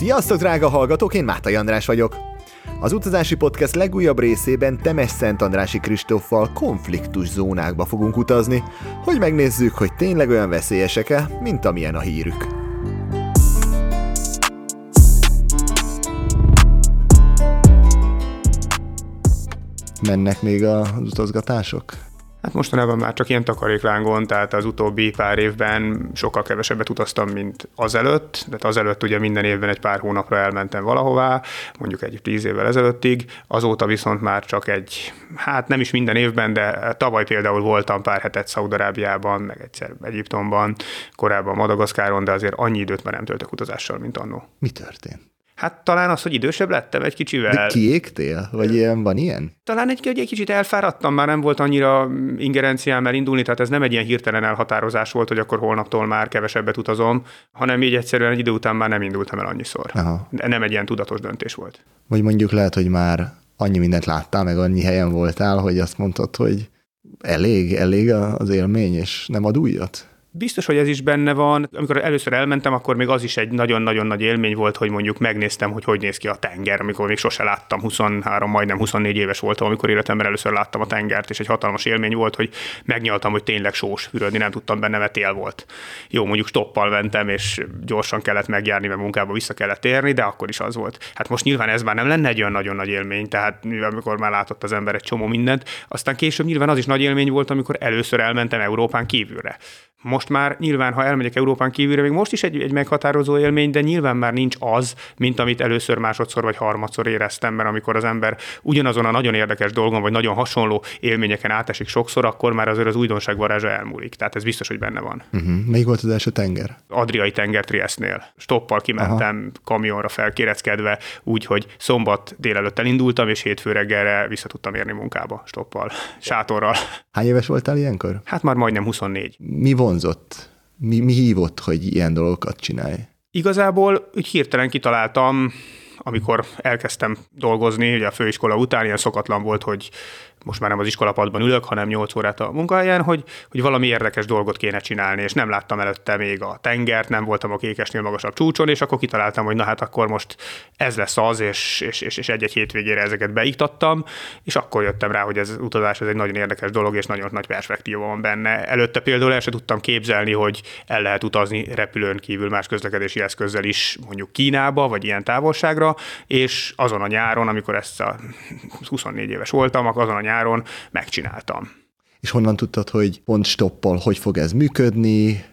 Sziasztok, drága hallgatók, én Mátai András vagyok. Az utazási podcast legújabb részében Temes Szent Andrási Kristóffal konfliktus zónákba fogunk utazni, hogy megnézzük, hogy tényleg olyan veszélyesek-e, mint amilyen a hírük. Mennek még az utazgatások? Hát mostanában már csak ilyen takaréklángon, tehát az utóbbi pár évben sokkal kevesebbet utaztam, mint azelőtt. Tehát azelőtt ugye minden évben egy pár hónapra elmentem valahová, mondjuk egy tíz évvel ezelőttig. Azóta viszont már csak egy, hát nem is minden évben, de tavaly például voltam pár hetet Szaudarábiában, meg egyszer Egyiptomban, korábban Madagaszkáron, de azért annyi időt már nem töltök utazással, mint annó. Mi történt? Hát talán az, hogy idősebb lettem egy kicsivel. De kiégtél? Vagy ilyen, van ilyen? Talán egy, egy kicsit elfáradtam, már nem volt annyira ingerenciám elindulni, tehát ez nem egy ilyen hirtelen elhatározás volt, hogy akkor holnaptól már kevesebbet utazom, hanem így egyszerűen egy idő után már nem indultam el annyiszor. Aha. De nem egy ilyen tudatos döntés volt. Vagy mondjuk lehet, hogy már annyi mindent láttál, meg annyi helyen voltál, hogy azt mondtad, hogy elég, elég az élmény, és nem ad újat? Biztos, hogy ez is benne van. Amikor először elmentem, akkor még az is egy nagyon-nagyon nagy élmény volt, hogy mondjuk megnéztem, hogy hogy néz ki a tenger, amikor még sose láttam, 23, majdnem 24 éves voltam, amikor életemben először láttam a tengert, és egy hatalmas élmény volt, hogy megnyaltam, hogy tényleg sós fürödni, nem tudtam benne, mert tél volt. Jó, mondjuk stoppal mentem, és gyorsan kellett megjárni, mert munkába vissza kellett érni, de akkor is az volt. Hát most nyilván ez már nem lenne egy olyan nagyon nagy élmény, tehát amikor már látott az ember egy csomó mindent, aztán később nyilván az is nagy élmény volt, amikor először elmentem Európán kívülre most már nyilván, ha elmegyek Európán kívülre, még most is egy, egy meghatározó élmény, de nyilván már nincs az, mint amit először, másodszor vagy harmadszor éreztem, mert amikor az ember ugyanazon a nagyon érdekes dolgon, vagy nagyon hasonló élményeken átesik sokszor, akkor már azért az újdonság varázsa elmúlik. Tehát ez biztos, hogy benne van. Uh-huh. Melyik volt az első tenger? Adriai tenger Triestnél. Stoppal kimentem, Aha. kamionra felkéreckedve, úgy, hogy szombat délelőtt elindultam, és hétfő reggelre vissza tudtam érni munkába, stoppal, sátorral. Hány éves voltál ilyenkor? Hát már majdnem 24. Mi vonzott? Mi, mi hívott, hogy ilyen dolgokat csinálj? Igazából úgy hirtelen kitaláltam, amikor elkezdtem dolgozni, ugye a főiskola után ilyen szokatlan volt, hogy most már nem az iskolapadban ülök, hanem 8 órát a munkahelyen, hogy, hogy valami érdekes dolgot kéne csinálni, és nem láttam előtte még a tengert, nem voltam a kékesnél magasabb csúcson, és akkor kitaláltam, hogy na hát akkor most ez lesz az, és, és, és, és egy-egy hétvégére ezeket beiktattam, és akkor jöttem rá, hogy ez utazás ez egy nagyon érdekes dolog, és nagyon nagy perspektíva van benne. Előtte például el sem tudtam képzelni, hogy el lehet utazni repülőn kívül más közlekedési eszközzel is, mondjuk Kínába, vagy ilyen távolságra, és azon a nyáron, amikor ezt a 24 éves voltam, azon a nyáron megcsináltam. És honnan tudtad, hogy pont stoppal hogy fog ez működni?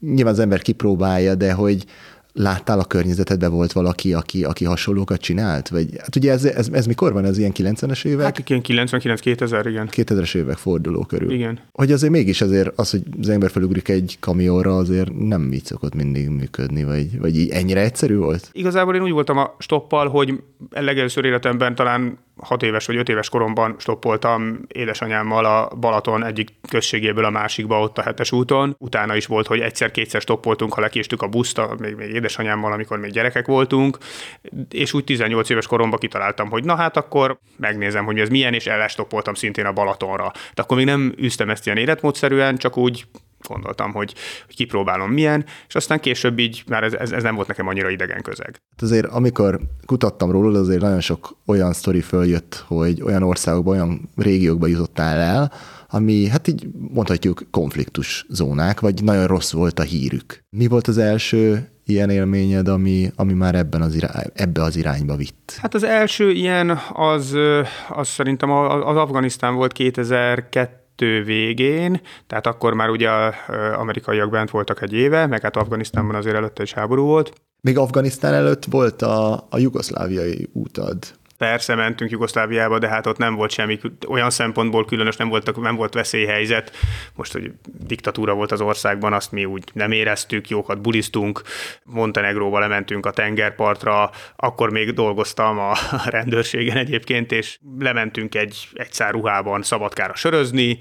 Nyilván az ember kipróbálja, de hogy láttál a környezetedben volt valaki, aki, aki hasonlókat csinált? Vagy, hát ugye ez, ez, ez mikor van, ez ilyen 90-es évek? Hát igen, 99-2000, igen. 2000-es évek forduló körül. Igen. Hogy azért mégis azért az, hogy az ember felugrik egy kamionra, azért nem így szokott mindig működni, vagy, vagy így ennyire egyszerű volt? Igazából én úgy voltam a stoppal, hogy legelőször életemben talán hat éves vagy öt éves koromban stoppoltam édesanyámmal a Balaton egyik községéből a másikba ott a hetes úton. Utána is volt, hogy egyszer-kétszer stoppoltunk, ha lekéstük a buszt, még, még édesanyámmal, amikor még gyerekek voltunk, és úgy 18 éves koromban kitaláltam, hogy na hát akkor megnézem, hogy ez milyen, és ellestoppoltam szintén a Balatonra. De akkor még nem üztem ezt ilyen életmódszerűen, csak úgy gondoltam, hogy, hogy kipróbálom milyen, és aztán később így már ez, ez, ez nem volt nekem annyira idegen közeg. Hát azért amikor kutattam rólad, azért nagyon sok olyan sztori följött, hogy olyan országokban, olyan régiókba jutottál el, ami hát így mondhatjuk konfliktus zónák, vagy nagyon rossz volt a hírük. Mi volt az első ilyen élményed, ami, ami már ebben az irány, ebbe az irányba vitt? Hát az első ilyen az, az szerintem az Afganisztán volt 2002 kettő végén, tehát akkor már ugye amerikaiak bent voltak egy éve, meg hát Afganisztánban azért előtte is háború volt. Még Afganisztán előtt volt a, a jugoszláviai útad. Persze mentünk Jugoszláviába, de hát ott nem volt semmi, olyan szempontból különös, nem, volt, nem volt veszélyhelyzet. Most, hogy diktatúra volt az országban, azt mi úgy nem éreztük, jókat bulisztunk, Montenegróba lementünk a tengerpartra, akkor még dolgoztam a rendőrségen egyébként, és lementünk egy, egy szár ruhában szabadkára sörözni,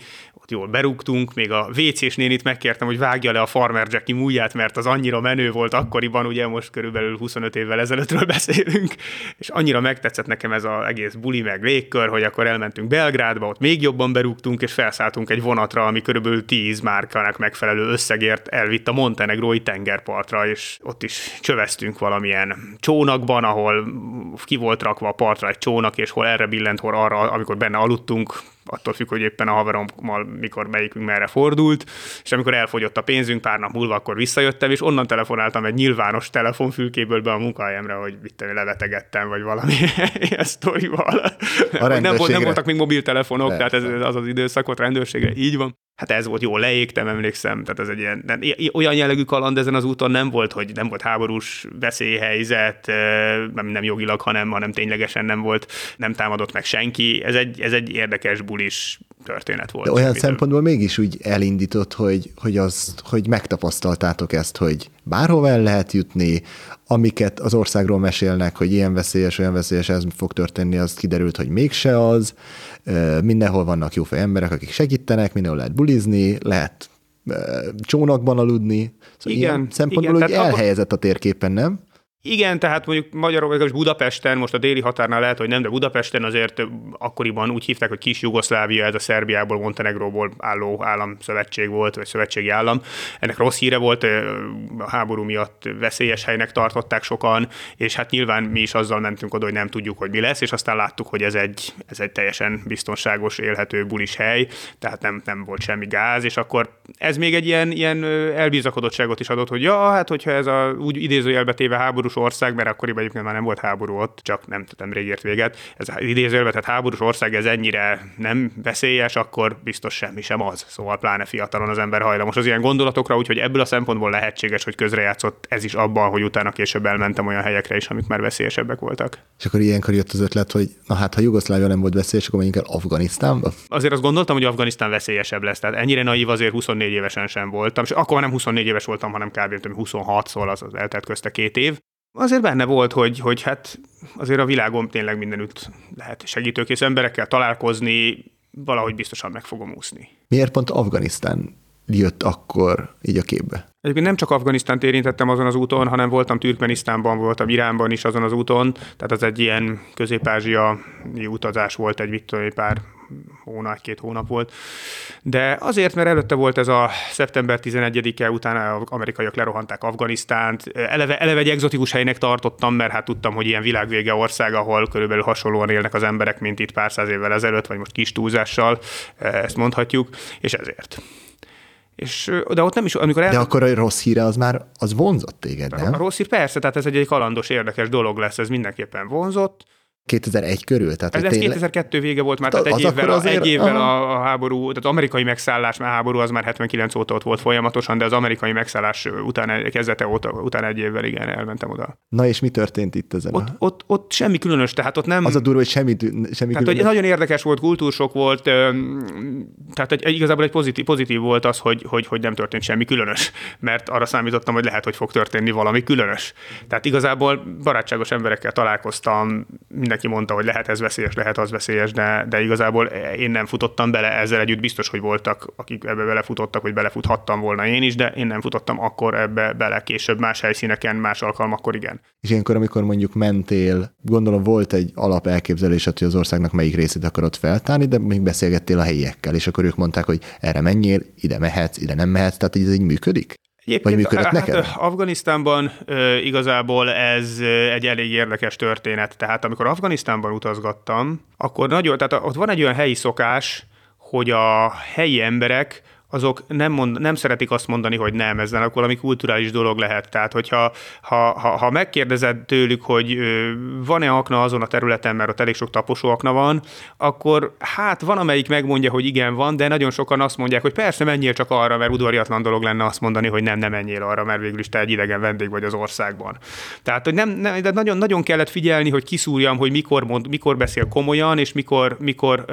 jól berúgtunk, még a WC-s nénit megkértem, hogy vágja le a Farmer Jackie múját, mert az annyira menő volt akkoriban, ugye most körülbelül 25 évvel ezelőttről beszélünk, és annyira megtetszett nekem ez az egész buli meg légkör, hogy akkor elmentünk Belgrádba, ott még jobban berúgtunk, és felszálltunk egy vonatra, ami körülbelül 10 márkának megfelelő összegért elvitt a montenegrói tengerpartra, és ott is csöveztünk valamilyen csónakban, ahol ki volt rakva a partra egy csónak, és hol erre billent, hol arra, amikor benne aludtunk, attól függ, hogy éppen a haverommal mikor melyikünk merre fordult, és amikor elfogyott a pénzünk, pár nap múlva akkor visszajöttem, és onnan telefonáltam egy nyilvános telefonfülkéből be a munkahelyemre, hogy mit levetegettem, vagy valami ilyen sztorival. nem, volt, nem voltak még mobiltelefonok, Lehet. tehát ez az az időszak volt rendőrségre, így van. Hát ez volt, jó leégtem, emlékszem, tehát ez egy ilyen, nem, olyan jellegű kaland ezen az úton nem volt, hogy nem volt háborús veszélyhelyzet, nem, nem jogilag, hanem, hanem ténylegesen nem volt, nem támadott meg senki. Ez egy, ez egy érdekes bulis történet volt. De olyan mitől... szempontból mégis úgy elindított, hogy, hogy, az, hogy megtapasztaltátok ezt, hogy bárhova el lehet jutni, amiket az országról mesélnek, hogy ilyen veszélyes, olyan veszélyes, ez fog történni, az kiderült, hogy mégse az. Mindenhol vannak jófej emberek, akik segítenek, mindenhol lehet bulizni, lehet csónakban aludni. Szóval igen, ilyen szempontból igen, úgy elhelyezett a térképen, nem? Igen, tehát mondjuk Magyarországon és Budapesten, most a déli határnál lehet, hogy nem, de Budapesten azért akkoriban úgy hívták, hogy kis Jugoszlávia, ez a Szerbiából, Montenegróból álló államszövetség volt, vagy szövetségi állam. Ennek rossz híre volt, a háború miatt veszélyes helynek tartották sokan, és hát nyilván mi is azzal mentünk oda, hogy nem tudjuk, hogy mi lesz, és aztán láttuk, hogy ez egy, ez egy teljesen biztonságos, élhető bulis hely, tehát nem, nem volt semmi gáz, és akkor ez még egy ilyen, ilyen elbízakodottságot is adott, hogy ja, hát hogyha ez a úgy idézőjelbe téve háború háborús ország, mert akkoriban egyébként már nem volt háború ott, csak nem tudom, rég ért véget. Ez idézőjelben, tehát háborús ország ez ennyire nem veszélyes, akkor biztos semmi sem az. Szóval pláne fiatalon az ember hajlamos az ilyen gondolatokra, úgyhogy ebből a szempontból lehetséges, hogy közrejátszott ez is abban, hogy utána később elmentem olyan helyekre is, amik már veszélyesebbek voltak. És akkor ilyenkor jött az ötlet, hogy na hát, ha Jugoszlávia nem volt veszélyes, akkor menjünk el Afganisztánba? Azért azt gondoltam, hogy Afganisztán veszélyesebb lesz. Tehát ennyire naív azért 24 évesen sem voltam. És akkor nem 24 éves voltam, hanem kb. 26, szóval az, az eltelt közte két év azért benne volt, hogy, hogy hát azért a világon tényleg mindenütt lehet segítőkész emberekkel találkozni, valahogy biztosan meg fogom úszni. Miért pont Afganisztán jött akkor így a képbe? Egyébként nem csak Afganisztánt érintettem azon az úton, hanem voltam Türkmenisztánban, voltam Iránban is azon az úton, tehát az egy ilyen közép-ázsiai utazás volt egy, mit pár hónap, két hónap volt. De azért, mert előtte volt ez a szeptember 11-e, utána amerikaiak lerohanták Afganisztánt. Eleve, eleve egy egzotikus helynek tartottam, mert hát tudtam, hogy ilyen világvége ország, ahol körülbelül hasonlóan élnek az emberek, mint itt pár száz évvel ezelőtt, vagy most kis túlzással, ezt mondhatjuk, és ezért. És, de ott nem is, amikor el... De akkor a rossz híre az már, az vonzott téged, nem? A rossz hír persze, tehát ez egy, egy kalandos, érdekes dolog lesz, ez mindenképpen vonzott. 2001 körül? Tehát, ez, ez tényleg... 2002 vége volt már, tehát egy évvel, azért, egy évvel a, a háború, tehát az amerikai megszállás, mert háború az már 79 óta ott volt folyamatosan, de az amerikai megszállás után, kezdete óta, után egy évvel igen, elmentem oda. Na és mi történt itt ezen? Ott, a... ott, ott semmi különös, tehát ott nem... Az a durva, hogy semmi, semmi tehát, hogy nagyon érdekes volt, kultúrsok volt, tehát egy, igazából egy pozitív, pozitív volt az, hogy, hogy, hogy nem történt semmi különös, mert arra számítottam, hogy lehet, hogy fog történni valami különös. Tehát igazából barátságos emberekkel találkoztam, mindenki mondta, hogy lehet ez veszélyes, lehet az veszélyes, de, de igazából én nem futottam bele, ezzel együtt biztos, hogy voltak, akik ebbe belefutottak, hogy belefuthattam volna én is, de én nem futottam akkor ebbe bele később más helyszíneken, más alkalmakkor igen. És ilyenkor, amikor mondjuk mentél, gondolom volt egy alap elképzelésed, hogy az országnak melyik részét akarod feltárni, de még beszélgettél a helyiekkel, és akkor ők mondták, hogy erre menjél, ide mehetsz, ide nem mehetsz, tehát ez így működik? Egyébként, Vagy működött hát, neked? Afganisztánban e, igazából ez egy elég érdekes történet. Tehát amikor Afganisztánban utazgattam, akkor nagyon, tehát ott van egy olyan helyi szokás, hogy a helyi emberek azok nem, mond, nem szeretik azt mondani, hogy nem, ez akkor valami kulturális dolog lehet. Tehát, hogyha ha, ha, ha megkérdezed tőlük, hogy van-e akna azon a területen, mert ott elég sok taposó akna van, akkor hát van, amelyik megmondja, hogy igen, van, de nagyon sokan azt mondják, hogy persze menjél csak arra, mert udvariatlan dolog lenne azt mondani, hogy nem, nem menjél arra, mert végül is te egy idegen vendég vagy az országban. Tehát, hogy nem, nem de nagyon, nagyon kellett figyelni, hogy kiszúrjam, hogy mikor, mond, mikor beszél komolyan, és mikor, mikor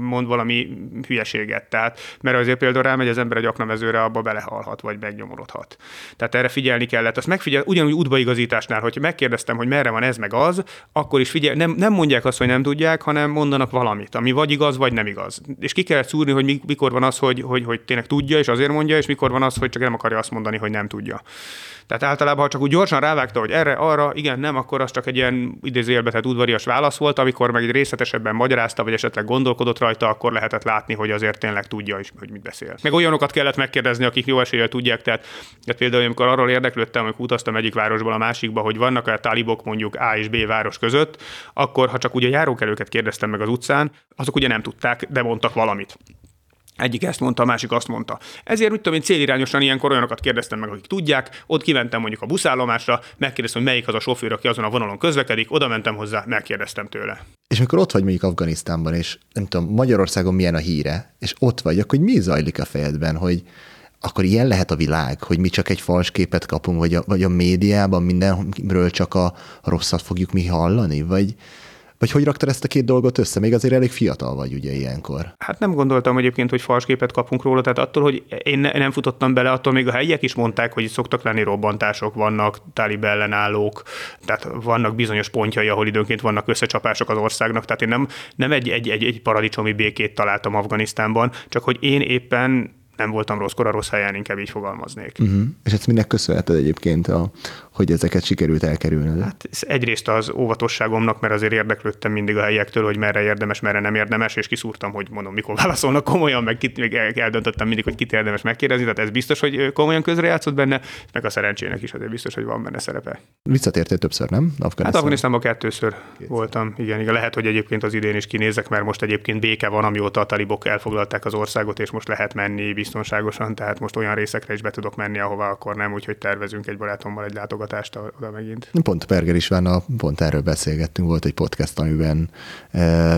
mond valami hülyeséget. Tehát, mert azért például rámegy az ember egy aknamezőre, abba belehalhat, vagy megnyomorodhat. Tehát erre figyelni kellett. Azt megfigyel, ugyanúgy útbaigazításnál, hogy megkérdeztem, hogy merre van ez meg az, akkor is figyel, nem, nem mondják azt, hogy nem tudják, hanem mondanak valamit, ami vagy igaz, vagy nem igaz. És ki kellett szúrni, hogy mikor van az, hogy, hogy, hogy tényleg tudja, és azért mondja, és mikor van az, hogy csak nem akarja azt mondani, hogy nem tudja. Tehát általában, ha csak úgy gyorsan rávágta, hogy erre, arra, igen, nem, akkor az csak egy ilyen idézőjelbe tehát udvarias válasz volt, amikor meg egy részletesebben magyarázta, vagy esetleg gondolkodott rajta, akkor lehetett látni, hogy azért tényleg tudja is, hogy mit beszél. Meg olyanokat kellett megkérdezni, akik jó eséllyel tudják, tehát, tehát például, amikor arról érdeklődtem, hogy utaztam egyik városból a másikba, hogy vannak a talibok mondjuk A és B város között, akkor ha csak ugye járókelőket kérdeztem meg az utcán, azok ugye nem tudták, de mondtak valamit. Egyik ezt mondta, a másik azt mondta. Ezért, mit tudom én, célirányosan ilyenkor olyanokat kérdeztem meg, akik tudják, ott kimentem mondjuk a buszállomásra, megkérdeztem, hogy melyik az a sofőr, aki azon a vonalon közlekedik, oda mentem hozzá, megkérdeztem tőle. És amikor ott vagy mondjuk Afganisztánban, és nem tudom, Magyarországon milyen a híre, és ott vagy, akkor mi zajlik a fejedben, hogy akkor ilyen lehet a világ, hogy mi csak egy fals képet kapunk, vagy a, vagy a médiában mindenről csak a rosszat fogjuk mi hallani, vagy, vagy hogy raktad ezt a két dolgot össze? Még azért elég fiatal vagy ugye ilyenkor. Hát nem gondoltam egyébként, hogy fals képet kapunk róla, tehát attól, hogy én nem futottam bele, attól még a helyiek is mondták, hogy szoktak lenni robbantások, vannak talib ellenállók, tehát vannak bizonyos pontjai, ahol időnként vannak összecsapások az országnak, tehát én nem, nem egy, egy, egy, egy paradicsomi békét találtam Afganisztánban, csak hogy én éppen nem voltam rosszkor a rossz helyen, inkább így fogalmaznék. Uh-huh. És ezt minek köszönheted egyébként, a, hogy ezeket sikerült elkerülni? Hát egyrészt az óvatosságomnak, mert azért érdeklődtem mindig a helyektől, hogy merre érdemes, merre nem érdemes, és kiszúrtam, hogy mondom, mikor válaszolnak komolyan, meg kit, még eldöntöttem mindig, hogy kit érdemes megkérdezni, tehát ez biztos, hogy komolyan közrejátszott benne, meg a szerencsének is azért biztos, hogy van benne szerepe. Visszatértél többször, nem? Afganisztán? Hát Afganisztánban kettőször Kétszer. voltam. Igen, igen, lehet, hogy egyébként az idén is kinézek, mert most egyébként béke van, amióta a talibok elfoglalták az országot, és most lehet menni biztonságosan, tehát most olyan részekre is be tudok menni, ahova akkor nem, úgyhogy tervezünk egy barátommal egy látogatást oda megint. Pont Perger a pont erről beszélgettünk, volt egy podcast, amiben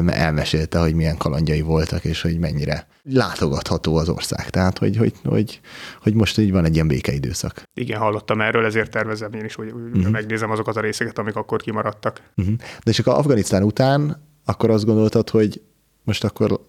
elmesélte, hogy milyen kalandjai voltak, és hogy mennyire látogatható az ország. Tehát, hogy, hogy, hogy, hogy most így van egy ilyen békeidőszak. Igen, hallottam erről, ezért tervezem én is, hogy uh-huh. megnézem azokat a részeket, amik akkor kimaradtak. Uh-huh. De és akkor Afganisztán után akkor azt gondoltad, hogy most akkor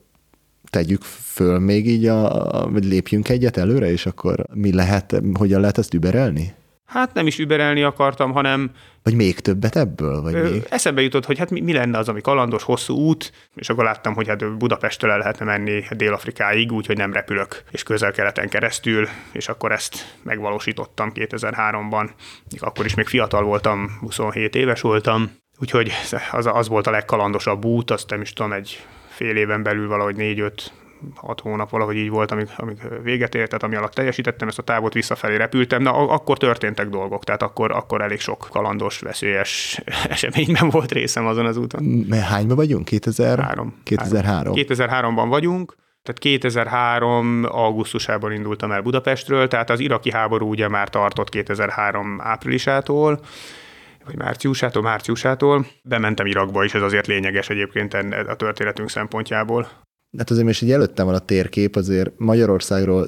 tegyük föl még így, a, vagy lépjünk egyet előre, és akkor mi lehet, hogyan lehet ezt überelni? Hát nem is überelni akartam, hanem... Vagy még többet ebből? Vagy ö, még? Eszembe jutott, hogy hát mi, mi lenne az, ami kalandos, hosszú út, és akkor láttam, hogy hát Budapestől el lehetne menni Dél-Afrikáig, úgyhogy nem repülök, és közel-keleten keresztül, és akkor ezt megvalósítottam 2003-ban. Akkor is még fiatal voltam, 27 éves voltam, úgyhogy az, az volt a legkalandosabb út, azt nem is tudom, egy fél éven belül valahogy négy-öt hat hónap valahogy így volt, amíg, amíg véget ért, tehát ami alatt teljesítettem ezt a távot, visszafelé repültem, na akkor történtek dolgok, tehát akkor, akkor elég sok kalandos, veszélyes eseményben volt részem azon az úton. Mert hányban vagyunk? 2003? 2003. 2003-ban vagyunk, tehát 2003. augusztusában indultam el Budapestről, tehát az iraki háború ugye már tartott 2003 áprilisától, vagy márciusától, márciusától. Bementem Irakba is, ez azért lényeges egyébként a történetünk szempontjából hát azért most így előttem van a térkép, azért Magyarországról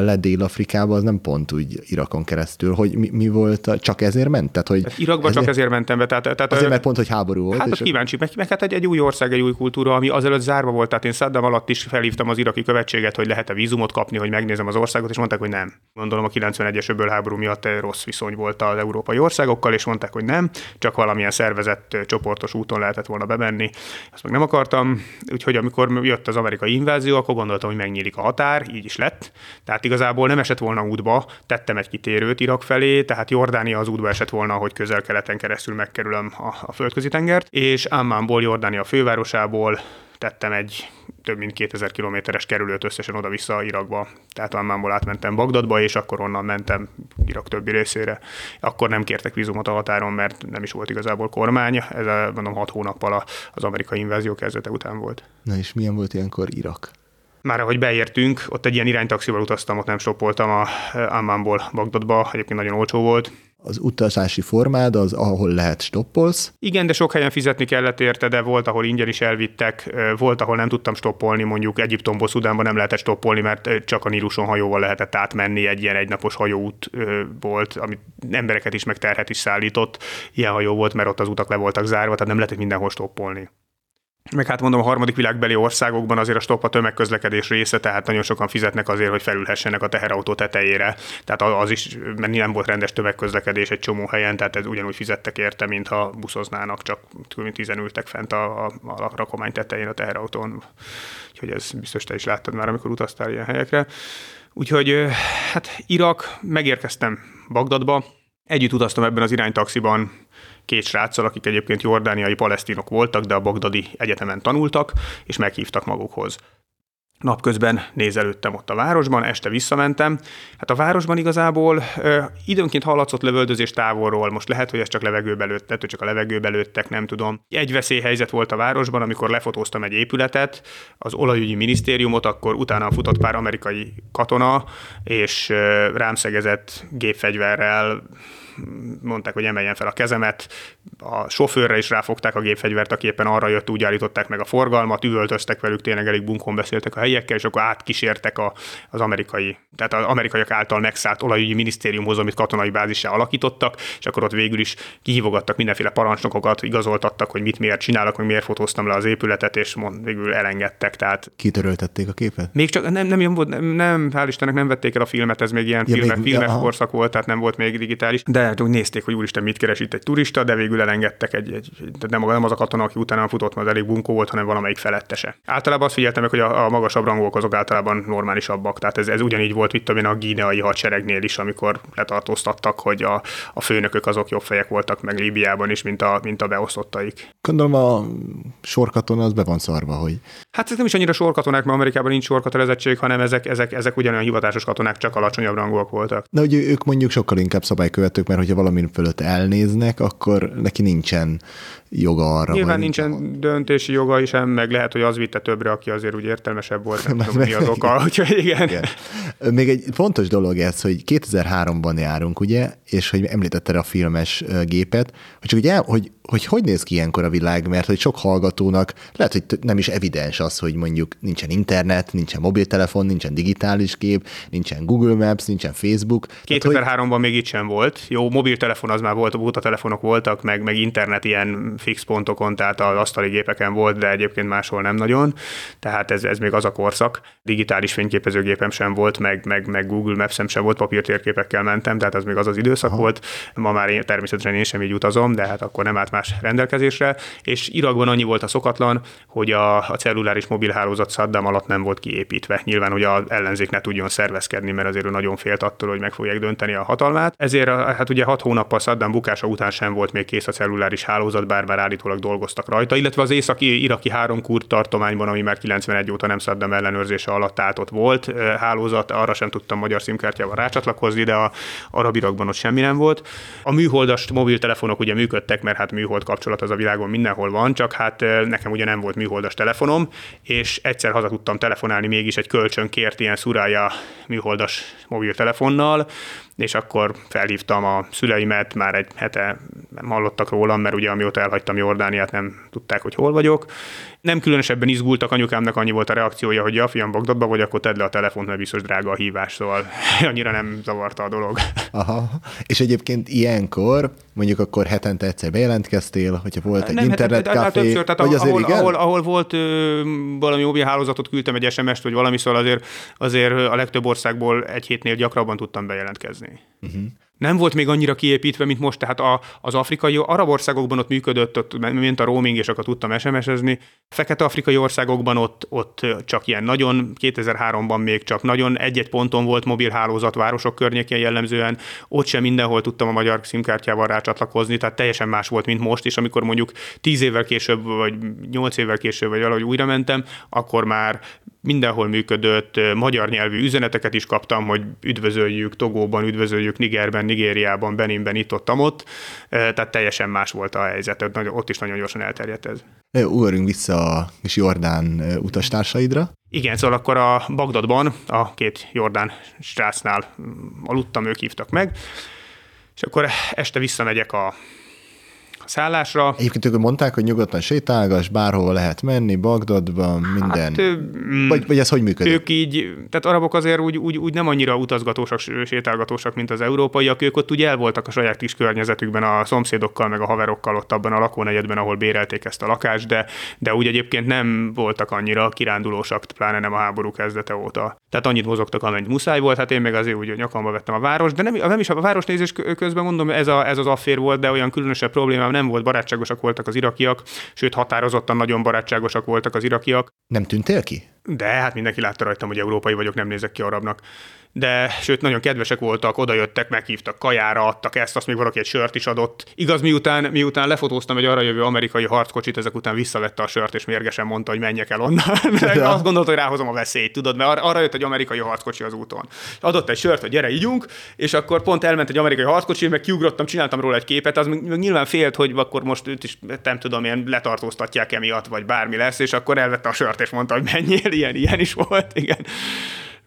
le Dél-Afrikába, az nem pont úgy Irakon keresztül, hogy mi, mi volt, csak ezért ment? Tehát, hogy hát Irakba ezért, csak ezért mentem be. Tehát, tehát, azért, mert pont, hogy háború volt. Hát és kíváncsi, meg, meg hát egy, egy új ország, egy új kultúra, ami azelőtt zárva volt, tehát én Saddam alatt is felhívtam az iraki követséget, hogy lehet-e vízumot kapni, hogy megnézem az országot, és mondták, hogy nem. Gondolom a 91-es öbölháború miatt egy rossz viszony volt az európai országokkal, és mondták, hogy nem, csak valamilyen szervezett csoportos úton lehetett volna bemenni. Azt meg nem akartam, úgyhogy amikor jött az amerikai invázió, akkor gondoltam, hogy megnyílik a határ, így is lett. Tehát igazából nem esett volna útba, tettem egy kitérőt Irak felé, tehát Jordánia az útba esett volna, hogy közel-keleten keresztül megkerülöm a, a földközi tengert, és Ammánból, Jordánia fővárosából tettem egy több mint 2000 kilométeres kerülőt összesen oda-vissza Irakba. Tehát Ammánból átmentem Bagdadba, és akkor onnan mentem Irak többi részére. Akkor nem kértek vízumot a határon, mert nem is volt igazából kormány. Ez a, mondom, hat hónappal az amerikai invázió kezdete után volt. Na és milyen volt ilyenkor Irak? Már ahogy beértünk, ott egy ilyen iránytaxival utaztam, ott nem stoppoltam a Ammanból Bagdadba, egyébként nagyon olcsó volt az utazási formád az, ahol lehet stoppolsz. Igen, de sok helyen fizetni kellett érte, de volt, ahol ingyen is elvittek, volt, ahol nem tudtam stoppolni, mondjuk Egyiptomból, Szudánban nem lehetett stoppolni, mert csak a Níluson hajóval lehetett átmenni, egy ilyen egynapos hajóút volt, amit embereket is, meg terhet is szállított. Ilyen hajó volt, mert ott az utak le voltak zárva, tehát nem lehetett mindenhol stoppolni. Meg hát mondom, a harmadik világbeli országokban azért a stopp a tömegközlekedés része, tehát nagyon sokan fizetnek azért, hogy felülhessenek a teherautó tetejére. Tehát az is, mert nem volt rendes tömegközlekedés egy csomó helyen, tehát ez ugyanúgy fizettek érte, mintha buszoznának, csak tizen ültek fent a, a, a rakomány tetején a teherautón. Úgyhogy ez biztos te is láttad már, amikor utaztál ilyen helyekre. Úgyhogy hát Irak, megérkeztem Bagdadba, együtt utaztam ebben az iránytaxiban két sráccal, akik egyébként jordániai palesztinok voltak, de a Bagdadi Egyetemen tanultak, és meghívtak magukhoz. Napközben nézelődtem ott a városban, este visszamentem. Hát a városban igazából ö, időnként hallatszott lövöldözés távolról, most lehet, hogy ez csak levegőbe lőtt, lehet, csak a levegőbe lőttek, nem tudom. Egy veszélyhelyzet volt a városban, amikor lefotóztam egy épületet, az olajügyi minisztériumot, akkor utána futott pár amerikai katona, és ö, rám szegezett gépfegyverrel, mondták, hogy emeljen fel a kezemet, a sofőrre is ráfogták a gépfegyvert, aki éppen arra jött, úgy állították meg a forgalmat, üvöltöztek velük, tényleg elég bunkon beszéltek a helyiekkel, és akkor átkísértek a, az amerikai, tehát az amerikaiak által megszállt olajügyi minisztériumhoz, amit katonai bázissá alakítottak, és akkor ott végül is kihívogattak mindenféle parancsnokokat, igazoltattak, hogy mit miért csinálok, meg miért fotóztam le az épületet, és mond, végül elengedtek. Tehát Kitöröltették a képet? Még csak nem, nem, nem, nem, nem hál' Istennek nem vették el a filmet, ez még ilyen ja, filme, még, filmes ja, korszak volt, tehát nem volt még digitális, de úgy nézték, hogy úristen, mit keres itt egy turista, de végül elengedtek egy, egy nem, nem az a katona, aki utána futott, mert elég bunkó volt, hanem valamelyik felettese. Általában azt figyeltem meg, hogy a, a magasabb rangok azok általában normálisabbak. Tehát ez, ez ugyanígy volt, én, a gíneai hadseregnél is, amikor letartóztattak, hogy a, a főnökök azok jobb fejek voltak meg Líbiában is, mint a, mint a beosztottaik. Gondolom a sorkatona az be van szarva, hogy... Hát ez nem is annyira sorkatonák, mert Amerikában nincs sorkatelezettség, hanem ezek, ezek, ezek ugyanolyan hivatásos katonák, csak alacsonyabb rangúak voltak. De hogy ők mondjuk sokkal inkább szabálykövetők, mert hogyha valami fölött elnéznek, akkor neki nincsen joga arra. Nyilván nincsen nincs döntési joga is, meg lehet, hogy az vitte többre, aki azért úgy értelmesebb volt, nem tudom, mi az oka, úgyhogy igen. igen. Még egy fontos dolog ez, hogy 2003-ban járunk, ugye, és hogy említetted a filmes gépet, hogy csak ugye, hogy hogy hogy néz ki ilyenkor a világ, mert hogy sok hallgatónak lehet, hogy nem is evidens az, hogy mondjuk nincsen internet, nincsen mobiltelefon, nincsen digitális kép, nincsen Google Maps, nincsen Facebook. 2003-ban hogy... még itt sem volt. Jó, mobiltelefon az már volt, a telefonok voltak, meg, meg internet ilyen fix pontokon, tehát az asztali gépeken volt, de egyébként máshol nem nagyon. Tehát ez, ez még az a korszak. Digitális fényképezőgépem sem volt, meg, meg, meg Google Maps sem volt, papírtérképekkel mentem, tehát az még az az időszak Aha. volt. Ma már én, természetesen én sem így utazom, de hát akkor nem állt más rendelkezésre, és Irakban annyi volt a szokatlan, hogy a, a celluláris mobilhálózat Saddam alatt nem volt kiépítve. Nyilván, hogy az ellenzék ne tudjon szervezkedni, mert azért ő nagyon félt attól, hogy meg fogják dönteni a hatalmát. Ezért hát ugye hat hónappal Saddam bukása után sem volt még kész a celluláris hálózat, bár már állítólag dolgoztak rajta, illetve az északi iraki három kurt tartományban, ami már 91 óta nem Saddam ellenőrzése alatt állt ott volt hálózat, arra sem tudtam magyar szimkártyával rácsatlakozni, de a arab Irakban ott semmi nem volt. A műholdas mobiltelefonok ugye működtek, mert hát műhold kapcsolat az a világon mindenhol van, csak hát nekem ugye nem volt műholdas telefonom, és egyszer haza tudtam telefonálni, mégis egy kölcsön kért ilyen szurája műholdas mobiltelefonnal, és akkor felhívtam a szüleimet, már egy hete nem hallottak rólam, mert ugye amióta elhagytam Jordániát, nem tudták, hogy hol vagyok. Nem különösebben izgultak, anyukámnak annyi volt a reakciója, hogy ja, fiam, Bagdadba vagy, akkor tedd le a telefont, mert biztos drága a hívás, szóval annyira nem zavarta a dolog. Aha. És egyébként ilyenkor, mondjuk akkor hetente egyszer bejelentkeztél, hogyha volt egy nem, hát, többször, tehát vagy azért ahol, igen? Ahol, ahol, volt ö, valami mobil hálózatot, küldtem egy SMS-t, vagy valami, szóval azért, azért a legtöbb országból egy hétnél gyakrabban tudtam bejelentkezni. Uh-huh nem volt még annyira kiépítve, mint most, tehát a, az afrikai, arab országokban ott működött, ott mint a roaming, és akkor tudtam SMS-ezni. Fekete-afrikai országokban ott, ott csak ilyen nagyon, 2003-ban még csak nagyon egy-egy ponton volt mobilhálózat városok környékén jellemzően, ott sem mindenhol tudtam a magyar szimkártyával rácsatlakozni, tehát teljesen más volt, mint most, és amikor mondjuk 10 évvel később, vagy 8 évvel később, vagy valahogy újra mentem, akkor már mindenhol működött, magyar nyelvű üzeneteket is kaptam, hogy üdvözöljük Togóban, üdvözöljük Nigerben, Nigériában, Beninben, itt ott, ott, tehát teljesen más volt a helyzet, ott is nagyon gyorsan elterjedt ez. Ugorjunk vissza a kis Jordán utastársaidra. Igen, szóval akkor a Bagdadban, a két Jordán strácnál mm, aludtam, ők hívtak meg, és akkor este visszamegyek a szállásra. Egyébként ők mondták, hogy nyugodtan sétálgas, bárhova lehet menni, Bagdadban, minden. Hát, vagy, vagy ez hogy működik? Ők így, tehát arabok azért úgy, úgy, úgy nem annyira utazgatósak, sétálgatósak, mint az európaiak, ők ott ugye el voltak a saját kis környezetükben a szomszédokkal, meg a haverokkal ott abban a lakónegyedben, ahol bérelték ezt a lakást, de, de úgy egyébként nem voltak annyira kirándulósak, pláne nem a háború kezdete óta. Tehát annyit mozogtak, amennyit muszáj volt, hát én meg azért úgy nyakamba vettem a város, de nem, nem is a városnézés közben mondom, ez, a, ez az affér volt, de olyan különösebb problémám nem volt, barátságosak voltak az irakiak, sőt határozottan nagyon barátságosak voltak az irakiak. Nem tűntél ki? De hát mindenki látta rajtam, hogy európai vagyok, nem nézek ki arabnak de sőt, nagyon kedvesek voltak, odajöttek, meghívtak kajára, adtak ezt, azt még valaki egy sört is adott. Igaz, miután, miután lefotóztam egy arra jövő amerikai harckocsit, ezek után visszavette a sört, és mérgesen mondta, hogy menjek el onnan. Ja. azt gondolta, hogy ráhozom a veszélyt, tudod, mert arra jött egy amerikai harckocsi az úton. Adott egy sört, hogy gyere, ígyunk, és akkor pont elment egy amerikai harckocsi, meg kiugrottam, csináltam róla egy képet, az meg nyilván félt, hogy akkor most őt is nem tudom, ilyen letartóztatják emiatt, vagy bármi lesz, és akkor elvette a sört, és mondta, hogy menjél, ilyen, ilyen is volt, igen.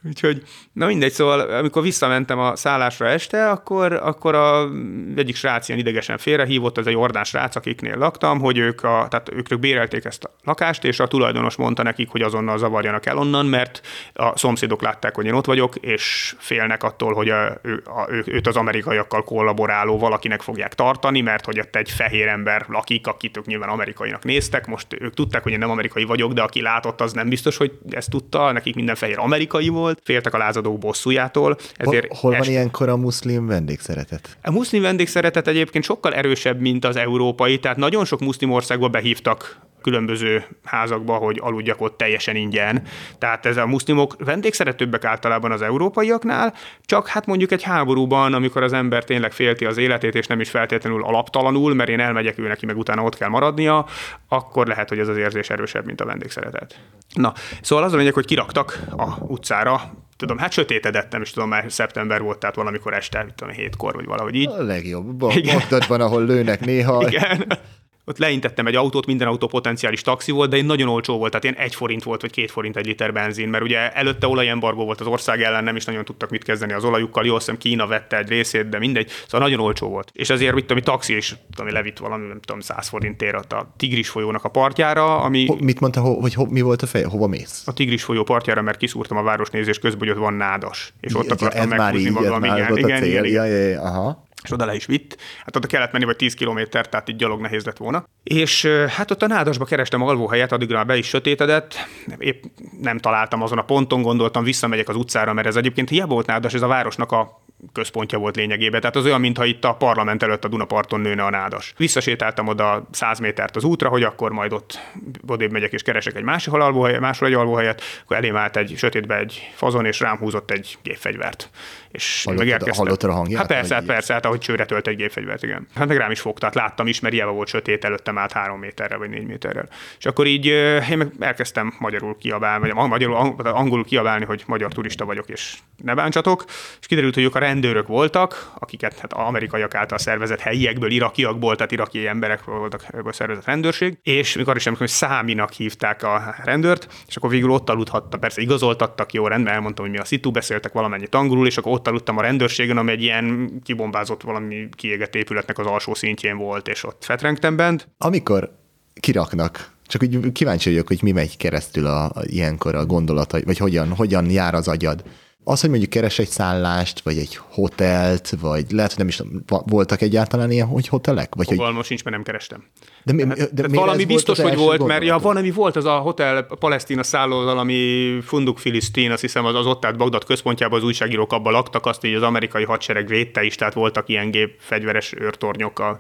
Úgyhogy, na mindegy, szóval amikor visszamentem a szállásra este, akkor, akkor a egyik srác ilyen idegesen félrehívott, ez egy Jordán srác, akiknél laktam, hogy ők, a, tehát ők, ők bérelték ezt a lakást, és a tulajdonos mondta nekik, hogy azonnal zavarjanak el onnan, mert a szomszédok látták, hogy én ott vagyok, és félnek attól, hogy a, ő, a, ő, őt az amerikaiakkal kollaboráló valakinek fogják tartani, mert hogy ott egy fehér ember lakik, akit ők nyilván amerikainak néztek, most ők tudták, hogy én nem amerikai vagyok, de aki látott, az nem biztos, hogy ezt tudta, nekik minden fehér amerikai volt, volt, féltek a lázadók bosszújától. Ezért hol, hol van est... ilyenkor a muszlim vendégszeretet? A muszlim vendégszeretet egyébként sokkal erősebb, mint az európai, tehát nagyon sok muszlim országba behívtak különböző házakba, hogy aludjak ott teljesen ingyen. Tehát ez a muszlimok vendégszeretőbbek általában az európaiaknál, csak hát mondjuk egy háborúban, amikor az ember tényleg félti az életét, és nem is feltétlenül alaptalanul, mert én elmegyek ő neki, meg utána ott kell maradnia, akkor lehet, hogy ez az érzés erősebb, mint a vendégszeretet. Na, szóval az a lényeg, hogy kiraktak a utcára, tudom, hát sötétedett, nem is tudom, már szeptember volt, tehát valamikor este, tudom, hétkor, vagy valahogy így. A legjobb. Bagdadban, ahol lőnek néha. Igen ott leintettem egy autót, minden autó potenciális taxi volt, de én nagyon olcsó volt, tehát ilyen egy forint volt, vagy két forint egy liter benzin, mert ugye előtte olajembargó volt az ország ellen, nem is nagyon tudtak mit kezdeni az olajukkal, jó, hiszem Kína vette egy részét, de mindegy, szóval nagyon olcsó volt. És ezért mit tudom, taxi is, tudom, levitt valami, nem tudom, 100 forintért a Tigris folyónak a partjára, ami... Ho, mit mondta, ho, hogy ho, mi volt a fej, hova mész? A Tigris folyó partjára, mert kiszúrtam a városnézés közben, hogy ott van nádas, és ott akartam meghúzni magam, igen, igen, igen, igen, ja, ja, aha és oda le is vitt. Hát oda kellett menni vagy 10 kilométer, tehát így gyalog nehéz lett volna. És hát ott a nádasba kerestem alvóhelyet, addigra már be is sötétedett, épp nem találtam azon a ponton, gondoltam, visszamegyek az utcára, mert ez egyébként hiába volt nádas, ez a városnak a központja volt lényegében. Tehát az olyan, mintha itt a parlament előtt a Dunaparton nőne a nádas. Visszasétáltam oda 100 métert az útra, hogy akkor majd ott odébb megyek és keresek egy másik alvóhelyet, máshol egy alvóhelyet, akkor elém állt egy sötétbe egy fazon, és rám húzott egy gépfegyvert. És Hallottad, megérkeztem. Hallottad a hangját? Hát persze, hát persze, hát ahogy csőre tölt egy gépfegyvert, igen. Hát meg rám is fogta, hát láttam is, mert hiába volt sötét, előttem állt három méterre vagy négy méterrel. És akkor így én meg elkezdtem magyarul kiabálni, vagy magyarul, angolul kiabálni, hogy magyar turista vagyok, és ne bántsatok. És kiderült, hogy ők a rendőrök voltak, akiket hát amerikaiak által szervezett helyiekből, irakiakból, tehát iraki emberek voltak ebből szervezett rendőrség, és mikor is emlékszem, hogy Száminak hívták a rendőrt, és akkor végül ott aludhatta, persze igazoltattak, jó rendben, elmondtam, hogy mi a szitu, beszéltek valamennyit angolul, és akkor ott aludtam a rendőrségen, ami egy ilyen kibombázott valami kiégett épületnek az alsó szintjén volt, és ott fetrengtem bent. Amikor kiraknak csak úgy kíváncsi vagyok, hogy mi megy keresztül a, a ilyenkor a gondolata, vagy hogyan, hogyan jár az agyad. Az, hogy mondjuk keres egy szállást, vagy egy hotelt, vagy lehet, hogy nem is voltak egyáltalán ilyen hogy hotelek? Vagy Fogalmam hogy... sincs, mert nem kerestem. De, mi, de, de valami biztos, hogy volt, mert ja, valami volt az a hotel a Palesztina szálló, valami Funduk Filisztin, azt hiszem az, az ott állt Bagdad központjában az újságírók abban laktak, azt így az amerikai hadsereg védte is, tehát voltak ilyen gép fegyveres őrtornyok, a,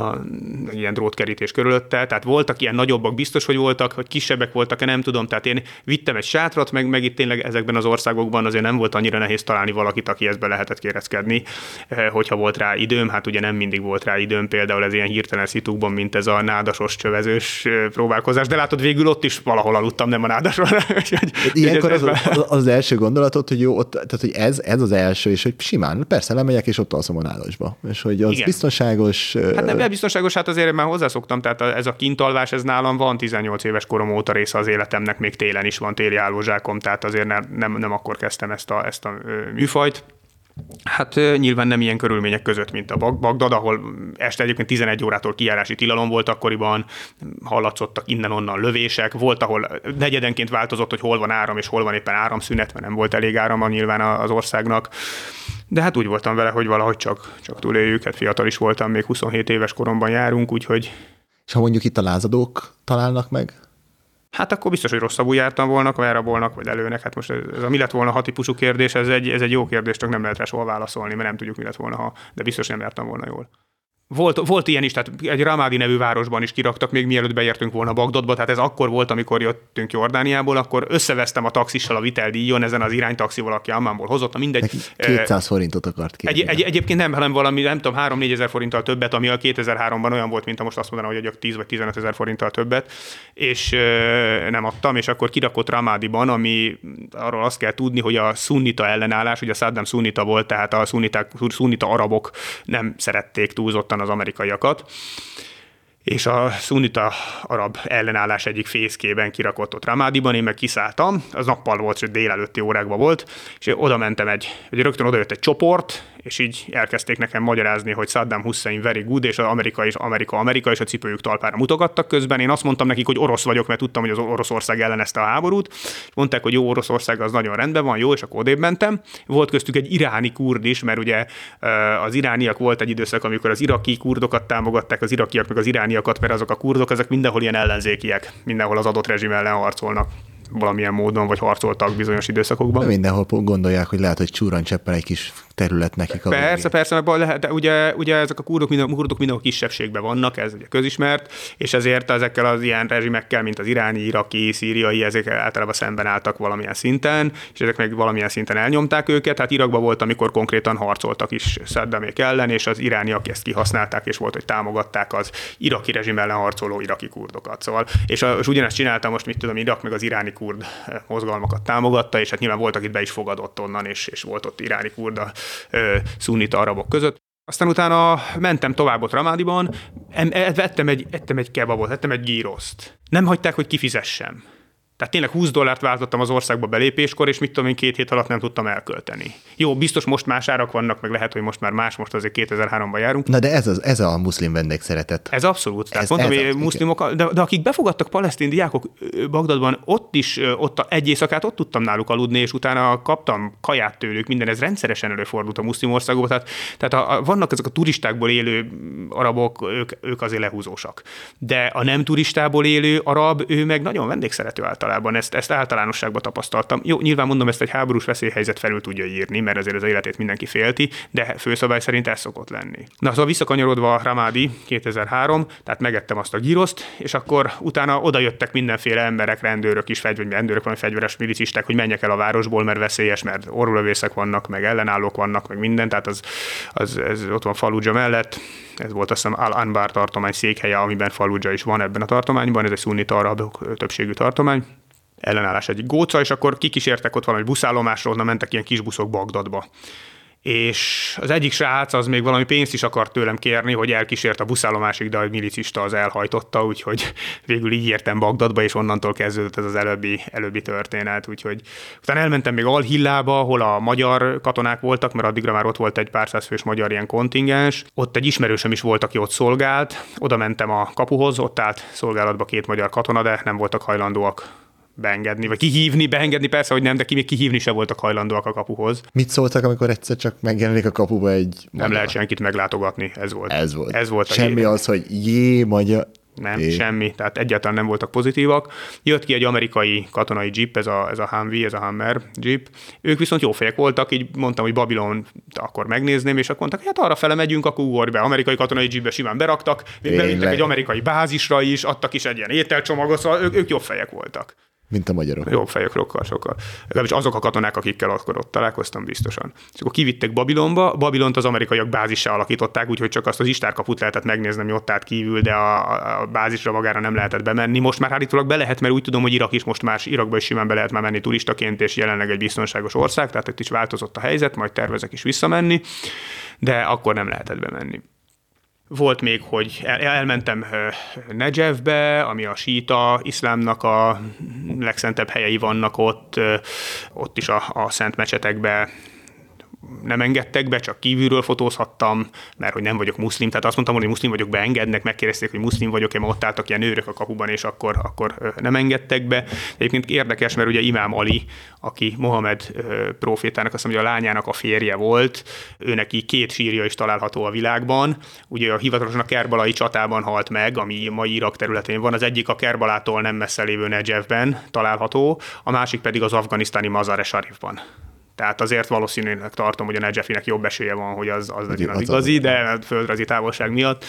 a, ilyen drótkerítés körülötte, tehát voltak ilyen nagyobbak, biztos, hogy voltak, hogy kisebbek voltak-e, nem tudom, tehát én vittem egy sátrat, meg, meg itt tényleg ezekben az országokban azért nem volt annyira nehéz találni valakit, aki ezt be lehetett kérezkedni, hogyha volt rá időm, hát ugye nem mindig volt rá időm, például ez ilyen hirtelen szitukban, mint ez a nádasos csövezős próbálkozás, de látod, végül ott is valahol aludtam, nem a nádasról. Ilyenkor az, az, az, első gondolatot, hogy jó, ott, tehát hogy ez, ez az első, és hogy simán, persze lemegyek, és ott alszom a nádasba. És hogy az Igen. biztonságos. Hát nem biztonságos, hát azért már hozzászoktam, tehát ez a kintalvás, ez nálam van 18 éves korom óta része az életemnek, még télen is van téli állózsákom, tehát azért nem, nem, nem akkor kezdtem ezt a, ezt a műfajt. Hát nyilván nem ilyen körülmények között, mint a Bagdad, ahol este egyébként 11 órától kijárási tilalom volt akkoriban, hallatszottak innen-onnan lövések, volt, ahol negyedenként változott, hogy hol van áram, és hol van éppen áramszünet, mert nem volt elég áram nyilván az országnak. De hát úgy voltam vele, hogy valahogy csak, csak túléljük, hát fiatal is voltam, még 27 éves koromban járunk, úgyhogy... És ha mondjuk itt a lázadók találnak meg? Hát akkor biztos, hogy rosszabbul jártam volna, vagy elrabolnak, vagy előnek. Hát most ez, a mi lett volna ha típusú kérdés, ez egy, ez egy jó kérdés, csak nem lehet rá soha válaszolni, mert nem tudjuk, mi lett volna, ha, de biztos nem jártam volna jól. Volt, volt ilyen is, tehát egy Ramádi nevű városban is kiraktak, még mielőtt beértünk volna Bagdadba, tehát ez akkor volt, amikor jöttünk Jordániából, akkor összevesztem a taxissal a viteldíjon ezen az iránytaxival, aki Ammánból hozott, mindegy. Neki 200 forintot akart kérni. Egy, egy, egyébként nem, hanem valami, nem tudom, 3-4 ezer forinttal többet, ami a 2003-ban olyan volt, mint a most azt mondanám, hogy egy 10 vagy 15 ezer forinttal többet, és ö, nem adtam, és akkor kirakott Ramádiban, ami arról azt kell tudni, hogy a szunnita ellenállás, ugye a Saddam szunnita volt, tehát a szunniták, szunnita arabok nem szerették túlzottan az amerikaiakat, és a szunita arab ellenállás egyik fészkében kirakott ott Ramádiban, én meg kiszálltam, az nappal volt, és délelőtti órákban volt, és oda mentem egy, egy rögtön oda jött egy csoport, és így elkezdték nekem magyarázni, hogy Saddam Hussein very good, és az Amerika és Amerika, Amerika, és a cipőjük talpára mutogattak közben. Én azt mondtam nekik, hogy orosz vagyok, mert tudtam, hogy az Oroszország ellenezte a háborút. Mondták, hogy jó, Oroszország az nagyon rendben van, jó, és akkor odébb mentem. Volt köztük egy iráni kurd is, mert ugye az irániak volt egy időszak, amikor az iraki kurdokat támogatták, az irakiak meg az irániakat, mert azok a kurdok, ezek mindenhol ilyen ellenzékiek, mindenhol az adott rezsim ellen harcolnak valamilyen módon, vagy harcoltak bizonyos időszakokban. De mindenhol gondolják, hogy lehet, hogy csúran cseppen egy kis terület nekik. A persze, végén. persze, mert lehet, de ugye, ugye ezek a kurdok, minden, kurdok mindenhol kisebbségben vannak, ez ugye közismert, és ezért ezekkel az ilyen rezsimekkel, mint az iráni, iraki, szíriai, ezek általában szemben álltak valamilyen szinten, és ezek meg valamilyen szinten elnyomták őket. Hát Irakban volt, amikor konkrétan harcoltak is Saddamék ellen, és az irániak ezt kihasználták, és volt, hogy támogatták az iraki rezsim ellen harcoló iraki kurdokat. Szóval, és, és ugyanezt csináltam most, mit tudom, Irak meg az iráni kurd mozgalmakat támogatta, és hát nyilván voltak itt be is fogadott onnan, és, és volt ott iráni kurd a szunita arabok között. Aztán utána mentem tovább ott Ramádiban, vettem egy, ettem egy kebabot, ettem egy gíroszt. Nem hagyták, hogy kifizessem. Tehát tényleg 20 dollárt váltottam az országba belépéskor, és mit tudom én, két hét alatt nem tudtam elkölteni. Jó, biztos most más árak vannak, meg lehet, hogy most már más, most azért 2003-ban járunk. Na de ez, az, ez a muszlim vendégszeretet. Ez abszolút. Tehát ez, mondtam, ez hogy muszlimok, de, de, akik befogadtak palesztin diákok Bagdadban, ott is, ott a, egy éjszakát ott tudtam náluk aludni, és utána kaptam kaját tőlük, minden ez rendszeresen előfordult a muszlim országokban. Tehát, tehát a, a, vannak ezek a turistákból élő arabok, ők, ők azért lehúzósak. De a nem turistából élő arab, ő meg nagyon vendégszerető által általában, ezt, ezt általánosságban tapasztaltam. Jó, nyilván mondom, ezt egy háborús veszélyhelyzet felül tudja írni, mert azért az életét mindenki félti, de főszabály szerint ez szokott lenni. Na, szóval visszakanyarodva Ramádi 2003, tehát megettem azt a gíroszt, és akkor utána oda jöttek mindenféle emberek, rendőrök is, fegyver, rendőrök, van fegyveres milicisták, hogy menjek el a városból, mert veszélyes, mert orrulövészek vannak, meg ellenállók vannak, meg minden, tehát az, az, ez ott van Fallujah mellett, ez volt azt hiszem Al-Anbar tartomány székhelye, amiben Fallujah is van ebben a tartományban, ez egy szunnita arab többségű tartomány ellenállás egyik góca, és akkor kikísértek ott valami buszállomásról, onnan mentek ilyen kis buszok Bagdadba és az egyik srác az még valami pénzt is akart tőlem kérni, hogy elkísért a buszállomásig, de a milicista az elhajtotta, úgyhogy végül így értem Bagdadba, és onnantól kezdődött ez az előbbi, előbbi történet. Úgyhogy utána elmentem még Alhillába, ahol a magyar katonák voltak, mert addigra már ott volt egy pár száz fős magyar ilyen kontingens. Ott egy ismerősöm is volt, aki ott szolgált. Oda mentem a kapuhoz, ott állt szolgálatba két magyar katona, de nem voltak hajlandóak beengedni, vagy kihívni, beengedni persze, hogy nem, de ki még kihívni se voltak hajlandóak a kapuhoz. Mit szóltak, amikor egyszer csak megjelenik a kapuba egy... Nem magyar? lehet senkit meglátogatni, ez volt. Ez volt. Ez volt Semmi az, hogy jé, magyar... Nem, é. semmi, tehát egyáltalán nem voltak pozitívak. Jött ki egy amerikai katonai jeep, ez a, ez a Humvee, ez a Hammer jeep. Ők viszont jó fejek voltak, így mondtam, hogy Babilon akkor megnézném, és akkor mondtak, hát arra fele megyünk, akkor ugorj be. Amerikai katonai jeepbe simán beraktak, még egy amerikai bázisra is, adtak is egy ilyen ételcsomagot, szóval ők, ők jobb fejek voltak. Mint a magyarok. Jobb fejek sokkal, sokkal. Legalábbis azok a katonák, akikkel akkor ott találkoztam biztosan. És akkor kivittek Babilonba, Babilont az amerikaiak bázissá alakították, úgyhogy csak azt az istárkaput lehetett megnézni, ami ott állt kívül, de a, a bázisra magára nem lehetett bemenni. Most már állítólag be lehet, mert úgy tudom, hogy Irak is most már Irakba is simán be lehet már menni turistaként, és jelenleg egy biztonságos ország, tehát itt is változott a helyzet, majd tervezek is visszamenni, de akkor nem lehetett bemenni. Volt még, hogy elmentem Nejevbe, ami a síta iszlámnak a legszentebb helyei vannak ott, ott is a, a szent mecsetekbe nem engedtek be, csak kívülről fotózhattam, mert hogy nem vagyok muszlim, tehát azt mondtam, hogy muszlim vagyok, beengednek, megkérdezték, hogy muszlim vagyok-e, ott álltak ilyen őrök a kapuban, és akkor, akkor nem engedtek be. Egyébként érdekes, mert ugye Imám Ali, aki Mohamed profétának, azt mondja, a lányának a férje volt, ő neki két sírja is található a világban. Ugye a hivatalosan a Kerbalai csatában halt meg, ami mai Irak területén van. Az egyik a Kerbalától nem messze lévő Nejevben található, a másik pedig az afganisztáni Mazar-e Sharifban. Tehát azért valószínűleg tartom, hogy a Nejefinek jobb esélye van, hogy az, az legyen az, az igazi, de földrajzi távolság miatt.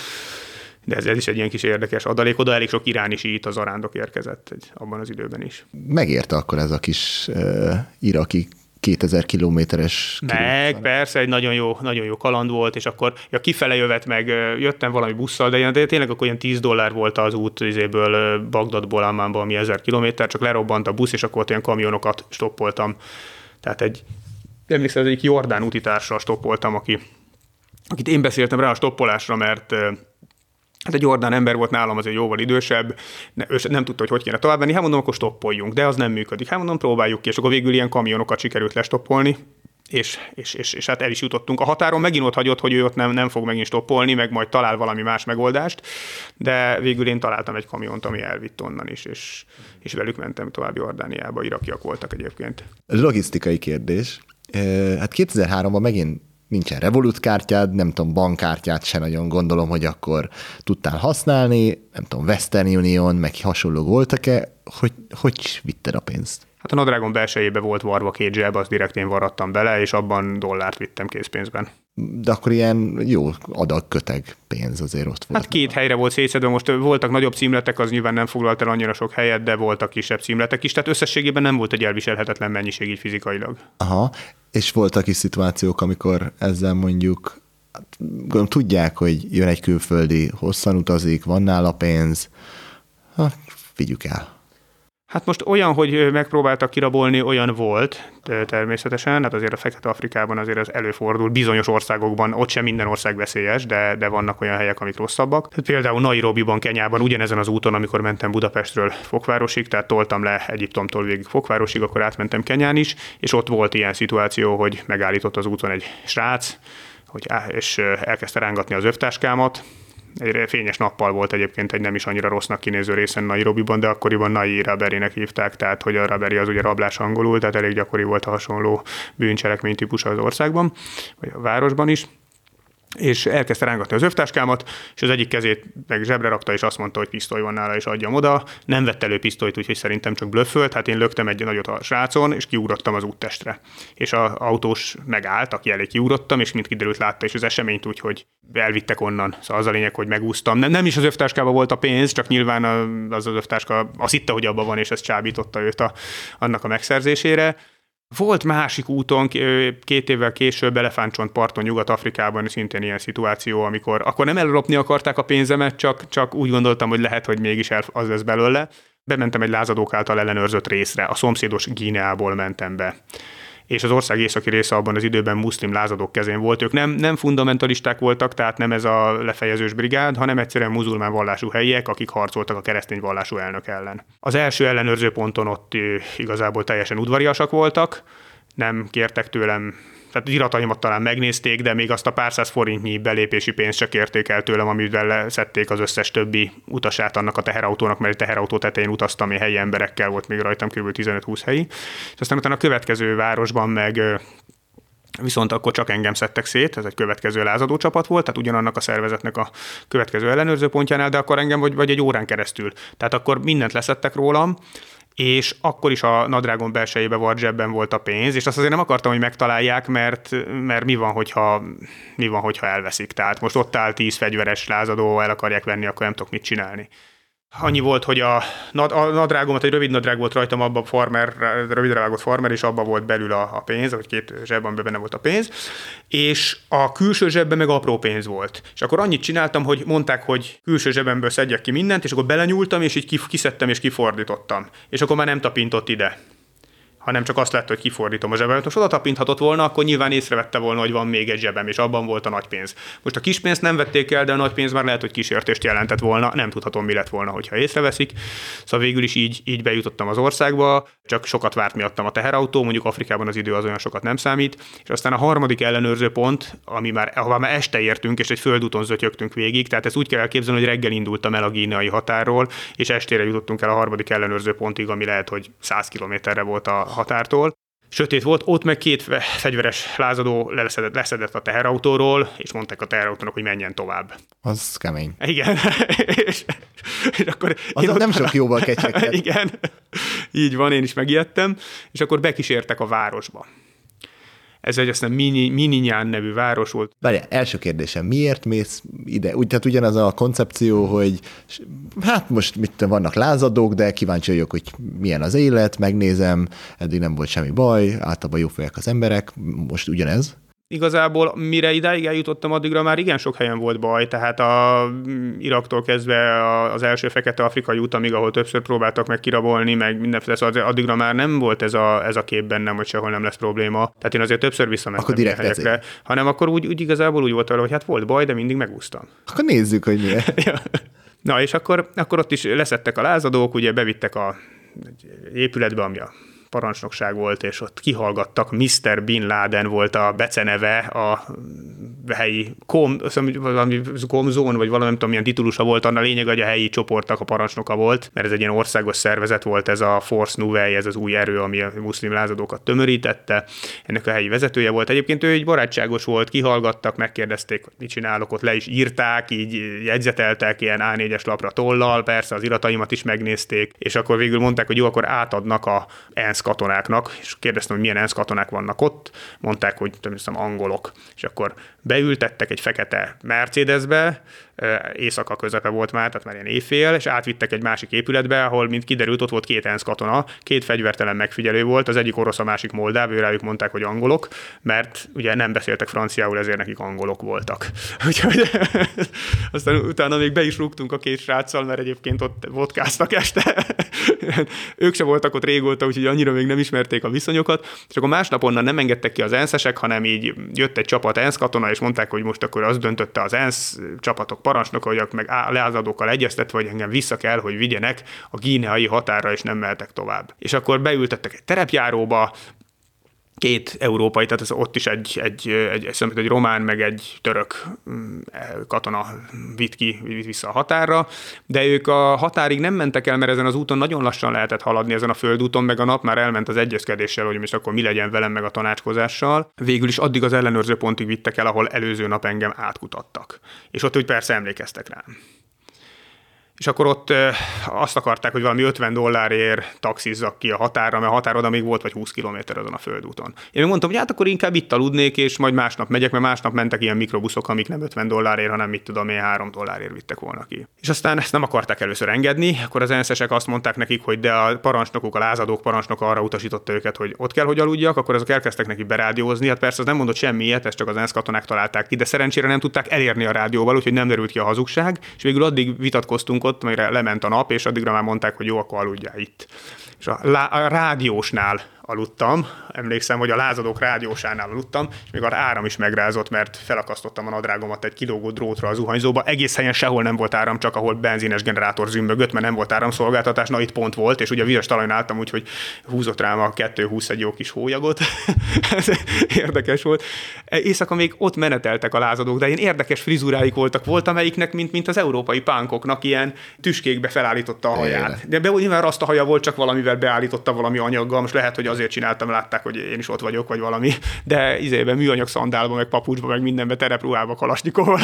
De ez, ez is egy ilyen kis érdekes adalék. Oda elég sok iráni itt az arándok érkezett egy, abban az időben is. Megérte akkor ez a kis uh, iraki 2000 kilométeres. Meg, persze, egy nagyon jó, nagyon jó kaland volt, és akkor ja, kifele jövet meg, jöttem valami busszal, de, de tényleg akkor ilyen 10 dollár volt az út izéből Bagdadból Ammánba, ami 1000 kilométer, csak lerobbant a busz, és akkor ott ilyen kamionokat stoppoltam tehát egy, emlékszem, az egyik Jordán utitársra stoppoltam, aki, akit én beszéltem rá a stoppolásra, mert Hát egy Jordán ember volt nálam, azért jóval idősebb, ne, ő nem tudta, hogy hogy kéne tovább menni. Hát mondom, akkor stoppoljunk, de az nem működik. Hát mondom, próbáljuk ki, és akkor végül ilyen kamionokat sikerült lestoppolni, és, és, és, és hát el is jutottunk. A határon megint ott hagyott, hogy ő ott nem, nem fog megint stoppolni, meg majd talál valami más megoldást, de végül én találtam egy kamiont, ami elvitt onnan is, és, és velük mentem tovább Jordániába, irakiak voltak egyébként. Logisztikai kérdés. Hát 2003-ban megint nincsen Revolut kártyád, nem tudom, bankkártyát se nagyon gondolom, hogy akkor tudtál használni, nem tudom, Western Union, meg hasonló voltak-e, hogy, hogy vitted a pénzt? Hát a nadrágon belsejébe volt varva két zseb, azt direkt én varrattam bele, és abban dollárt vittem készpénzben. De akkor ilyen jó adag köteg pénz azért ott volt. Hát két helyre volt szétszedve, most voltak nagyobb címletek, az nyilván nem foglalt el annyira sok helyet, de voltak kisebb címletek is, tehát összességében nem volt egy elviselhetetlen mennyiség így fizikailag. Aha, és voltak is szituációk, amikor ezzel mondjuk gondolom, tudják, hogy jön egy külföldi, hosszan utazik, van nála pénz, hát vigyük el. Hát most olyan, hogy megpróbáltak kirabolni, olyan volt természetesen, hát azért a Fekete-Afrikában azért ez előfordul, bizonyos országokban, ott sem minden ország veszélyes, de, de vannak olyan helyek, amik rosszabbak. Tehát például Nairobiban, Kenyában, ugyanezen az úton, amikor mentem Budapestről Fokvárosig, tehát toltam le Egyiptomtól végig Fokvárosig, akkor átmentem Kenyán is, és ott volt ilyen szituáció, hogy megállított az úton egy srác, hogy, és elkezdte rángatni az övtáskámat, egy fényes nappal volt egyébként egy nem is annyira rossznak kinéző részen Nairobiban, de akkoriban Nai Raberinek hívták, tehát hogy a Raberi az ugye rablás angolul, tehát elég gyakori volt a hasonló bűncselekmény típus az országban, vagy a városban is és elkezdte rángatni az övtáskámat, és az egyik kezét meg zsebre rakta, és azt mondta, hogy pisztoly van nála, és adjam oda. Nem vett elő pisztolyt, úgyhogy szerintem csak blöffölt, hát én löktem egy nagyot a srácon, és kiugrottam az úttestre. És az autós megállt, aki elég kiugrottam, és mint kiderült látta is az eseményt, úgyhogy elvittek onnan. Szóval az a lényeg, hogy megúsztam. Nem, nem is az övtáskában volt a pénz, csak nyilván az az övtáska azt hitte, hogy abban van, és ez csábította őt a, annak a megszerzésére volt másik úton, két évvel később parton Nyugat-Afrikában szintén ilyen szituáció, amikor akkor nem ellopni akarták a pénzemet, csak, csak úgy gondoltam, hogy lehet, hogy mégis az lesz belőle. Bementem egy lázadók által ellenőrzött részre, a szomszédos Gíneából mentem be és az ország északi része abban az időben muszlim lázadók kezén volt. Ők nem, nem fundamentalisták voltak, tehát nem ez a lefejezős brigád, hanem egyszerűen muzulmán vallású helyiek, akik harcoltak a keresztény vallású elnök ellen. Az első ellenőrző ponton ott igazából teljesen udvariasak voltak, nem kértek tőlem tehát irataimat talán megnézték, de még azt a pár száz forintnyi belépési pénzt csak érték el tőlem, amivel szedték az összes többi utasát annak a teherautónak, mert egy teherautó tetején utaztam, én helyi emberekkel volt még rajtam kb. 15-20 helyi. És aztán utána a következő városban meg Viszont akkor csak engem szedtek szét, ez egy következő lázadó csapat volt, tehát ugyanannak a szervezetnek a következő ellenőrző pontjánál, de akkor engem vagy, vagy egy órán keresztül. Tehát akkor mindent leszettek rólam, és akkor is a nadrágon belsejébe volt zsebben volt a pénz, és azt azért nem akartam, hogy megtalálják, mert, mert mi, van, hogyha, mi van, hogyha elveszik. Tehát most ott áll tíz fegyveres lázadó, el akarják venni, akkor nem tudok mit csinálni. Annyi volt, hogy a, nad, a nadrágomat, egy rövid nadrág volt rajtam, abban farmer, rövidre vágott farmer, és abban volt belül a, a pénz, vagy két zsebben benne volt a pénz, és a külső zsebben meg apró pénz volt. És akkor annyit csináltam, hogy mondták, hogy külső zsebemből szedjek ki mindent, és akkor belenyúltam, és így kiszedtem és kifordítottam. És akkor már nem tapintott ide hanem csak azt látta, hogy kifordítom a zsebem. Most oda tapinthatott volna, akkor nyilván észrevette volna, hogy van még egy zsebem, és abban volt a nagy pénz. Most a kis pénzt nem vették el, de a nagy pénz már lehet, hogy kísértést jelentett volna, nem tudhatom, mi lett volna, hogyha észreveszik. Szóval végül is így, így bejutottam az országba, csak sokat várt miattam a teherautó, mondjuk Afrikában az idő az olyan sokat nem számít, és aztán a harmadik ellenőrző pont, ami már, ahová már este értünk, és egy földúton zötyögtünk végig, tehát ezt úgy kell elképzelni, hogy reggel indultam el a gíneai határról, és estére jutottunk el a harmadik ellenőrző pontig, ami lehet, hogy 100 kilométerre volt a határtól. Sötét volt, ott meg két fegyveres lázadó leszedett, leszedett a teherautóról, és mondták a teherautónak, hogy menjen tovább. Az kemény. Igen. és, és akkor az nem sok jóval kecsegtet. Igen. Így van, én is megijedtem, és akkor bekísértek a városba. Ez egy aztán Mini, Mininyán nevű város volt. Várjál, első kérdésem, miért mész ide? Úgy, tehát ugyanaz a koncepció, hogy hát most mit vannak lázadók, de kíváncsi vagyok, hogy milyen az élet, megnézem, eddig nem volt semmi baj, általában jó az emberek, most ugyanez igazából mire idáig eljutottam, addigra már igen sok helyen volt baj, tehát a Iraktól kezdve az első fekete afrikai út, amíg ahol többször próbáltak meg kirabolni, meg mindenféle, szóval addigra már nem volt ez a, ez a kép bennem, hogy sehol nem lesz probléma. Tehát én azért többször visszamentem akkor direkt helyekre, ezért. hanem akkor úgy, úgy igazából úgy volt hogy hát volt baj, de mindig megúsztam. Akkor nézzük, hogy miért. Na, és akkor, akkor ott is leszettek a lázadók, ugye bevittek a épületbe, ami a parancsnokság volt, és ott kihallgattak, Mr. Bin Laden volt a beceneve a helyi kom, valami komzón, vagy valami nem tudom, milyen titulusa volt, annak lényeg, hogy a helyi csoportnak a parancsnoka volt, mert ez egy ilyen országos szervezet volt, ez a Force Nouvelle, ez az új erő, ami a muszlim lázadókat tömörítette. Ennek a helyi vezetője volt. Egyébként ő egy barátságos volt, kihallgattak, megkérdezték, hogy mit csinálok, ott le is írták, így jegyzeteltek ilyen A4-es lapra tollal, persze az irataimat is megnézték, és akkor végül mondták, hogy jó, akkor átadnak a ENSZ katonáknak, és kérdeztem, hogy milyen ENSZ katonák vannak ott, mondták, hogy tudom, angolok, és akkor beültettek egy fekete Mercedesbe, éjszaka közepe volt már, tehát már ilyen éjfél, és átvittek egy másik épületbe, ahol, mint kiderült, ott volt két ENSZ katona, két fegyvertelen megfigyelő volt, az egyik orosz, a másik moldáv, őrájuk mondták, hogy angolok, mert ugye nem beszéltek franciául, ezért nekik angolok voltak. Úgyhogy aztán utána még be is rúgtunk a két sráccal, mert egyébként ott vodkáztak este. ők se voltak ott régóta, úgyhogy annyira még nem ismerték a viszonyokat, és akkor másnap onnan nem engedtek ki az ENSZ-esek, hanem így jött egy csapat ENSZ katona, és mondták, hogy most akkor az döntötte az ENSZ csapatok parancsnoka, hogy meg lázadókkal egyeztetve, hogy engem vissza kell, hogy vigyenek a gíneai határa, és nem mehetek tovább. És akkor beültettek egy terepjáróba, két európai, tehát ez ott is egy, egy, egy, egy, egy román, meg egy török mm, katona vitt ki, vitt vissza a határra, de ők a határig nem mentek el, mert ezen az úton nagyon lassan lehetett haladni ezen a földúton, meg a nap már elment az egyezkedéssel, hogy most akkor mi legyen velem, meg a tanácskozással. Végül is addig az ellenőrző pontig vittek el, ahol előző nap engem átkutattak. És ott úgy persze emlékeztek rám és akkor ott azt akarták, hogy valami 50 dollárért taxizzak ki a határa, mert a határ oda még volt vagy 20 kilométer azon a földúton. Én még mondtam, hogy hát akkor inkább itt aludnék, és majd másnap megyek, mert másnap mentek ilyen mikrobuszok, amik nem 50 dollárért, hanem mit tudom én, 3 dollárért vittek volna ki. És aztán ezt nem akarták először engedni, akkor az ensz azt mondták nekik, hogy de a parancsnokuk, a lázadók parancsnoka arra utasította őket, hogy ott kell, hogy aludjak, akkor azok elkezdtek neki berádiózni. Hát persze az nem mondott semmi ilyet, ezt csak az ENSZ katonák találták ki, de szerencsére nem tudták elérni a rádióval, úgyhogy nem derült ki a hazugság, és végül addig vitatkoztunk ott, amire lement a nap, és addigra már mondták, hogy jó, akkor aludjál itt. És a, lá- a rádiósnál aludtam, emlékszem, hogy a lázadók rádiósánál aludtam, és még a áram is megrázott, mert felakasztottam a nadrágomat egy kilógó drótra az zuhanyzóba. Egész helyen sehol nem volt áram, csak ahol benzines generátor zümbögött, mert nem volt áramszolgáltatás, na itt pont volt, és ugye a vizes talajon álltam, úgyhogy húzott rám a 220 egy jó kis hólyagot. Ez érdekes volt. Éjszaka még ott meneteltek a lázadók, de én érdekes frizuráik voltak. Volt amelyiknek, mint, mint az európai pánkoknak, ilyen tüskékbe felállította a haját. De be, nyilván azt a haja volt, csak valamivel beállította valami anyaggal. Most lehet, hogy azért csináltam, látták, hogy én is ott vagyok, vagy valami, de izében műanyag szandálba, meg papucsba, meg mindenbe, terepruhába, kalasnyikóval,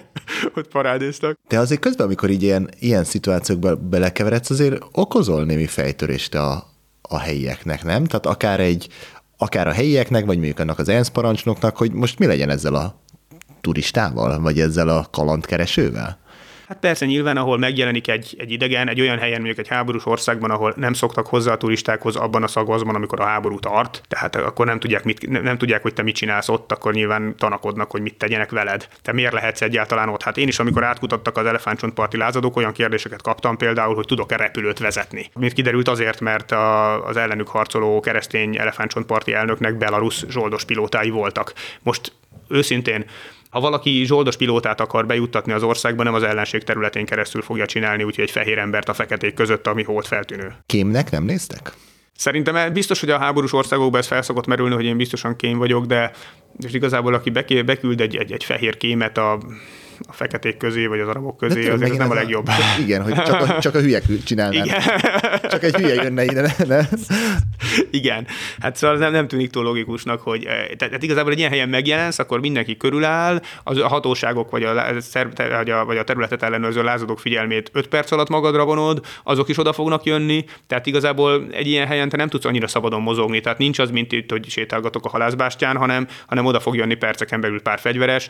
ott parádéztak. De azért közben, amikor így ilyen, ilyen szituációkba belekeveredsz, azért okozol némi fejtörést a, a helyieknek, nem? Tehát akár egy, akár a helyieknek, vagy mondjuk annak az ENSZ parancsnoknak, hogy most mi legyen ezzel a turistával, vagy ezzel a kalandkeresővel? Hát persze nyilván, ahol megjelenik egy, egy idegen, egy olyan helyen, mondjuk egy háborús országban, ahol nem szoktak hozzá a turistákhoz abban a szagazban, amikor a háború tart, tehát akkor nem tudják, mit, nem, nem tudják, hogy te mit csinálsz ott, akkor nyilván tanakodnak, hogy mit tegyenek veled. Te miért lehetsz egyáltalán ott? Hát én is, amikor átkutattak az elefántcsontparti lázadók, olyan kérdéseket kaptam például, hogy tudok-e repülőt vezetni. Miért kiderült azért, mert a, az ellenük harcoló keresztény elefántcsontparti elnöknek Belarus zsoldos pilótái voltak. Most őszintén ha valaki zsoldos pilótát akar bejuttatni az országba, nem az ellenség területén keresztül fogja csinálni, úgyhogy egy fehér embert a feketék között, ami hót feltűnő. Kémnek nem néztek? Szerintem biztos, hogy a háborús országokban ez fel szokott merülni, hogy én biztosan kém vagyok, de és igazából aki beküld egy, egy, egy fehér kémet a a feketék közé, vagy az arabok közé, azért ez nem a legjobb. A, igen, hogy csak a, csak a hülyek csinálnák. Igen. Csak egy hülye jönne ide. Ne? Igen. Hát szóval nem, nem tűnik túl logikusnak, hogy eh, tehát, igazából egy ilyen helyen megjelensz, akkor mindenki körüláll, az a hatóságok vagy a, vagy a, vagy a területet ellenőrző lázadók figyelmét 5 perc alatt magadra vonod, azok is oda fognak jönni, tehát igazából egy ilyen helyen te nem tudsz annyira szabadon mozogni, tehát nincs az, mint itt, hogy sétálgatok a halászbástyán, hanem, hanem oda fog jönni perceken belül pár fegyveres,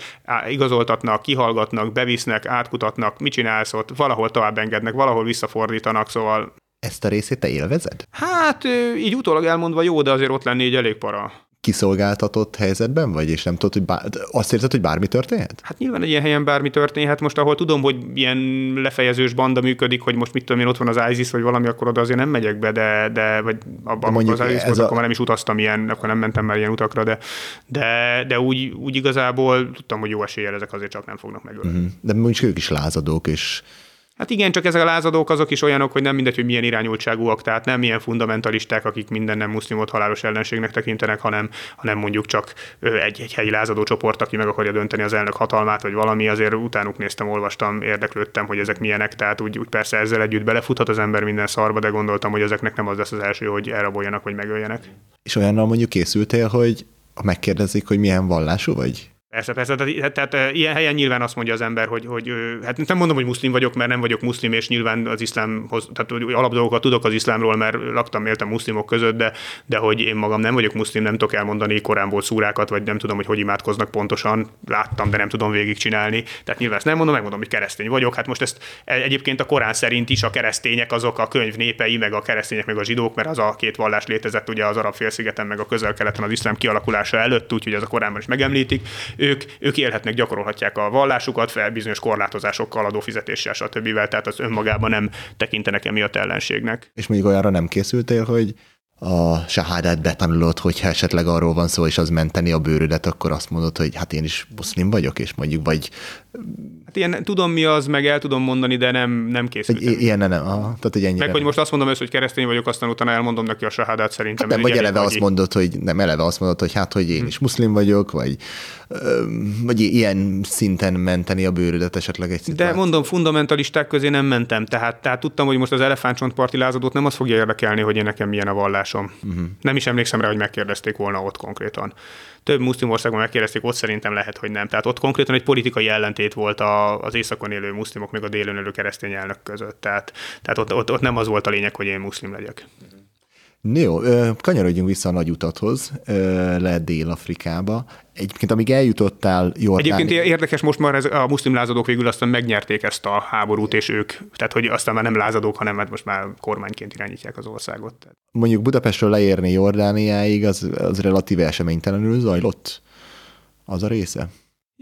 igazoltatnak, kihallgatnak, hallgatnak, bevisznek, átkutatnak, mit csinálsz ott, valahol tovább engednek, valahol visszafordítanak, szóval... Ezt a részét te élvezed? Hát így utólag elmondva jó, de azért ott lenni egy elég para kiszolgáltatott helyzetben vagy, és nem tudod, hogy bár, azt érzed, hogy bármi történhet? Hát nyilván egy ilyen helyen bármi történhet. Most, ahol tudom, hogy ilyen lefejezős banda működik, hogy most mit tudom én, ott van az ISIS, vagy valami, akkor oda azért nem megyek be, de, de vagy abban mondjuk az ISIS, ez a... akkor már nem is utaztam ilyen, akkor nem mentem már ilyen utakra, de, de, de úgy, úgy igazából tudtam, hogy jó eséllyel ezek azért csak nem fognak megölni. Uh-huh. De mondjuk ők is lázadók, és Hát igen, csak ezek a lázadók azok is olyanok, hogy nem mindegy, hogy milyen irányultságúak, tehát nem ilyen fundamentalisták, akik minden nem muszlimot halálos ellenségnek tekintenek, hanem, hanem mondjuk csak egy, egy helyi lázadó csoport, aki meg akarja dönteni az elnök hatalmát, vagy valami, azért utánuk néztem, olvastam, érdeklődtem, hogy ezek milyenek, tehát úgy, úgy persze ezzel együtt belefuthat az ember minden szarba, de gondoltam, hogy ezeknek nem az lesz az első, hogy elraboljanak, vagy megöljenek. És olyannal mondjuk készültél, hogy megkérdezik, hogy milyen vallású vagy? Persze, persze, tehát, tehát ilyen helyen nyilván azt mondja az ember, hogy, hogy hát nem mondom, hogy muszlim vagyok, mert nem vagyok muszlim, és nyilván az iszlámhoz, tehát alapdolgokat tudok az iszlámról, mert laktam, éltem muszlimok között, de, de hogy én magam nem vagyok muszlim, nem tudok elmondani korámból szúrákat, vagy nem tudom, hogy hogy imádkoznak pontosan, láttam, de nem tudom végigcsinálni. Tehát nyilván ezt nem mondom, megmondom, hogy keresztény vagyok. Hát most ezt e, egyébként a Korán szerint is a keresztények azok a könyv népei, meg a keresztények, meg a zsidók, mert az a két vallás létezett ugye az arab félszigeten, meg a közel-keleten az iszlám kialakulása előtt, úgyhogy ez a Koránban is megemlítik ők, ők élhetnek, gyakorolhatják a vallásukat fel bizonyos korlátozásokkal, adófizetéssel, stb. Tehát az önmagában nem tekintenek emiatt ellenségnek. És mondjuk olyanra nem készültél, hogy a sahádát betanulod, hogyha esetleg arról van szó, és az menteni a bőrödet, akkor azt mondod, hogy hát én is muszlim vagyok, és mondjuk vagy Hát ilyen, tudom mi az, meg el tudom mondani, de nem, nem készültem. Egy, ilyen nem, aha, tehát hogy ennyire. Meg, hogy most azt mondom ezt, hogy keresztény vagyok, aztán utána elmondom neki a sahádát szerintem. Hát nem, vagy eleve azt mondod, hogy nem, eleve azt mondod, hogy hát, hogy én hm. is muszlim vagyok, vagy, vagy ilyen szinten menteni a bőrödet esetleg egy. De mondom, fundamentalisták közé nem mentem, tehát, tehát tudtam, hogy most az elefántcsontparti lázadót nem az fogja érdekelni, hogy én nekem milyen a vallásom. Uh-huh. Nem is emlékszem rá, hogy megkérdezték volna ott konkrétan több muszlim országban megkérdezték, ott szerintem lehet, hogy nem. Tehát ott konkrétan egy politikai ellentét volt a, az északon élő muszlimok, meg a délen élő keresztény elnök között. Tehát, tehát ott, ott, ott, nem az volt a lényeg, hogy én muszlim legyek. Jó, kanyarodjunk vissza a nagy utathoz, le Dél-Afrikába. Egyébként amíg eljutottál Jordán... Egyébként érdekes, most már ez, a muszlim lázadók végül aztán megnyerték ezt a háborút, és ők, tehát hogy aztán már nem lázadók, hanem hát most már kormányként irányítják az országot. Mondjuk Budapestről leérni Jordániáig, az, az relatíve eseménytelenül zajlott az a része?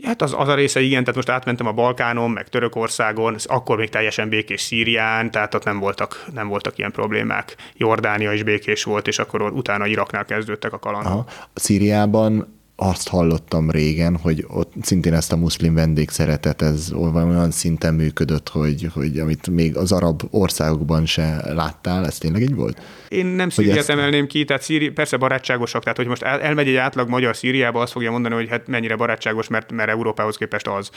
Hát az, az a része igen, tehát most átmentem a Balkánon, meg Törökországon, akkor még teljesen békés Szírián, tehát ott nem voltak, nem voltak ilyen problémák. Jordánia is békés volt, és akkor utána Iraknál kezdődtek a kalandok. Aha. Szíriában azt hallottam régen, hogy ott szintén ezt a muszlim vendégszeretet, ez olyan szinten működött, hogy, hogy amit még az arab országokban se láttál, ez tényleg így volt? Én nem Szíriát ezt... emelném ki, tehát Szíri, persze barátságosak, tehát hogy most el, elmegy egy átlag magyar Szíriába, azt fogja mondani, hogy hát mennyire barátságos, mert, mert Európához képest az.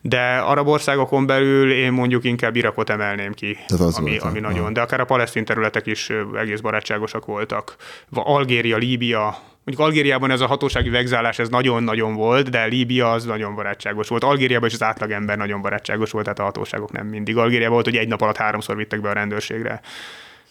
De arab országokon belül én mondjuk inkább Irakot emelném ki, az ami, volt, ami nagyon. De akár a palesztin területek is egész barátságosak voltak. Algéria, Líbia, Mondjuk Algériában ez a hatósági vegzálás ez nagyon-nagyon volt, de Líbia az nagyon barátságos volt. Algériában is az átlagember nagyon barátságos volt, tehát a hatóságok nem mindig. Algériában volt, hogy egy nap alatt háromszor vittek be a rendőrségre.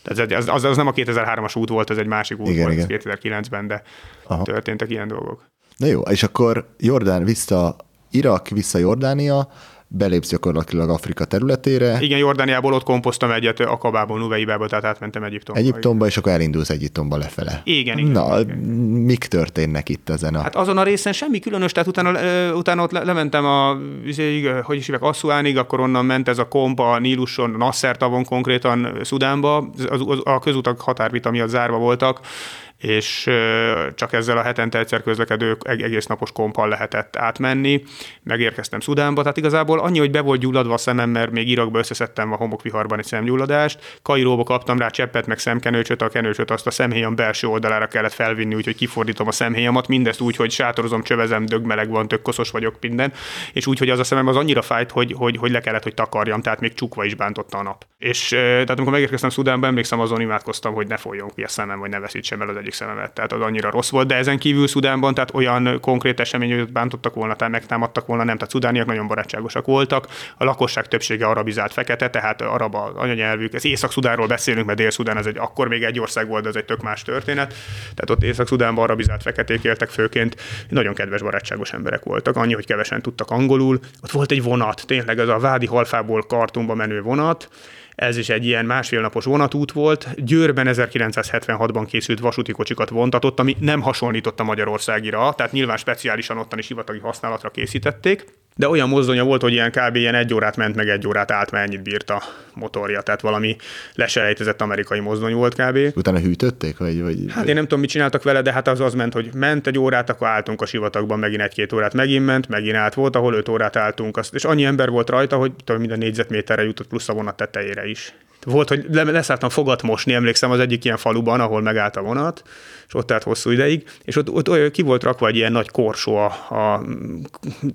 Tehát az, az, az nem a 2003-as út volt, ez egy másik út igen, volt, igen. 2009-ben, de Aha. történtek ilyen dolgok. Na jó, és akkor Jordán vissza, Irak vissza Jordánia, belépsz gyakorlatilag Afrika területére. Igen, Jordániából ott kompoztam egyet, Akabából, Nuveibából, tehát átmentem Egyiptomba. Egyiptomba, és akkor elindulsz Egyiptomba lefele. Igen, igen. Na, igen. mik történnek itt ezen a... Hát azon a részen semmi különös, tehát utána, utána ott lementem a, hogy is hívják, Asszuánig, akkor onnan ment ez a kompa Níluson, Nasser tavon konkrétan Szudánba, a közutak határvita miatt zárva voltak, és csak ezzel a hetente egyszer közlekedő egész napos kompal lehetett átmenni. Megérkeztem Szudánba, tehát igazából annyi, hogy be volt gyulladva a szemem, mert még Irakba összeszedtem a homokviharban egy szemgyulladást. Kairóba kaptam rá cseppet, meg szemkenőcsöt, a kenőcsöt azt a szemhéjam belső oldalára kellett felvinni, úgyhogy kifordítom a szemhéjamat, mindezt úgy, hogy sátorozom, csövezem, dögmeleg van, tök koszos vagyok minden, és úgy, hogy az a szemem az annyira fájt, hogy, hogy, hogy le kellett, hogy takarjam, tehát még csukva is bántotta a nap. És tehát amikor megérkeztem Szudánba, emlékszem azon imádkoztam, hogy ne folyjon ki a szemem, vagy ne veszítsem el az egyik szememet. Tehát az annyira rossz volt, de ezen kívül Szudánban, tehát olyan konkrét esemény, hogy bántottak volna, tehát megtámadtak volna, nem, tehát szudániak nagyon barátságosak voltak. A lakosság többsége arabizált fekete, tehát arab az anyanyelvük. Ez Észak-Szudánról beszélünk, mert Dél-Szudán ez egy akkor még egy ország volt, de ez egy tök más történet. Tehát ott Észak-Szudánban arabizált feketék éltek főként, nagyon kedves barátságos emberek voltak, annyi, hogy kevesen tudtak angolul. Ott volt egy vonat, tényleg ez a Vádi Halfából Kartumba menő vonat, ez is egy ilyen másfél napos vonatút volt. Győrben 1976-ban készült vasúti kocsikat vontatott, ami nem hasonlított a Magyarországira, tehát nyilván speciálisan ottan is hivatagi használatra készítették de olyan mozdonya volt, hogy ilyen kb. ilyen egy órát ment, meg egy órát állt, mert ennyit bírt a motorja, tehát valami leselejtezett amerikai mozdony volt kb. Utána hűtötték? Vagy, vagy... Hát én nem tudom, mit csináltak vele, de hát az az ment, hogy ment egy órát, akkor álltunk a sivatagban, megint egy-két órát megint ment, megint állt volt, ahol öt órát álltunk, azt, és annyi ember volt rajta, hogy tudom, minden négyzetméterre jutott plusz a vonat tetejére is. Volt, hogy leszálltam fogat mosni, emlékszem az egyik ilyen faluban, ahol megállt a vonat, és ott állt hosszú ideig, és ott, ott ott ki volt rakva egy ilyen nagy korsó a, a,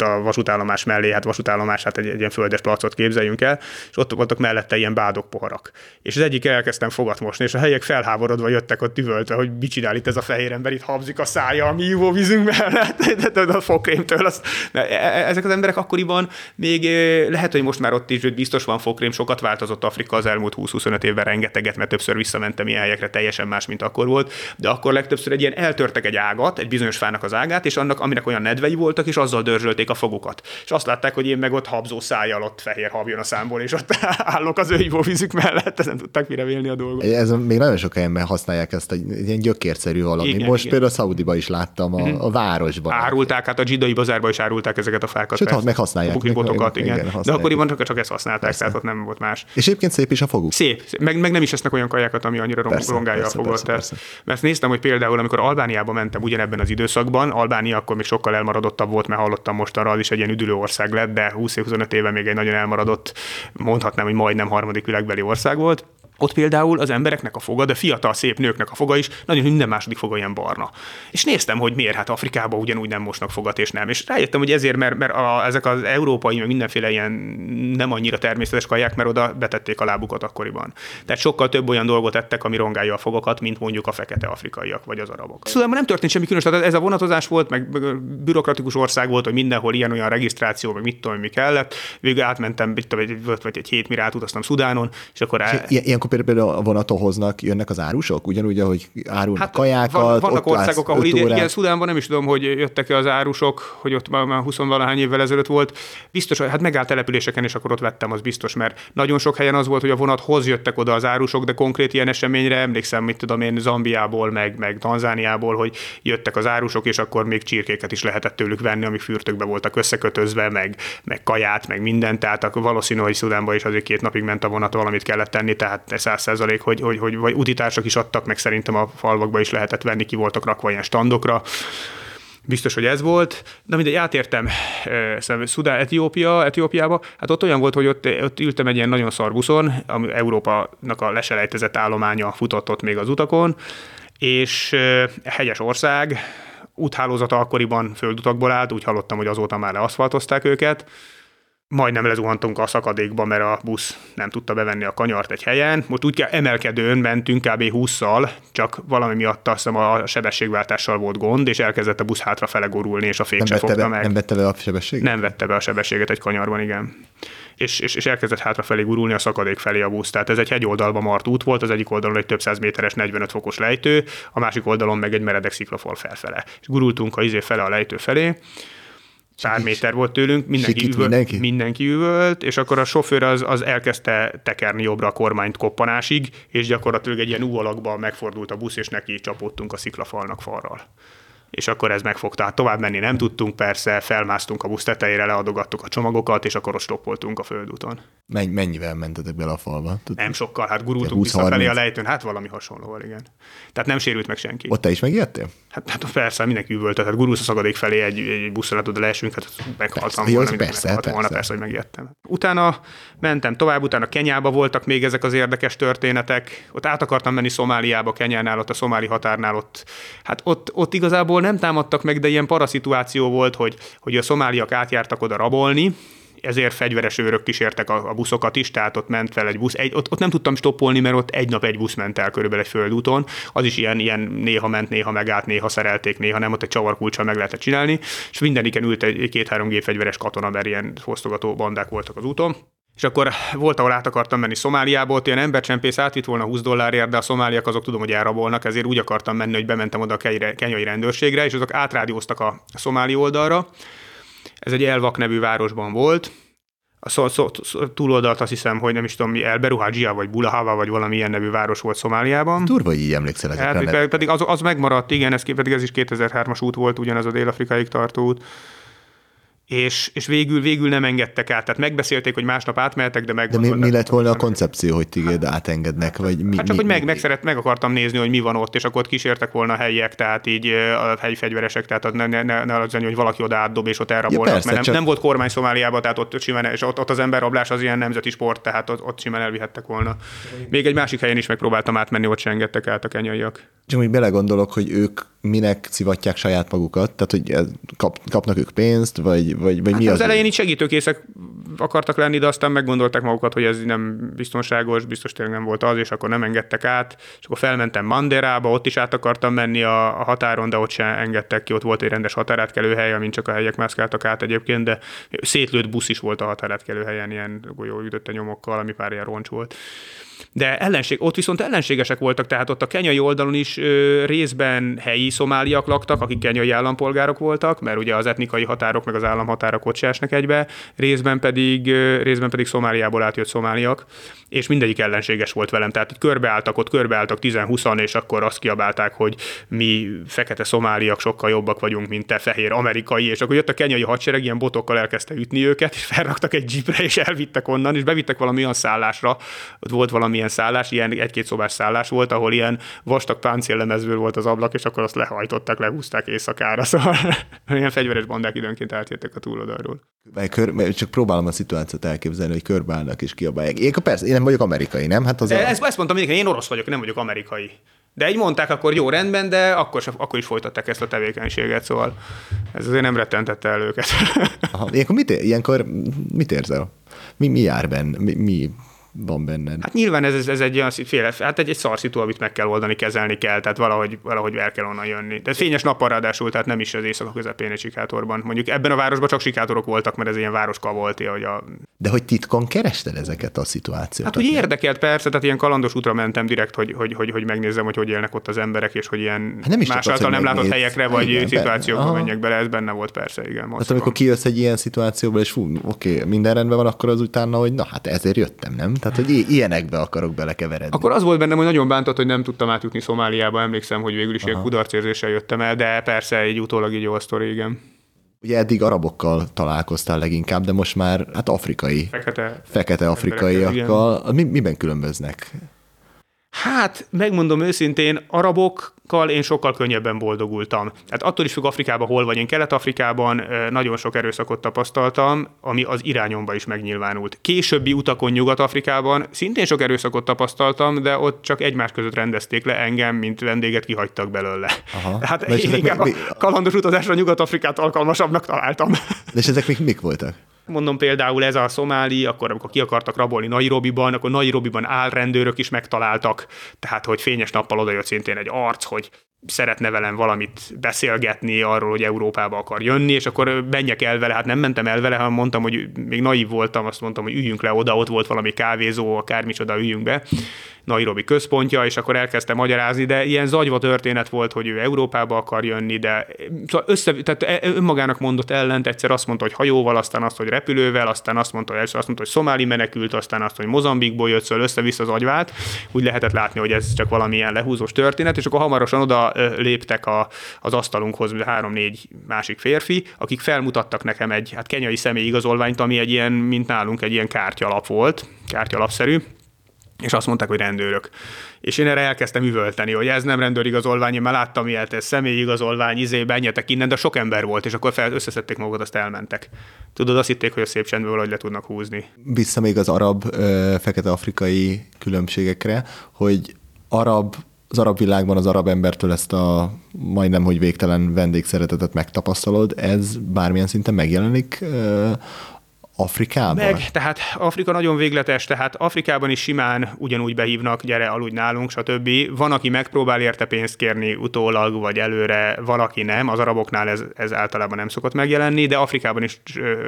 a vasútállomás mellé, hát vasútállomás, hát egy, egy ilyen földes placot képzeljünk el, és ott voltak mellette ilyen bádok poharak. És az egyik elkezdtem fogat mosni, és a helyek felháborodva jöttek ott üvöltve, hogy mit csinál itt ez a fehér ember, itt habzik a szája a mi ivóvízünk mellett, a fokrémtől. Az, e- e- ezek az emberek akkoriban még lehet, hogy most már ott is biztos van fokrém, sokat változott Afrika az elmúlt 20-25 évben rengeteget, mert többször visszamentem ilyen helyekre, teljesen más, mint akkor volt, de akkor legtöbbször egy ilyen eltörtek egy ágat, egy bizonyos fának az ágát, és annak, aminek olyan nedvei voltak, és azzal dörzsölték a fogukat. És azt látták, hogy én meg ott habzó szájjal ott fehér habjon a számból, és ott állok az ő ivóvízük mellett, nem tudták mire vélni a dolgot. Ez még nagyon sok helyen használják ezt egy ilyen gyökérszerű valami. Igen, Most igen. például a Szaudiba is láttam, a, mhm. a városban. Árulták, hát a zsidai bazárban is árulták ezeket a fákat. Sőt, meg használják. Meg, botokat, igen. igen De akkoriban csak, csak ezt használták, persze. tehát ott nem volt más. És egyébként szép is a foguk. Szép, meg, meg nem is esznek olyan kajákat, ami annyira persze, rongálja persze, a fogot. Persze, persze. Mert néztem, hogy például, amikor Albániába mentem ugyanebben az időszakban, Albánia akkor még sokkal elmaradottabb volt, mert hallottam most arra, az is egy ilyen üdülő ország lett, de 20-25 éve még egy nagyon elmaradott, mondhatnám, hogy majdnem harmadik világbeli ország volt ott például az embereknek a foga, de fiatal szép nőknek a foga is, nagyon minden második foga ilyen barna. És néztem, hogy miért, hát Afrikában ugyanúgy nem mosnak fogat, és nem. És rájöttem, hogy ezért, mert, mert a, ezek az európai, meg mindenféle ilyen nem annyira természetes kaják, mert oda betették a lábukat akkoriban. Tehát sokkal több olyan dolgot ettek, ami rongálja a fogakat, mint mondjuk a fekete afrikaiak vagy az arabok. Szóval nem történt semmi különös, tehát ez a vonatozás volt, meg bürokratikus ország volt, hogy mindenhol ilyen olyan regisztráció, meg mit tudom, mi kellett. Végül átmentem, mit tudom, egy, vagy egy hét mire átutaztam Szudánon, és akkor el... Ilyen, akkor például a vonaton hoznak, jönnek az árusok? Ugyanúgy, ahogy árulnak hát kajákat. Van, vannak országok, ahol ide, igen, Szudánban nem is tudom, hogy jöttek-e az árusok, hogy ott már, már 20 valahány évvel ezelőtt volt. Biztos, hát megállt településeken, és akkor ott vettem, az biztos, mert nagyon sok helyen az volt, hogy a vonathoz jöttek oda az árusok, de konkrét ilyen eseményre emlékszem, mit tudom én, Zambiából, meg, meg Tanzániából, hogy jöttek az árusok, és akkor még csirkéket is lehetett tőlük venni, amik fürtökbe voltak összekötözve, meg, meg kaját, meg mindent, tehát valószínű, hogy Szudánban is azért két napig ment a vonat, valamit kellett tenni, tehát száz százalék, hogy, hogy, hogy vagy utitársak is adtak, meg szerintem a falvakba is lehetett venni, ki voltak rakva ilyen standokra. Biztos, hogy ez volt. De mindegy, átértem szóval Szudán, Etiópia, Etiópiába. Hát ott olyan volt, hogy ott, ott ültem egy ilyen nagyon szar buszon, ami Európának a leselejtezett állománya futott ott még az utakon, és hegyes ország, úthálózata akkoriban földutakból állt, úgy hallottam, hogy azóta már leaszfaltozták őket, majdnem lezuhantunk a szakadékba, mert a busz nem tudta bevenni a kanyart egy helyen. Most úgy kell emelkedőn mentünk kb. 20-szal, csak valami miatt azt hiszem a sebességváltással volt gond, és elkezdett a busz hátrafele gurulni, és a fék nem se fogta be, meg. Nem vette be a sebességet? Nem vette be a sebességet egy kanyarban, igen. És, és, és elkezdett hátrafelé gurulni a szakadék felé a busz. Tehát ez egy hegyoldalba mart út volt, az egyik oldalon egy több száz méteres 45 fokos lejtő, a másik oldalon meg egy meredek sziklafal felfele. És gurultunk a izé fele a lejtő felé, pár méter volt tőlünk, mindenki, Sikít üvölt, mindenki? mindenki üvölt, és akkor a sofőr az, az elkezdte tekerni jobbra a kormányt koppanásig, és gyakorlatilag egy ilyen U alakban megfordult a busz, és neki csapódtunk a sziklafalnak falral és akkor ez megfogta. Hát tovább menni nem tudtunk, persze, felmásztunk a busz tetejére, leadogattuk a csomagokat, és akkor ott stoppoltunk a földúton. Menny, mennyivel mentetek bele a falba? Tud- Nem sokkal, hát gurultunk 20-30. visszafelé a lejtőn, hát valami hasonlóval, igen. Tehát nem sérült meg senki. Ott te is megijedtél? Hát, hát persze, mindenki üvölt, tehát gurulsz a szagadék felé egy, egy buszra tud leesünk, hát meghaltam Persze, jó, volna, mindenki persze, meghalt volna, persze. persze, hogy megijedtem. Utána mentem tovább, utána Kenyába voltak még ezek az érdekes történetek. Ott át akartam menni Szomáliába, Kenyánál, ott a szomáli határnál, ott, hát ott, ott igazából nem támadtak meg, de ilyen paraszituáció volt, hogy, hogy a szomáliak átjártak oda rabolni, ezért fegyveres őrök kísértek a, a buszokat is, tehát ott ment fel egy busz. Egy, ott, ott nem tudtam stoppolni, mert ott egy nap egy busz ment el körülbelül egy földúton. Az is ilyen, ilyen néha ment, néha megállt, néha szerelték, néha nem, ott egy csavarkulcsal meg lehetett csinálni, és mindeniken ült egy két-három gépfegyveres katona, mert ilyen fosztogató bandák voltak az úton. És akkor volt, ahol át akartam menni Szomáliába, ott ilyen embercsempész átvitt volna 20 dollárért, de a szomáliak azok tudom, hogy elrabolnak, ezért úgy akartam menni, hogy bementem oda a kenyai- rendőrségre, és azok átrádióztak a szomáli oldalra. Ez egy Elvak nevű városban volt, a szó, szó, szó, túloldalt azt hiszem, hogy nem is tudom mi, El Beruhajia, vagy Bulahava, vagy valami ilyen nevű város volt Szomáliában. Durva, hogy így emlékszel ezekre. Hát, pedig, pedig az, az megmaradt, igen, ez, pedig ez is 2003-as út volt, ugyanaz a Dél-Afrikáig tartó út. És, és végül, végül nem engedtek át. Tehát megbeszélték, hogy másnap átmehetek, de meg. De mi, mi lett volna a koncepció, hogy téged átengednek? Vagy mi, Hát csak, mi, hogy meg, meg, szeret, meg akartam nézni, hogy mi van ott, és akkor ott kísértek volna a helyiek, tehát így a helyi fegyveresek, tehát ne, ne, ne, ne lenni, hogy valaki oda átdob, és ott elrabolnak, Ja, persze, mert nem, csak- nem, volt kormány Szomáliában, tehát ott simán, és ott, ott az emberrablás az ilyen nemzeti sport, tehát ott, ott simán elvihettek volna. Még egy másik helyen is megpróbáltam átmenni, ott se engedtek át a kenyaiak. Csak úgy belegondolok, hogy ők minek szivatják saját magukat, tehát hogy kap, kapnak ők pénzt, vagy, vagy, vagy mi Hát az? az elején így segítőkészek akartak lenni, de aztán meggondolták magukat, hogy ez nem biztonságos, biztos tényleg nem volt az, és akkor nem engedtek át. És akkor felmentem Manderába, ott is át akartam menni a, a határon, de ott sem engedtek ki, ott volt egy rendes határátkelő hely, amin csak a helyiek mászkáltak át egyébként, de szétlőtt busz is volt a határátkelő helyen, ilyen golyó ütötte nyomokkal, ami pár ilyen roncs volt. De ellenség, ott viszont ellenségesek voltak, tehát ott a kenyai oldalon is ö, részben helyi szomáliak laktak, akik kenyai állampolgárok voltak, mert ugye az etnikai határok meg az államhatárok ott se esnek egybe, részben pedig, ö, részben pedig Szomáliából átjött szomáliak, és mindegyik ellenséges volt velem. Tehát így körbeálltak, ott körbeálltak 10-20 és akkor azt kiabálták, hogy mi fekete szomáliak sokkal jobbak vagyunk, mint te fehér amerikai, és akkor jött a kenyai hadsereg, ilyen botokkal elkezdte ütni őket, és felraktak egy jeepre, és elvittek onnan, és bevittek valami olyan szállásra, ott volt valamilyen szállás, ilyen egy-két szobás szállás volt, ahol ilyen vastag páncéllemezből volt az ablak, és akkor azt lehajtották, lehúzták éjszakára, szóval ilyen fegyveres bandák időnként átjöttek a túloldalról. Kör, csak próbálom a szituációt elképzelni, hogy körbeállnak és kiabálják. Én, persze, én nem vagyok amerikai, nem? Hát az a... Ezt, ezt mondtam én orosz vagyok, nem vagyok amerikai. De így mondták, akkor jó rendben, de akkor, sem, akkor is folytatták ezt a tevékenységet, szóval ez azért nem rettentette el őket. Aha. Ilyenkor mit, ilyenkor mit érzel? Mi, mi jár benne? Mi, mi van benned? Hát nyilván ez, ez, ez egy olyan féle, hát egy, egy szar szitu, amit meg kell oldani, kezelni kell, tehát valahogy, valahogy el kell onnan jönni. De fényes nappal ráadásul, tehát nem is az éjszaka közepén egy sikátorban. Mondjuk ebben a városban csak sikátorok voltak, mert ez ilyen városka volt, hogy a De hogy titkon kerested ezeket a szituációkat? Hát úgy érdekelt persze, tehát ilyen kalandos útra mentem direkt, hogy, hogy, hogy, hogy megnézzem, hogy hogy élnek ott az emberek, és hogy ilyen Hát nem is más által nem látott helyekre, vagy Igen, szituációkba benne. Menjek bele, ez benne volt persze, igen. Hát Moszkva. amikor kijössz egy ilyen szituációból, és fú, oké, minden rendben van, akkor az utána, hogy na hát ezért jöttem, nem? Tehát, hogy ilyenekbe akarok belekeveredni. Akkor az volt bennem, hogy nagyon bántott, hogy nem tudtam átjutni Szomáliába, emlékszem, hogy végül is ilyen kudarcérzéssel jöttem el, de persze egy utólag így jó a sztori, igen. Ugye eddig arabokkal találkoztál leginkább, de most már hát afrikai, Fekete. fekete afrikaiakkal. Mi, miben különböznek? Hát, megmondom őszintén, arabokkal én sokkal könnyebben boldogultam. Tehát attól is függ Afrikában, hol vagy. Én Kelet-Afrikában nagyon sok erőszakot tapasztaltam, ami az irányomba is megnyilvánult. Későbbi utakon Nyugat-Afrikában szintén sok erőszakot tapasztaltam, de ott csak egymás között rendezték le engem, mint vendéget kihagytak belőle. Aha. Hát és én inkább mi- mi- a kalandos utazásra Nyugat-Afrikát alkalmasabbnak találtam. De és ezek még mik voltak? Mondom például ez a szomáli, akkor amikor ki akartak rabolni Nairobiban, akkor Nairobiban állrendőrök is megtaláltak, tehát hogy fényes nappal odajött szintén egy arc, hogy szeretne velem valamit beszélgetni arról, hogy Európába akar jönni, és akkor menjek el vele, hát nem mentem el vele, hanem mondtam, hogy még naív voltam, azt mondtam, hogy üljünk le oda, ott volt valami kávézó, akármicsoda, üljünk be. Nairobi központja, és akkor elkezdte magyarázni, de ilyen zagyva történet volt, hogy ő Európába akar jönni, de szóval össze, tehát e, önmagának mondott ellent, egyszer azt mondta, hogy hajóval, aztán azt, hogy repülővel, aztán azt mondta, hogy azt mondta, hogy szomáli menekült, aztán azt, hogy Mozambikból jött, szóval össze-vissza az agyvát. Úgy lehetett látni, hogy ez csak valamilyen lehúzós történet, és akkor hamarosan oda léptek a, az asztalunkhoz három-négy másik férfi, akik felmutattak nekem egy hát kenyai személyigazolványt, ami egy ilyen, mint nálunk egy ilyen kártyalap volt, kártyalapszerű, és azt mondták, hogy rendőrök. És én erre elkezdtem üvölteni, hogy ez nem rendőrigazolvány, én már láttam ilyet, ez személyigazolvány, izé, menjetek innen, de sok ember volt, és akkor fel, összeszedték magukat, azt elmentek. Tudod, azt hitték, hogy a szép csendből valahogy le tudnak húzni. Vissza még az arab, fekete-afrikai különbségekre, hogy arab az arab világban az arab embertől ezt a majdnem, hogy végtelen vendégszeretetet megtapasztalod, ez bármilyen szinten megjelenik Afrikában? Meg, tehát Afrika nagyon végletes, tehát Afrikában is simán ugyanúgy behívnak, gyere, aludj nálunk, stb. Van, aki megpróbál érte pénzt kérni utólag, vagy előre, valaki nem. Az araboknál ez, ez általában nem szokott megjelenni, de Afrikában is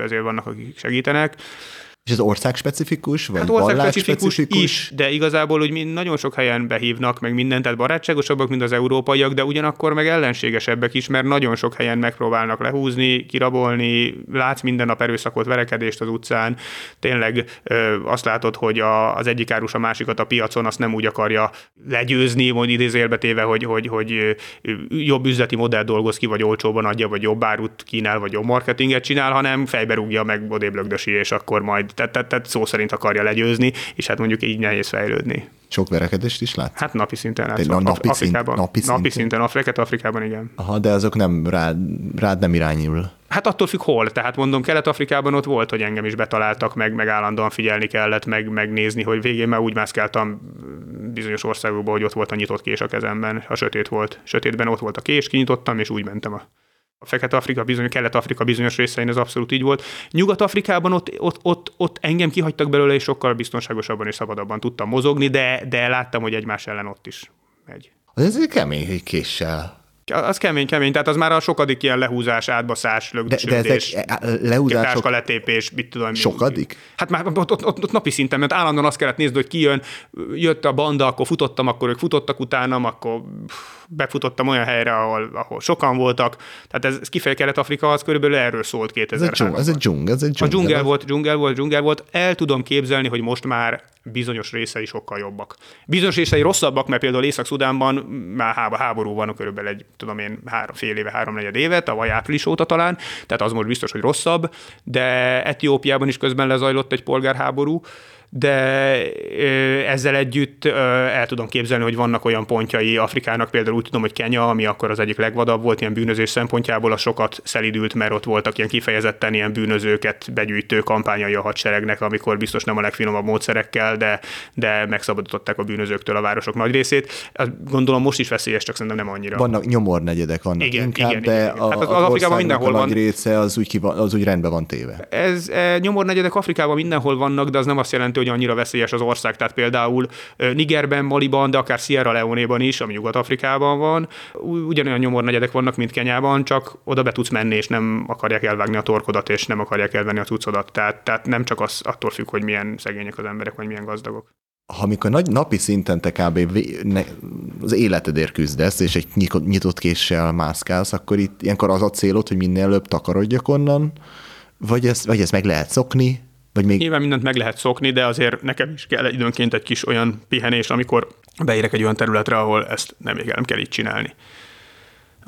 ezért vannak, akik segítenek. És ez ország specifikus, vagy hát ország specifikus is, de igazából hogy mi nagyon sok helyen behívnak meg mindent, tehát barátságosabbak, mint az európaiak, de ugyanakkor meg ellenségesebbek is, mert nagyon sok helyen megpróbálnak lehúzni, kirabolni, látsz minden nap erőszakot, verekedést az utcán, tényleg ö, azt látod, hogy a, az egyik árus a másikat a piacon azt nem úgy akarja legyőzni, mondj idézélbe téve, hogy, hogy, hogy jobb üzleti modell dolgoz ki, vagy olcsóban adja, vagy jobb árut kínál, vagy jobb marketinget csinál, hanem fejbe rúgja meg odébb és akkor majd tehát, tehát, tehát szó szerint akarja legyőzni, és hát mondjuk így nehéz fejlődni. Sok verekedést is lát? Hát napi szinten látszok. Na, napi, Afrikában, szint, napi, napi szinten, Afrikát, Afrikában igen. Aha, de azok nem rád, rád nem irányul. Hát attól függ hol. Tehát mondom, Kelet-Afrikában ott volt, hogy engem is betaláltak, meg, meg állandóan figyelni kellett, meg, megnézni, hogy végén már úgy mászkáltam bizonyos országokban, hogy ott volt a nyitott kés a kezemben, a sötét volt. Sötétben ott volt a kés, kinyitottam, és úgy mentem a a Fekete-Afrika, bizony, Kelet-Afrika bizonyos részein ez abszolút így volt. Nyugat-Afrikában ott, ott, ott, ott engem kihagytak belőle, és sokkal biztonságosabban és szabadabban tudtam mozogni, de, de láttam, hogy egymás ellen ott is megy. Az egy kemény késsel. Az kemény, kemény, tehát az már a sokadik ilyen lehúzás, átbaszás, lögdösödés, de, de ezek e, e, lehúzások... letépés, mit tudom. Sokadik? Hát már ott, ott, ott, ott, napi szinten, mert állandóan azt kellett nézni, hogy ki jön, jött a banda, akkor futottam, akkor ők futottak utánam, akkor befutottam olyan helyre, ahol, ahol sokan voltak. Tehát ez, ez kifeje Kelet-Afrika, az körülbelül erről szólt 2000 Ez egy dzsung, ez egy dzsung, ez egy dzsung. A dzsungel volt, dzsungel volt, dzsungel volt. El tudom képzelni, hogy most már bizonyos részei sokkal jobbak. Bizonyos részei rosszabbak, mert például Észak-Szudánban már háború van körülbelül egy, tudom én, három, fél éve, három negyed éve, tavaly április óta talán, tehát az most biztos, hogy rosszabb, de Etiópiában is közben lezajlott egy polgárháború, de ezzel együtt el tudom képzelni, hogy vannak olyan pontjai Afrikának, például úgy tudom, hogy Kenya, ami akkor az egyik legvadabb volt ilyen bűnözés szempontjából, a sokat szelidült, mert ott voltak ilyen kifejezetten ilyen bűnözőket begyűjtő kampányai a hadseregnek, amikor biztos nem a legfinomabb módszerekkel, de, de megszabadították a bűnözőktől a városok nagy részét. Gondolom most is veszélyes, csak szerintem nem annyira. Vannak nyomornegyedek, vannak igen, inkább, igen, de igen, igen. A, hát az, Afrikában mindenhol a van. része az úgy, van, az úgy rendben van téve. Ez e, nyomornegyedek Afrikában mindenhol vannak, de az nem azt jelenti, hogy annyira veszélyes az ország. Tehát például Nigerben, Maliban, de akár Sierra Leone-ban is, ami Nyugat-Afrikában van, ugyanolyan nyomornegyedek vannak, mint Kenyában, csak oda be tudsz menni, és nem akarják elvágni a torkodat, és nem akarják elvenni a cuccodat. Tehát, tehát nem csak az attól függ, hogy milyen szegények az emberek, vagy milyen gazdagok ha amikor nagy napi szinten te kb. az életedért küzdesz, és egy nyitott késsel mászkálsz, akkor itt ilyenkor az a célod, hogy minél előbb takarodjak onnan, vagy ezt, vagy ezt meg lehet szokni, vagy még... Nyilván mindent meg lehet szokni, de azért nekem is kell időnként egy kis olyan pihenés, amikor beérek egy olyan területre, ahol ezt nem, nem kell így csinálni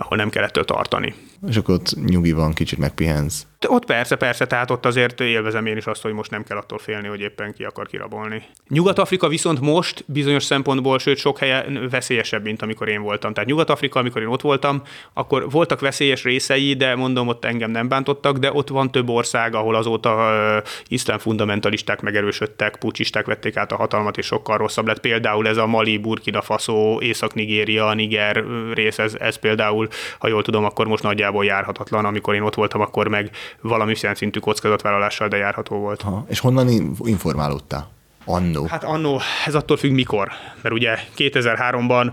ahol nem kell ettől tartani. És akkor ott nyugi van, kicsit megpihensz. Ott persze, persze, tehát ott azért élvezem én is azt, hogy most nem kell attól félni, hogy éppen ki akar kirabolni. Nyugat-Afrika viszont most bizonyos szempontból, sőt sok helyen veszélyesebb, mint amikor én voltam. Tehát Nyugat-Afrika, amikor én ott voltam, akkor voltak veszélyes részei, de mondom, ott engem nem bántottak, de ott van több ország, ahol azóta uh, iszlám fundamentalisták megerősödtek, pucsisták vették át a hatalmat, és sokkal rosszabb lett. Például ez a Mali, Burkina Faso, Észak-Nigéria, Niger rész, ez, ez például, ha jól tudom, akkor most nagyjából járhatatlan. Amikor én ott voltam, akkor meg valami szintű kockázatvállalással, de járható volt. Ha, és honnan informálódtál? Annó. Hát annó, ez attól függ mikor. Mert ugye 2003-ban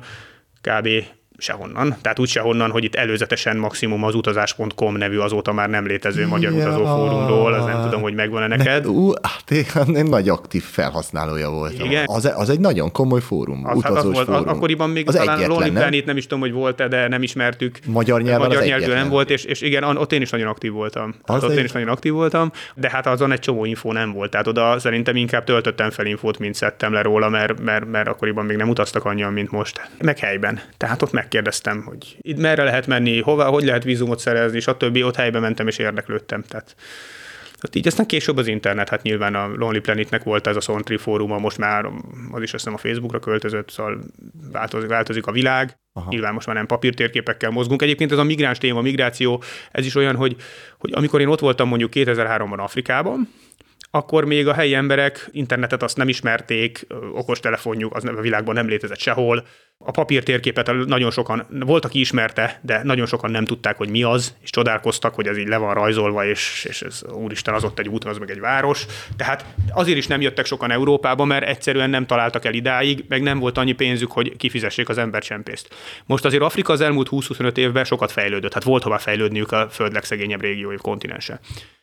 kb sehonnan. Tehát úgy sehonnan, hogy itt előzetesen maximum az utazás.com nevű azóta már nem létező magyar Ja. utazó fórumról, az nem tudom, hogy megvan-e neked. Ne, ú, hát én én nagy aktív felhasználója voltam. Igen? Az, az egy nagyon komoly fórum, Az, hát az utazós volt, fórum. akkoriban még az talán Lonely nem? Planet, nem is tudom, hogy volt-e, de nem ismertük. Magyar nyelven Magyar nyelvű nem volt, és, és igen, ott én is nagyon aktív voltam. Az Az ott egy- én is nagyon aktív voltam, de hát azon egy csomó infó nem volt. Tehát oda szerintem inkább töltöttem fel infót, mint szedtem le róla, mert, mert, mert akkoriban még nem utaztak annyian, mint most. Meg helyben. Tehát ott megkérdeztem, hogy itt merre lehet menni, hova, hogy lehet vízumot szerezni, stb. Ott helyben mentem és érdeklődtem. Tehát Hát így aztán később az internet, hát nyilván a Lonely Planetnek volt ez a Sontri fóruma, most már az is azt hiszem a Facebookra költözött, szóval változik, változik a világ. Aha. Nyilván most már nem papírtérképekkel mozgunk. Egyébként ez a migráns téma, a migráció, ez is olyan, hogy, hogy amikor én ott voltam mondjuk 2003-ban Afrikában, akkor még a helyi emberek internetet azt nem ismerték, okostelefonjuk az a világban nem létezett sehol. A papírtérképet nagyon sokan, volt, aki ismerte, de nagyon sokan nem tudták, hogy mi az, és csodálkoztak, hogy ez így le van rajzolva, és, és ez, úristen, az ott egy út, az meg egy város. Tehát azért is nem jöttek sokan Európába, mert egyszerűen nem találtak el idáig, meg nem volt annyi pénzük, hogy kifizessék az embercsempészt. Most azért Afrika az elmúlt 20-25 évben sokat fejlődött, hát volt hova fejlődniük a föld legszegényebb régiói kontinense.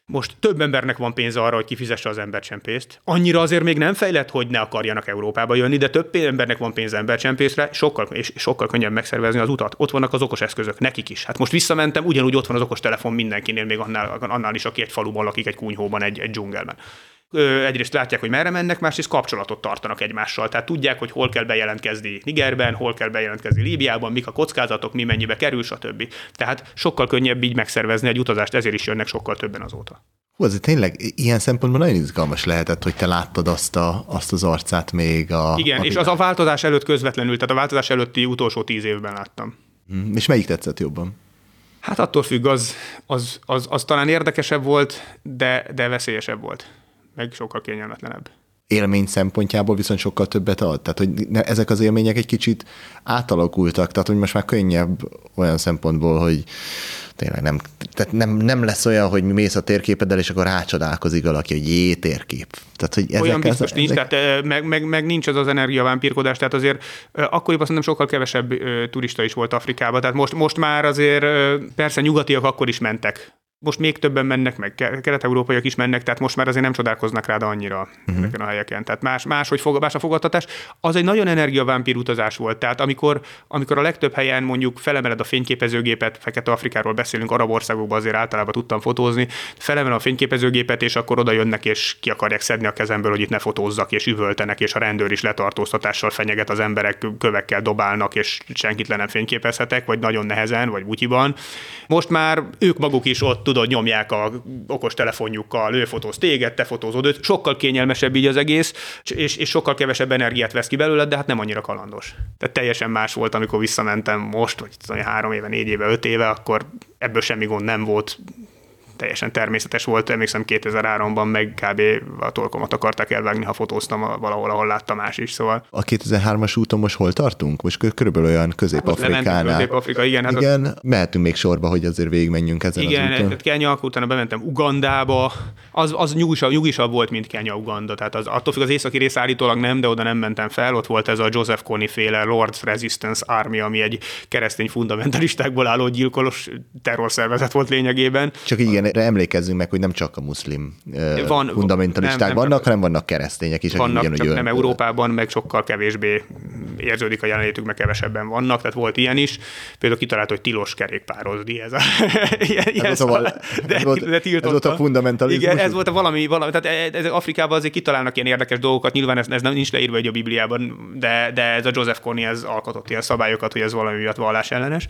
Most több embernek van pénze arra, hogy kifizesse az embercsempészt. Annyira azért még nem fejlett, hogy ne akarjanak Európába jönni, de több embernek van pénze embercsempészre, sokkal, és sokkal könnyebb megszervezni az utat. Ott vannak az okos eszközök, nekik is. Hát most visszamentem, ugyanúgy ott van az okos telefon mindenkinél, még annál, annál is, aki egy faluban lakik, egy kunyhóban, egy, egy dzsungelben. Egyrészt látják, hogy merre mennek, másrészt kapcsolatot tartanak egymással. Tehát tudják, hogy hol kell bejelentkezni Nigerben, hol kell bejelentkezni Líbiában, mik a kockázatok, mi mennyibe kerül, stb. Tehát sokkal könnyebb így megszervezni egy utazást, ezért is jönnek sokkal többen azóta. Hú, azért tényleg ilyen szempontból nagyon izgalmas lehetett, hogy te láttad azt, a, azt az arcát még a... Igen, a és az a változás előtt közvetlenül, tehát a változás előtti utolsó tíz évben láttam. Mm, És melyik tetszett jobban? Hát attól függ, az, az, az, az talán érdekesebb volt, de, de veszélyesebb volt. Meg sokkal kényelmetlenebb. Élmény szempontjából viszont sokkal többet ad. Tehát, hogy ne, ezek az élmények egy kicsit átalakultak, tehát, hogy most már könnyebb olyan szempontból, hogy tényleg nem, tehát nem, nem lesz olyan, hogy mész a térképeddel, és akkor rácsodálkozik valaki, hogy jé, térkép. Tehát, hogy ezek, Olyan biztos ezek, nincs, ezek, tehát meg, meg, meg nincs az az energiavámpírkodás, tehát azért akkoriban szerintem sokkal kevesebb turista is volt Afrikában, tehát most, most már azért persze nyugatiak akkor is mentek. Most még többen mennek, meg ke- kelet-európaiak is mennek, tehát most már azért nem csodálkoznak rád annyira uh-huh. ezeken a helyeken. Tehát más, más, hogy fog, más a fogadtatás. Az egy nagyon energiavámpír utazás volt. Tehát amikor, amikor a legtöbb helyen mondjuk felemeled a fényképezőgépet, Fekete-Afrikáról beszélünk, arab országokban azért általában tudtam fotózni, felemeled a fényképezőgépet, és akkor oda jönnek, és ki akarják szedni a kezemből, hogy itt ne fotózzak, és üvöltenek, és a rendőr is letartóztatással fenyeget az emberek, kövekkel dobálnak, és senkit le nem fényképezhetek, vagy nagyon nehezen, vagy butyiban. Most már ők maguk is ott, tudod, nyomják a okos telefonjukkal, ő fotóz téged, te fotózod őt, sokkal kényelmesebb így az egész, és, és sokkal kevesebb energiát vesz ki belőle, de hát nem annyira kalandos. Tehát teljesen más volt, amikor visszamentem most, vagy tudom, három éve, négy éve, öt éve, akkor ebből semmi gond nem volt, teljesen természetes volt, emlékszem 2003-ban meg kb. a torkomat akarták elvágni, ha fotóztam valahol, ahol láttam más is, szóval. A 2003-as úton most hol tartunk? Most kö- körülbelül olyan közép-afrikánál. Közép-Afrika, igen. Hát igen, ott... mehetünk még sorba, hogy azért végigmenjünk ezen Igen, az úton. tehát Kenya, utána bementem Ugandába, az, az nyugisabb, nyugisabb volt, mint Kenya, Uganda, tehát az, attól függ az északi rész állítólag nem, de oda nem mentem fel, ott volt ez a Joseph Kony féle Lord's Resistance Army, ami egy keresztény fundamentalistákból álló gyilkolos terrorszervezet volt lényegében. Csak igen, emlékezzünk meg, hogy nem csak a muszlim Van- fundamentalisták nem, nem, vannak, nem. hanem vannak keresztények is, vannak, ugyanúgy csak nem. Európában, meg sokkal kevésbé érződik a jelenlétük, meg kevesebben vannak, tehát volt ilyen is. Például kitalált, hogy tilos kerékpározni. Ez, a, ilyen, de, ez volt- de ez tiltotta. volt a fundamentalizmus? Igen, ez volt a valami, valami tehát ez Afrikában azért kitalálnak ilyen érdekes dolgokat, nyilván ez, ez nem nincs leírva egy a Bibliában, de, de ez a Joseph Kony ez alkotott ilyen szabályokat, hogy ez valami miatt vallás ellenes.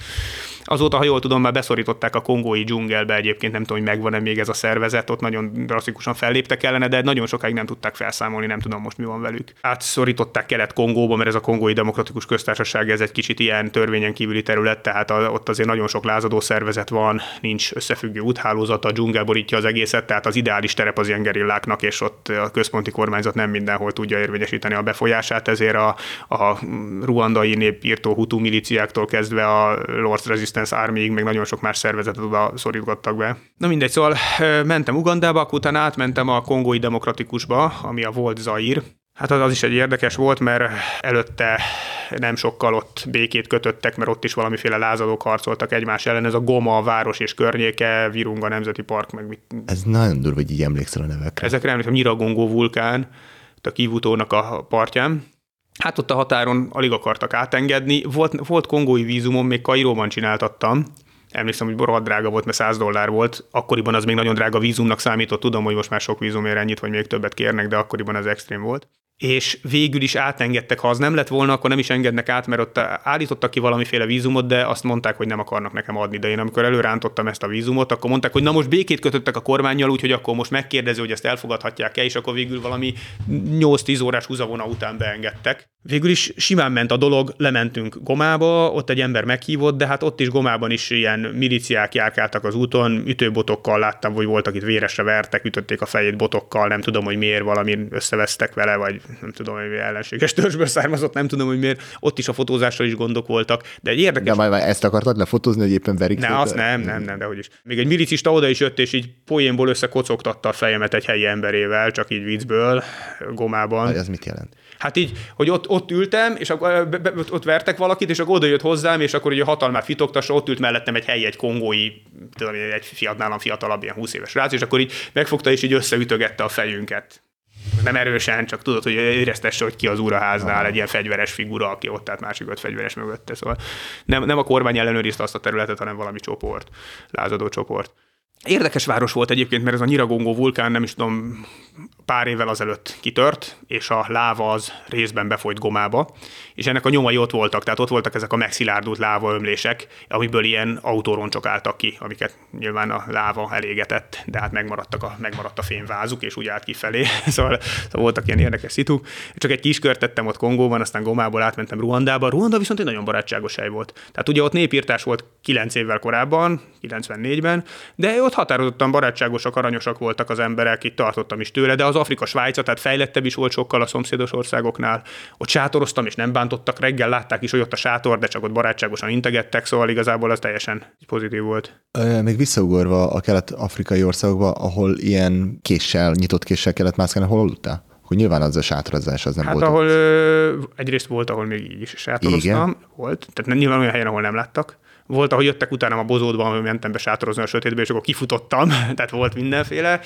Azóta, ha jól tudom, már beszorították a kongói dzsungelbe egyébként, nem tudom, hogy megvan-e még ez a szervezet, ott nagyon drasztikusan felléptek ellene, de nagyon sokáig nem tudták felszámolni, nem tudom most mi van velük. Átszorították kelet-Kongóba, mert ez a kongói demokratikus köztársaság, ez egy kicsit ilyen törvényen kívüli terület, tehát ott azért nagyon sok lázadó szervezet van, nincs összefüggő úthálózat, a dzsungel borítja az egészet, tehát az ideális terep az ilyen gerilláknak, és ott a központi kormányzat nem mindenhol tudja érvényesíteni a befolyását, ezért a, a ruandai népírtó hutu milíciáktól kezdve a Lord's Resistance Army-ig, meg nagyon sok más szervezetet oda szorítottak be. Na mindegy, szóval mentem Ugandába, akkor utána átmentem a kongói demokratikusba, ami a volt Zair, Hát az, az is egy érdekes volt, mert előtte nem sokkal ott békét kötöttek, mert ott is valamiféle lázadók harcoltak egymás ellen. Ez a Goma, a város és környéke, Virunga Nemzeti Park, meg mit. Ez nagyon durva, hogy így emlékszel a nevekre. Ezekre emlékszem, Nyiragongó vulkán, a Kivutónak a partján. Hát ott a határon alig akartak átengedni. Volt, volt kongói vízumom, még Kairóban csináltattam, emlékszem, hogy rohadt drága volt, mert 100 dollár volt. Akkoriban az még nagyon drága vízumnak számított. Tudom, hogy most már sok vízumért ennyit, vagy még többet kérnek, de akkoriban az extrém volt és végül is átengedtek. Ha az nem lett volna, akkor nem is engednek át, mert ott állítottak ki valamiféle vízumot, de azt mondták, hogy nem akarnak nekem adni. De én amikor előrántottam ezt a vízumot, akkor mondták, hogy na most békét kötöttek a kormányjal, úgyhogy akkor most megkérdezi, hogy ezt elfogadhatják-e, és akkor végül valami 8-10 órás húzavona után beengedtek. Végül is simán ment a dolog, lementünk Gomába, ott egy ember meghívott, de hát ott is Gomában is ilyen miliciák járkáltak az úton, ütőbotokkal láttam, hogy voltak itt véresre vertek, ütötték a fejét botokkal, nem tudom, hogy miért valami összevesztek vele, vagy nem tudom, hogy ellenséges törzsből származott, nem tudom, hogy miért. Ott is a fotózással is gondok voltak, de egy érdekes... De majd ezt akartad lefotózni, hogy éppen verik? Ne, azt nem, nem, nem, de hogy is. Még egy milicista oda is jött, és így poénból összekocogtatta a fejemet egy helyi emberével, csak így viccből, gomában. Ez mit jelent? Hát így, hogy ott, ott ültem, és akkor be, be, ott vertek valakit, és akkor oda jött hozzám, és akkor ugye a hatalmát fitogtassa, ott ült mellettem egy helyi, egy kongói, tudom, egy fiat, nálam fiatalabb, ilyen 20 éves rác, és akkor így megfogta, és így összeütögette a fejünket. Nem erősen, csak tudod, hogy éreztesse, hogy ki az úraháznál, egy ilyen fegyveres figura, aki ott állt másik öt fegyveres mögötte. Szóval nem, nem a kormány ellenőrizte azt a területet, hanem valami csoport, lázadó csoport. Érdekes város volt egyébként, mert ez a Nyiragongó vulkán, nem is tudom, pár évvel azelőtt kitört, és a láva az részben befolyt gomába, és ennek a nyomai ott voltak, tehát ott voltak ezek a megszilárdult lávaömlések, amiből ilyen autóroncsok álltak ki, amiket nyilván a láva elégetett, de hát megmaradtak a, megmaradt a fényvázuk, és úgy állt kifelé, szóval, szóval voltak ilyen érdekes szituk. Csak egy kis kört tettem ott Kongóban, aztán Gomából átmentem Ruandába. Ruanda viszont egy nagyon barátságos hely volt. Tehát ugye ott népírtás volt 9 évvel korábban, 94-ben, de ott határozottan barátságosak, aranyosak voltak az emberek, itt tartottam is tőle, de az Afrika Svájca, tehát fejlettebb is volt sokkal a szomszédos országoknál. Ott sátoroztam, és nem bántottak, reggel látták is, hogy ott a sátor, de csak ott barátságosan integettek, szóval igazából az teljesen pozitív volt. Még visszaugorva a kelet-afrikai országokba, ahol ilyen késsel, nyitott késsel kellett mászkálni, hol aludtál? hogy nyilván az a sátorozás az nem hát volt. ahol ö, egyrészt volt, ahol még így is sátoroztam, Igen. volt, tehát nyilván olyan helyen, ahol nem láttak. Volt, ahogy jöttek utána a bozódban, hogy mentem be sátorozni a sötétbe, és akkor kifutottam, tehát volt mindenféle.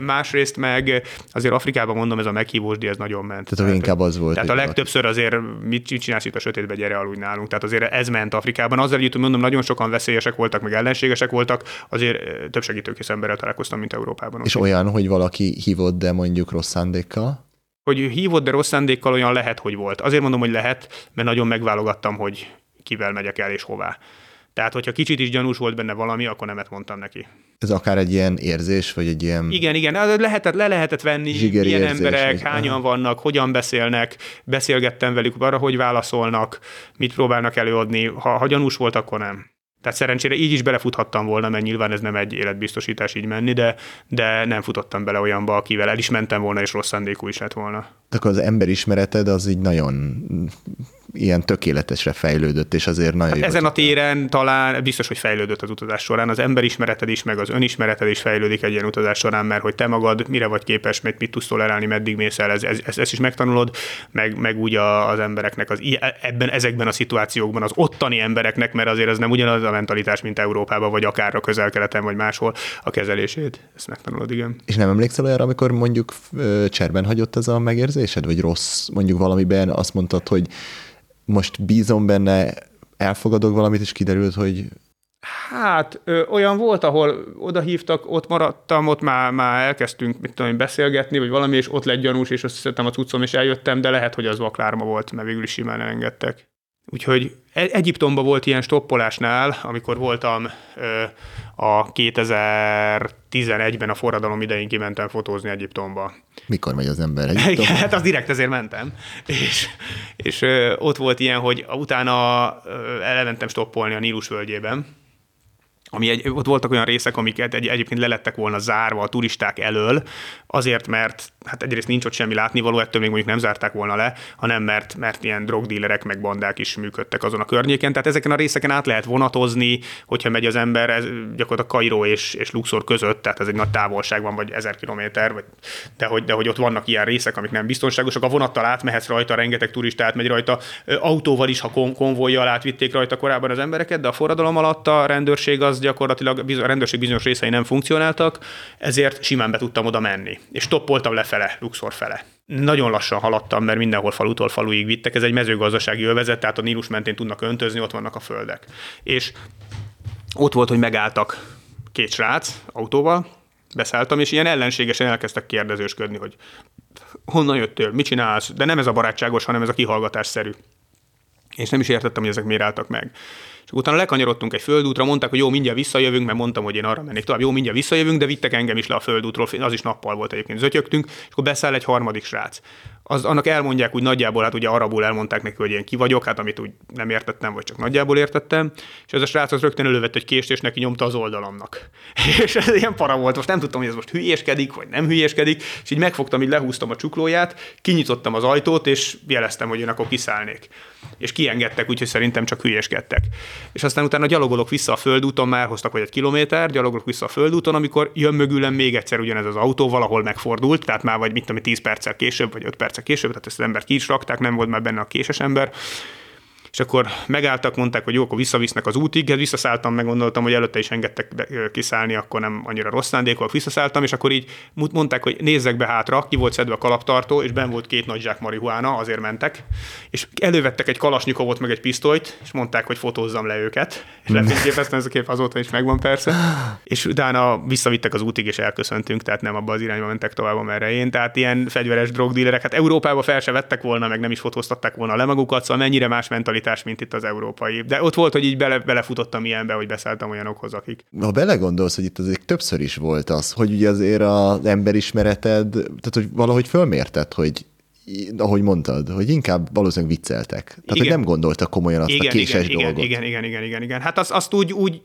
Másrészt meg azért Afrikában mondom, ez a meghívós ez nagyon ment. Tehát, tehát inkább az volt. Tehát a legtöbbször azért mit csinálsz itt a sötétbe, gyere aludj nálunk. Tehát azért ez ment Afrikában. Azzal együtt, mondom, nagyon sokan veszélyesek voltak, meg ellenségesek voltak, azért több segítőkész emberrel találkoztam, mint Európában. És olyan, hogy valaki hívott, de mondjuk rossz szándékkal? Hogy hívott, de rossz szándékkal olyan lehet, hogy volt. Azért mondom, hogy lehet, mert nagyon megválogattam, hogy kivel megyek el és hová. Tehát, hogyha kicsit is gyanús volt benne valami, akkor nemet mondtam neki. Ez akár egy ilyen érzés, vagy egy ilyen... Igen, igen, lehetett, le lehetett venni, milyen érzés, emberek, hányan aha. vannak, hogyan beszélnek, beszélgettem velük arra, hogy válaszolnak, mit próbálnak előadni. Ha, ha gyanús volt, akkor nem. Tehát szerencsére így is belefuthattam volna, mert nyilván ez nem egy életbiztosítás így menni, de, de nem futottam bele olyanba, akivel el is mentem volna, és rossz szándékú is lett volna. De akkor az emberismereted az így nagyon ilyen tökéletesre fejlődött, és azért nagyon hát Ezen a téren talán biztos, hogy fejlődött az utazás során. Az emberismereted is, meg az önismereted is fejlődik egy ilyen utazás során, mert hogy te magad mire vagy képes, mit, mit tudsz tolerálni, meddig mész el, ez, ez, ez, ezt is megtanulod, meg, meg úgy az embereknek az, ebben, ezekben a szituációkban az ottani embereknek, mert azért ez nem ugyanaz a mentalitás, mint Európában, vagy akár a közel-keleten, vagy máshol a kezelését. Ezt megtanulod, igen. És nem emlékszel olyanra, amikor mondjuk cserben hagyott ez a megérzésed, vagy rossz, mondjuk valamiben azt mondtad, hogy most bízom benne, elfogadok valamit, és kiderült, hogy Hát ö, olyan volt, ahol oda hívtak, ott maradtam, ott már, már elkezdtünk mit tudom, beszélgetni, vagy valami, és ott lett gyanús, és összeszedtem a cuccom, és eljöttem, de lehet, hogy az vaklárma volt, mert végül is simán elengedtek. Úgyhogy e- Egyiptomban volt ilyen stoppolásnál, amikor voltam ö, a 2011-ben a forradalom idején kimentem fotózni Egyiptomba. Mikor megy az ember Egyiptomba? Igen, hát az direkt ezért mentem. És, és ö, ott volt ilyen, hogy utána ö, elmentem stoppolni a Nílus völgyében, ami egy, ott voltak olyan részek, amiket egy, egyébként lelettek volna zárva a turisták elől, azért, mert hát egyrészt nincs ott semmi látnivaló, ettől még mondjuk nem zárták volna le, hanem mert, mert ilyen drogdílerek meg bandák is működtek azon a környéken. Tehát ezeken a részeken át lehet vonatozni, hogyha megy az ember, ez gyakorlatilag Kairó és, és Luxor között, tehát ez egy nagy távolság van, vagy ezer kilométer, vagy, de, hogy, de hogy ott vannak ilyen részek, amik nem biztonságosak. A vonattal átmehetsz rajta, rengeteg turistát megy rajta, autóval is, ha kon- konvojjal átvitték rajta korábban az embereket, de a forradalom alatt a rendőrség az gyakorlatilag, a rendőrség bizonyos részei nem funkcionáltak, ezért simán be tudtam oda menni. És toppoltam lefele, Luxor fele. Nagyon lassan haladtam, mert mindenhol falutól faluig vittek. Ez egy mezőgazdasági övezet, tehát a Nílus mentén tudnak öntözni, ott vannak a földek. És ott volt, hogy megálltak két srác autóval, beszálltam, és ilyen ellenségesen elkezdtek kérdezősködni, hogy honnan jöttél, mit csinálsz, de nem ez a barátságos, hanem ez a kihallgatásszerű. És nem is értettem, hogy ezek miért álltak meg. És utána lekanyarodtunk egy földútra, mondták, hogy jó, mindjárt visszajövünk, mert mondtam, hogy én arra mennék tovább. Jó, mindjárt visszajövünk, de vittek engem is le a földútról, az is nappal volt egyébként, zötyögtünk, és akkor beszáll egy harmadik srác az, annak elmondják úgy nagyjából, hát ugye arabul elmondták neki, hogy én ki vagyok, hát amit úgy nem értettem, vagy csak nagyjából értettem, és ez a srác az rögtön elővett egy kést, és neki nyomta az oldalomnak. és ez ilyen para volt, most nem tudtam, hogy ez most hülyéskedik, vagy nem hülyéskedik, és így megfogtam, így lehúztam a csuklóját, kinyitottam az ajtót, és jeleztem, hogy én akkor kiszállnék. És kiengedtek, úgyhogy szerintem csak hülyéskedtek. És aztán utána gyalogolok vissza a földúton, már hoztak vagy egy kilométer, gyalogolok vissza a földúton, amikor jön mögülem még egyszer ugyanez az autó, valahol megfordult, tehát már vagy mit tudom, 10 perccel később, vagy 5 perc perccel később, tehát ezt az embert ki is rakták, nem volt már benne a késes ember, és akkor megálltak, mondták, hogy jó, akkor visszavisznek az útig, hát visszaszálltam, meggondoltam, hogy előtte is engedtek kiszállni, akkor nem annyira rossz szándékok, visszaszálltam, és akkor így mondták, hogy nézzek be hátra, ki volt szedve a kalaptartó, és ben volt két nagy zsák marihuána, azért mentek, és elővettek egy kalasnyikovot, meg egy pisztolyt, és mondták, hogy fotózzam le őket, és lefényképeztem, ez a kép azóta is megvan persze, és utána visszavittek az útig, és elköszöntünk, tehát nem abba az irányba mentek tovább, amerre én, tehát ilyen fegyveres drogdílerek, hát Európába fel se vettek volna, meg nem is fotóztatták volna le magukat, szóval mennyire más mentalitás mentalitás, mint itt az európai. De ott volt, hogy így bele, belefutottam ilyenbe, hogy beszálltam olyanokhoz, akik. Ha belegondolsz, hogy itt azért többször is volt az, hogy ugye azért az emberismereted, tehát hogy valahogy fölmérted, hogy ahogy mondtad, hogy inkább valószínűleg vicceltek. Tehát, igen. hogy nem gondoltak komolyan azt igen, a késes igen, dolgot. Igen, igen, igen, igen, igen. Hát azt, azt úgy, úgy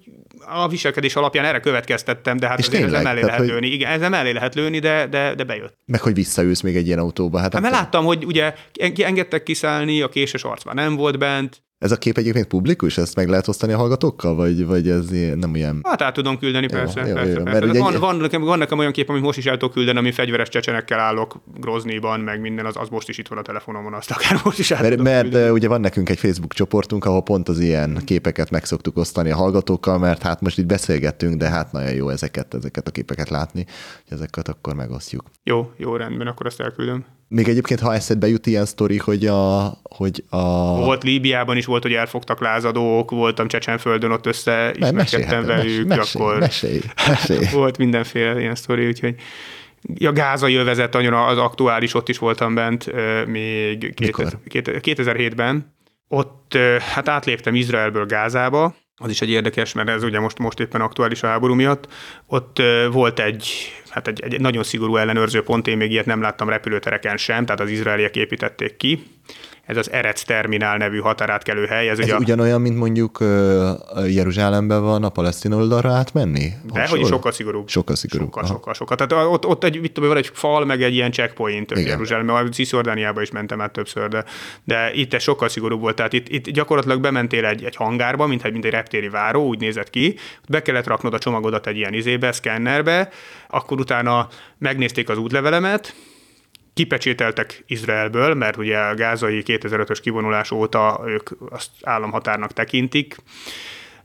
a viselkedés alapján erre következtettem, de hát és azért tényleg, ez mellé tehát, lehet hogy... lőni. Igen, ezzel mellé lehet lőni, de, de, de bejött. Meg hogy visszaülsz még egy ilyen autóba. Hát, hát mert láttam, hogy ugye engedtek kiszállni, a késes arc már nem volt bent, ez a kép egyébként publikus? Ezt meg lehet osztani a hallgatókkal? Vagy, vagy ez nem ilyen? Hát át tudom küldeni, persze. Jó, persze, jó, persze. Ugye... Van, van, nekem, van nekem olyan kép, amit most is el tudok küldeni, ami fegyveres csecsenekkel állok Groznyban, meg minden, az, az most is itt van a telefonomon, azt akár most is át Mert, mert küldeni. ugye van nekünk egy Facebook csoportunk, ahol pont az ilyen képeket meg szoktuk osztani a hallgatókkal, mert hát most itt beszélgettünk, de hát nagyon jó ezeket, ezeket a képeket látni, hogy ezeket akkor megosztjuk. Jó, jó, rendben, akkor azt elküldöm. Még egyébként, ha eszedbe jut ilyen sztori, hogy a, hogy a... Volt Líbiában is volt, hogy elfogtak lázadók, voltam Csecsenföldön, ott össze ismerkedtem velük, mesélj, akkor mesélj, mesélj. volt mindenféle ilyen sztori, úgyhogy a gázai övezet annyira az aktuális, ott is voltam bent még 2007-ben. Ott hát átléptem Izraelből Gázába, az is egy érdekes, mert ez ugye most, most éppen aktuális a háború miatt. Ott volt egy, hát egy, egy nagyon szigorú ellenőrző pont, én még ilyet nem láttam repülőtereken sem, tehát az izraeliek építették ki ez az Erec Terminál nevű határátkelő hely. Ez, ez ugye ugyanolyan, mint mondjuk uh, Jeruzsálemben van a palesztin oldalra átmenni? De, hogy sokkal szigorúbb. Sokkal szigorúbb. Sokkal, Aha. sokkal, sokkal. Tehát ott, ott egy, mit tudom, van egy fal, meg egy ilyen checkpoint Jeruzsálemben. Cisjordániába is mentem át többször, de, de itt ez sokkal szigorúbb volt. Tehát itt, itt gyakorlatilag bementél egy, egy hangárba, mint egy, mint egy reptéri váró, úgy nézett ki, be kellett raknod a csomagodat egy ilyen izébe, szkennerbe, akkor utána megnézték az útlevelemet, kipecsételtek Izraelből, mert ugye a gázai 2005-ös kivonulás óta ők azt államhatárnak tekintik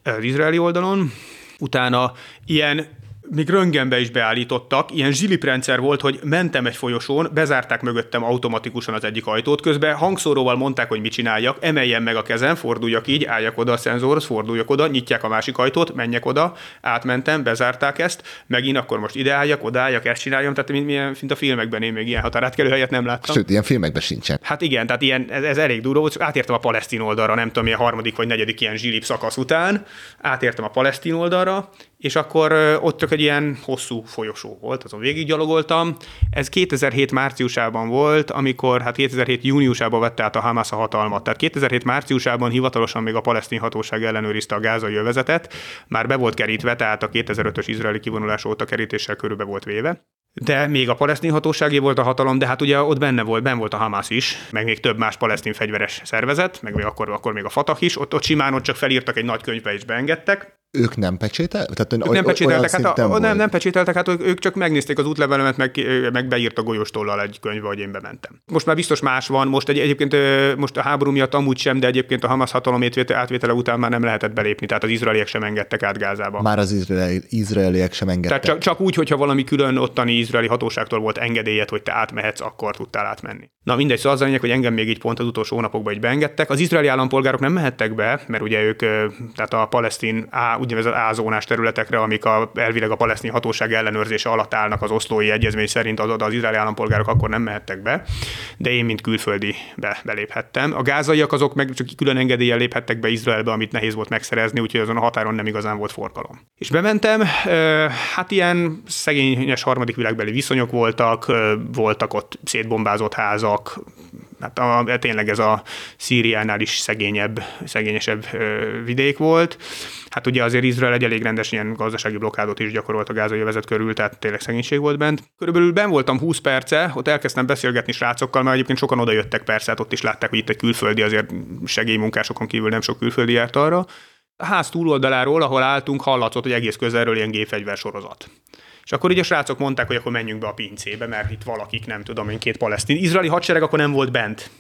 az izraeli oldalon. Utána ilyen még röngenbe is beállítottak, ilyen zsiliprendszer volt, hogy mentem egy folyosón, bezárták mögöttem automatikusan az egyik ajtót, közben. Hangszóróval mondták, hogy mit csináljak, emeljem meg a kezem, forduljak így, álljak oda a szenzorhoz, forduljak oda, nyitják a másik ajtót, menjek oda, átmentem, bezárták ezt, megint akkor most ide álljak, oda álljak, ezt csináljam, tehát mint, milyen, mint a filmekben én még ilyen határátkelő helyet nem láttam. Sőt, ilyen filmekben sincsen. Hát igen, tehát ilyen, ez, ez elég durva volt, átértem a palesztin oldalra, nem tudom, milyen harmadik vagy negyedik ilyen zsilip szakasz után, átértem a palesztin oldalra, és akkor ott csak egy ilyen hosszú folyosó volt, azon végiggyalogoltam. Ez 2007 márciusában volt, amikor hát 2007 júniusában vette át a Hamas a hatalmat. Tehát 2007 márciusában hivatalosan még a palesztin hatóság ellenőrizte a gázai övezetet, már be volt kerítve, tehát a 2005-ös izraeli kivonulás óta kerítéssel körülbe volt véve de még a palesztin hatóságé volt a hatalom, de hát ugye ott benne volt, benne volt a Hamas is, meg még több más palesztin fegyveres szervezet, meg még akkor, akkor még a Fatah is, ott, ott simán ott csak felírtak egy nagy könyvbe és beengedtek, ők nem pecsételtek? Tehát ők nem pecsételtek, hát a, nem, nem pecsételtek, hát ők csak megnézték az útlevelemet, meg, meg beírt a golyóstollal egy könyvbe, hogy én bementem. Most már biztos más van, most egy, egyébként most a háború miatt amúgy sem, de egyébként a Hamas hatalom átvétele után már nem lehetett belépni, tehát az izraeliek sem engedtek át Gázába. Már az izraeli, izraeliek sem engedtek. Tehát csak, csak úgy, hogyha valami külön ottani izraeli hatóságtól volt engedélyed, hogy te átmehetsz, akkor tudtál átmenni. Na mindegy, szóval az lényeg, hogy engem még így pont az utolsó hónapokban így beengedtek. Az izraeli állampolgárok nem mehettek be, mert ugye ők, tehát a palesztin A, úgynevezett A-zónás területekre, amik a, elvileg a palesztin hatóság ellenőrzése alatt állnak az oszlói egyezmény szerint, az, az izraeli állampolgárok akkor nem mehettek be, de én, mint külföldi be, beléphettem. A gázaiak azok meg csak külön engedéllyel léphettek be Izraelbe, amit nehéz volt megszerezni, úgyhogy azon a határon nem igazán volt forgalom. És bementem, hát ilyen szegényes harmadik világbeli viszonyok voltak, voltak ott szétbombázott házak, hát a, tényleg ez a Szíriánál is szegényebb, szegényesebb vidék volt. Hát ugye azért Izrael egy elég rendes ilyen gazdasági blokkádot is gyakorolt a gázai vezet körül, tehát tényleg szegénység volt bent. Körülbelül ben voltam 20 perce, ott elkezdtem beszélgetni srácokkal, mert egyébként sokan oda jöttek persze, hát ott is látták, hogy itt egy külföldi, azért segélymunkásokon kívül nem sok külföldi járt arra. A ház túloldaláról, ahol álltunk, hallatszott, hogy egész közelről ilyen gépfegyver sorozat. És akkor ugye a srácok mondták, hogy akkor menjünk be a pincébe, mert itt valakik, nem tudom én, két palesztin. Izraeli hadsereg akkor nem volt bent.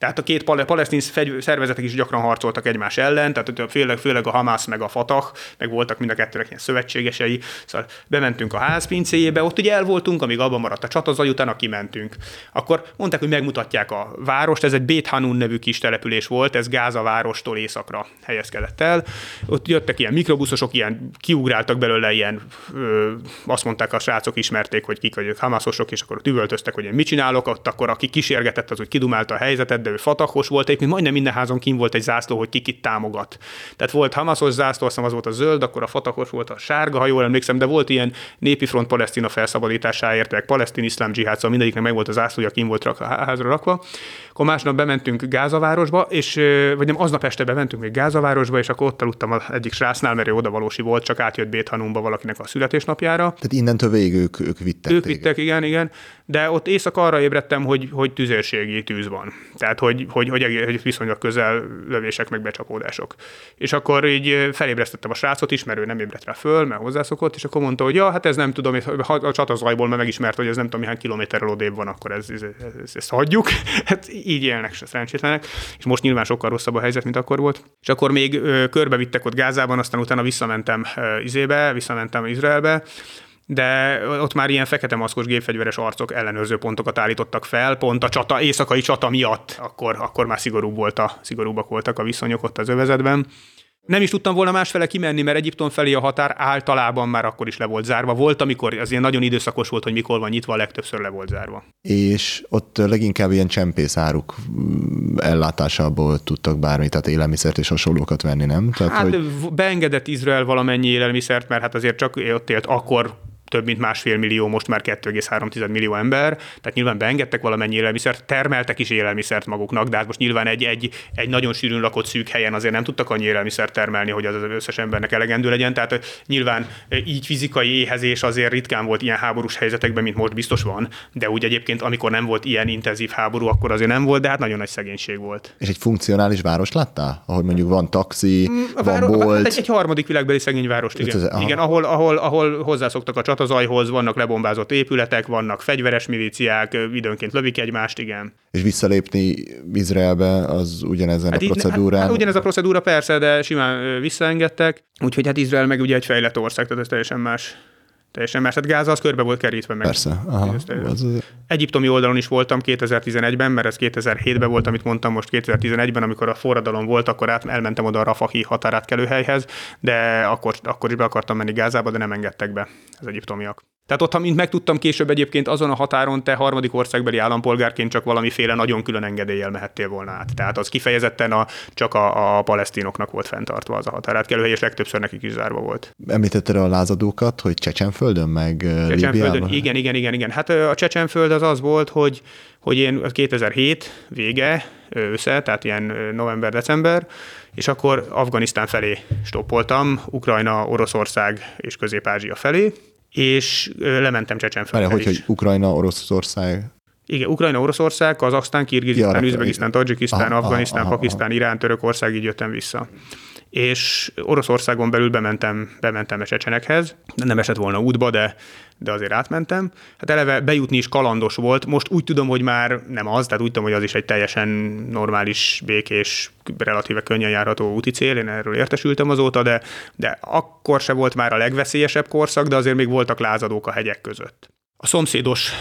Tehát a két palesztin szervezetek is gyakran harcoltak egymás ellen, tehát főleg, főleg a Hamas meg a Fatah, meg voltak mind a kettőnek ilyen szövetségesei. Szóval bementünk a ház pincéjébe, ott ugye el voltunk, amíg abban maradt a csatazaj, utána kimentünk. Akkor mondták, hogy megmutatják a várost, ez egy Bét nevű kis település volt, ez Gáza várostól északra helyezkedett el. Ott jöttek ilyen mikrobuszosok, ilyen kiugráltak belőle, ilyen ö, azt mondták a srácok, ismerték, hogy kik vagyok Hamasosok, és akkor ott üvöltöztek, hogy én mit csinálok, ott akkor aki kísérgetett, az hogy kidumálta a helyzetet, de ő fatahos volt, egyébként majdnem minden házon kim volt egy zászló, hogy ki kit támogat. Tehát volt Hamasos zászló, azt az volt a zöld, akkor a fatahos volt a sárga, ha jól emlékszem, de volt ilyen népi front Palesztina felszabadításáért, meg palesztin iszlám dzsihád, szóval mindegyiknek meg volt a zászlója, kim volt rak, házra rakva. Akkor másnap bementünk Gázavárosba, és, vagy nem, aznap este bementünk még Gázavárosba, és akkor ott aludtam az egyik srásznál, mert ő odavalósi volt, csak átjött Béthanumba valakinek a születésnapjára. Tehát innentől végig ők, ők vittek. Ők vittek, igen, igen. De ott éjszaka arra ébredtem, hogy, hogy tüzérségi tűz van. Tehát, hogy, hogy, hogy, hogy viszonylag közel lövések, meg becsapódások. És akkor így felébresztettem a srácot is, mert ő nem ébredt rá föl, mert hozzászokott, és akkor mondta, hogy ja, hát ez nem tudom, a csatazajból, mert megismert, hogy ez nem tudom, hány kilométerrel odébb van, akkor ez, ez, ez, ezt hagyjuk. Hát így élnek se szerencsétlenek, és most nyilván sokkal rosszabb a helyzet, mint akkor volt. És akkor még körbevittek ott Gázában, aztán utána visszamentem izébe, visszamentem Izraelbe, de ott már ilyen fekete maszkos gépfegyveres arcok ellenőrző pontokat állítottak fel, pont a csata, éjszakai csata miatt, akkor, akkor már szigorúbb volt a, szigorúbbak voltak a viszonyok ott az övezetben. Nem is tudtam volna másfele kimenni, mert Egyiptom felé a határ általában már akkor is le volt zárva. Volt, amikor az ilyen nagyon időszakos volt, hogy mikor van nyitva, a legtöbbször le volt zárva. És ott leginkább ilyen csempészáruk mm, ellátásából tudtak bármi, tehát élelmiszert és hasonlókat venni, nem? Tehát, hát hogy... beengedett Izrael valamennyi élelmiszert, mert hát azért csak ott élt akkor több mint másfél millió, most már 2,3 millió ember, tehát nyilván beengedtek valamennyi élelmiszert, termeltek is élelmiszert maguknak, de hát most nyilván egy, egy, egy nagyon sűrűn lakott szűk helyen azért nem tudtak annyi élelmiszert termelni, hogy az az összes embernek elegendő legyen, tehát nyilván így fizikai éhezés azért ritkán volt ilyen háborús helyzetekben, mint most biztos van, de úgy egyébként, amikor nem volt ilyen intenzív háború, akkor azért nem volt, de hát nagyon nagy szegénység volt. És egy funkcionális város láttál? Ahogy mondjuk van taxi, mm, van váro- bolt. Hát egy, egy harmadik világbeli szegény várost, igen. Igen, ahol, ahol, ahol hozzászoktak a csatazajhoz, vannak lebombázott épületek, vannak fegyveres milíciák, időnként lövik egymást, igen. És visszalépni Izraelbe az ugyanezen hát a procedúrán? Hát, hát ugyanez a procedúra persze, de simán visszaengedtek. Úgyhogy hát Izrael meg ugye egy fejlett ország, tehát ez teljesen más teljesen más. Hát Gáza az körbe volt kerítve meg. Persze. Aha, az... Egyiptomi oldalon is voltam 2011-ben, mert ez 2007-ben volt, amit mondtam most 2011-ben, amikor a forradalom volt, akkor át, elmentem oda a Rafahi határátkelőhelyhez, de akkor, akkor is be akartam menni Gázába, de nem engedtek be az egyiptomiak. Tehát ott, mint megtudtam később egyébként azon a határon te harmadik országbeli állampolgárként csak valamiféle nagyon külön engedéllyel mehettél volna át. Tehát az kifejezetten a, csak a, a palesztinoknak volt fenntartva az a határ kelőhely, és legtöbbször nekik is zárva volt. Említetted a lázadókat, hogy Csecsenföldön, meg Csecsenföldön, Líbiában? Igen, igen, igen, igen. Hát a Csecsenföld az az volt, hogy, hogy én 2007 vége, ősze, tehát ilyen november-december, és akkor Afganisztán felé stoppoltam, Ukrajna, Oroszország és Közép-Ázsia felé, és lementem Csecsenföldre hogy, hogy Ukrajna, Oroszország? Igen, Ukrajna, Oroszország, Kazaksztán, Kirgizisztán, Üzbegisztán, Tadzsikisztán, Afganisztán, Pakisztán. Irán, Törökország, így jöttem vissza és Oroszországon belül bementem, bementem a csecsenekhez, nem esett volna útba, de, de azért átmentem. Hát eleve bejutni is kalandos volt, most úgy tudom, hogy már nem az, tehát úgy tudom, hogy az is egy teljesen normális, békés, relatíve könnyen járható úti cél, én erről értesültem azóta, de, de akkor se volt már a legveszélyesebb korszak, de azért még voltak lázadók a hegyek között. A szomszédos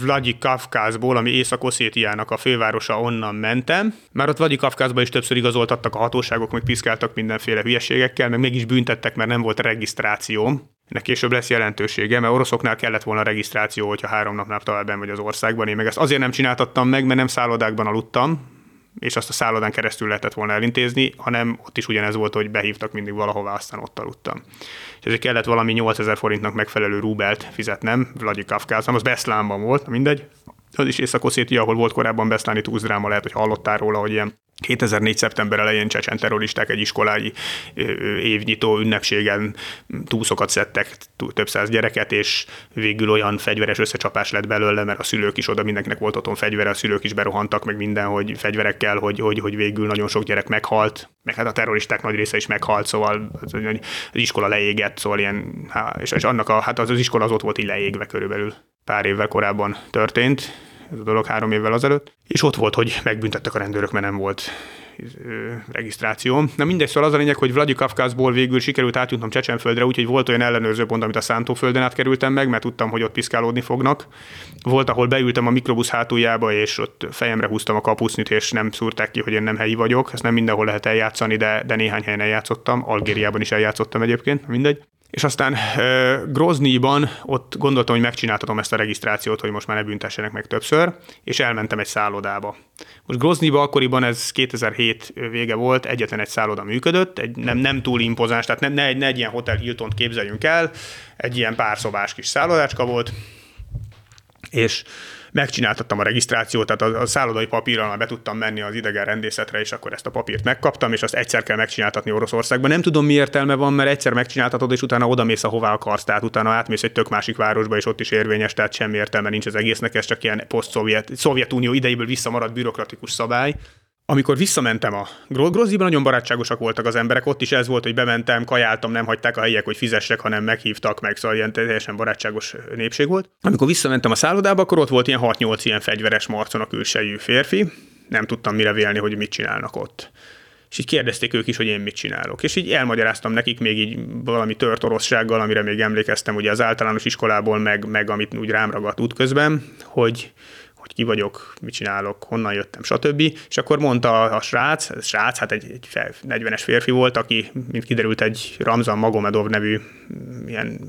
Vladikavkázból, ami Észak-Oszétiának a fővárosa, onnan mentem. Már ott Vladikavkázban is többször igazoltattak a hatóságok, meg piszkáltak mindenféle hülyeségekkel, meg mégis büntettek, mert nem volt regisztráció. Ennek később lesz jelentősége, mert oroszoknál kellett volna regisztráció, hogyha három napnál tovább vagy az országban. Én meg ezt azért nem csináltattam meg, mert nem szállodákban aludtam, és azt a szállodán keresztül lehetett volna elintézni, hanem ott is ugyanez volt, hogy behívtak mindig valahová, aztán ott aludtam. És ezért kellett valami 8000 forintnak megfelelő rubelt fizetnem, Vladikavkázban, az Beszlánban volt, mindegy, az is észak ahol volt korábban beszláni túlzdráma, lehet, hogy hallottál róla, hogy ilyen 2004. szeptember elején csecsen terroristák egy iskolai évnyitó ünnepségen túszokat szedtek több száz gyereket, és végül olyan fegyveres összecsapás lett belőle, mert a szülők is oda mindenkinek volt otthon fegyvere, a szülők is berohantak meg minden, hogy fegyverekkel, hogy, hogy, hogy végül nagyon sok gyerek meghalt, meg hát a terroristák nagy része is meghalt, szóval az, az iskola leégett, szóval ilyen, és, és annak a, hát az, az iskola az ott volt így leégve körülbelül. Pár évvel korábban történt, ez a dolog három évvel azelőtt, és ott volt, hogy megbüntettek a rendőrök, mert nem volt regisztráció. Na mindegy, szóval az a lényeg, hogy Vladikavkazból végül sikerült átjutnom Csecsenföldre, úgyhogy volt olyan ellenőrző pont, amit a Szántóföldön átkerültem meg, mert tudtam, hogy ott piszkálódni fognak. Volt, ahol beültem a mikrobusz hátuljába, és ott fejemre húztam a kapusznit, és nem szúrták ki, hogy én nem helyi vagyok. Ezt nem mindenhol lehet eljátszani, de, de néhány helyen eljátszottam. Algériában is eljátszottam egyébként, mindegy. És aztán Groznyban ott gondoltam, hogy megcsináltatom ezt a regisztrációt, hogy most már ne büntessenek meg többször, és elmentem egy szállodába. Most Groznyban akkoriban ez 2007 vége volt, egyetlen egy szálloda működött, egy nem, nem túl impozáns, tehát ne, ne, egy, ne egy ilyen Hotel Hilton képzeljünk el, egy ilyen párszobás kis szállodácska volt, és megcsináltattam a regisztrációt, tehát a, a szállodai papírral be tudtam menni az idegen rendészetre, és akkor ezt a papírt megkaptam, és azt egyszer kell megcsináltatni Oroszországban. Nem tudom, mi értelme van, mert egyszer megcsináltatod, és utána oda mész, ahová akarsz, tehát utána átmész egy tök másik városba, és ott is érvényes, tehát semmi értelme nincs az egésznek, ez csak ilyen poszt-szovjet, Szovjetunió idejéből visszamaradt bürokratikus szabály amikor visszamentem a Groziban, nagyon barátságosak voltak az emberek, ott is ez volt, hogy bementem, kajáltam, nem hagyták a helyiek, hogy fizessek, hanem meghívtak meg, szóval ilyen teljesen barátságos népség volt. Amikor visszamentem a szállodába, akkor ott volt ilyen 6-8 ilyen fegyveres marcon a külsejű férfi, nem tudtam mire vélni, hogy mit csinálnak ott. És így kérdezték ők is, hogy én mit csinálok. És így elmagyaráztam nekik még így valami tört oroszsággal, amire még emlékeztem ugye az általános iskolából, meg, meg amit úgy rám ragadt útközben, hogy hogy ki vagyok, mit csinálok, honnan jöttem, stb. És akkor mondta a srác, a srác, hát egy, egy 40-es férfi volt, aki, mint kiderült, egy Ramzan Magomedov nevű ilyen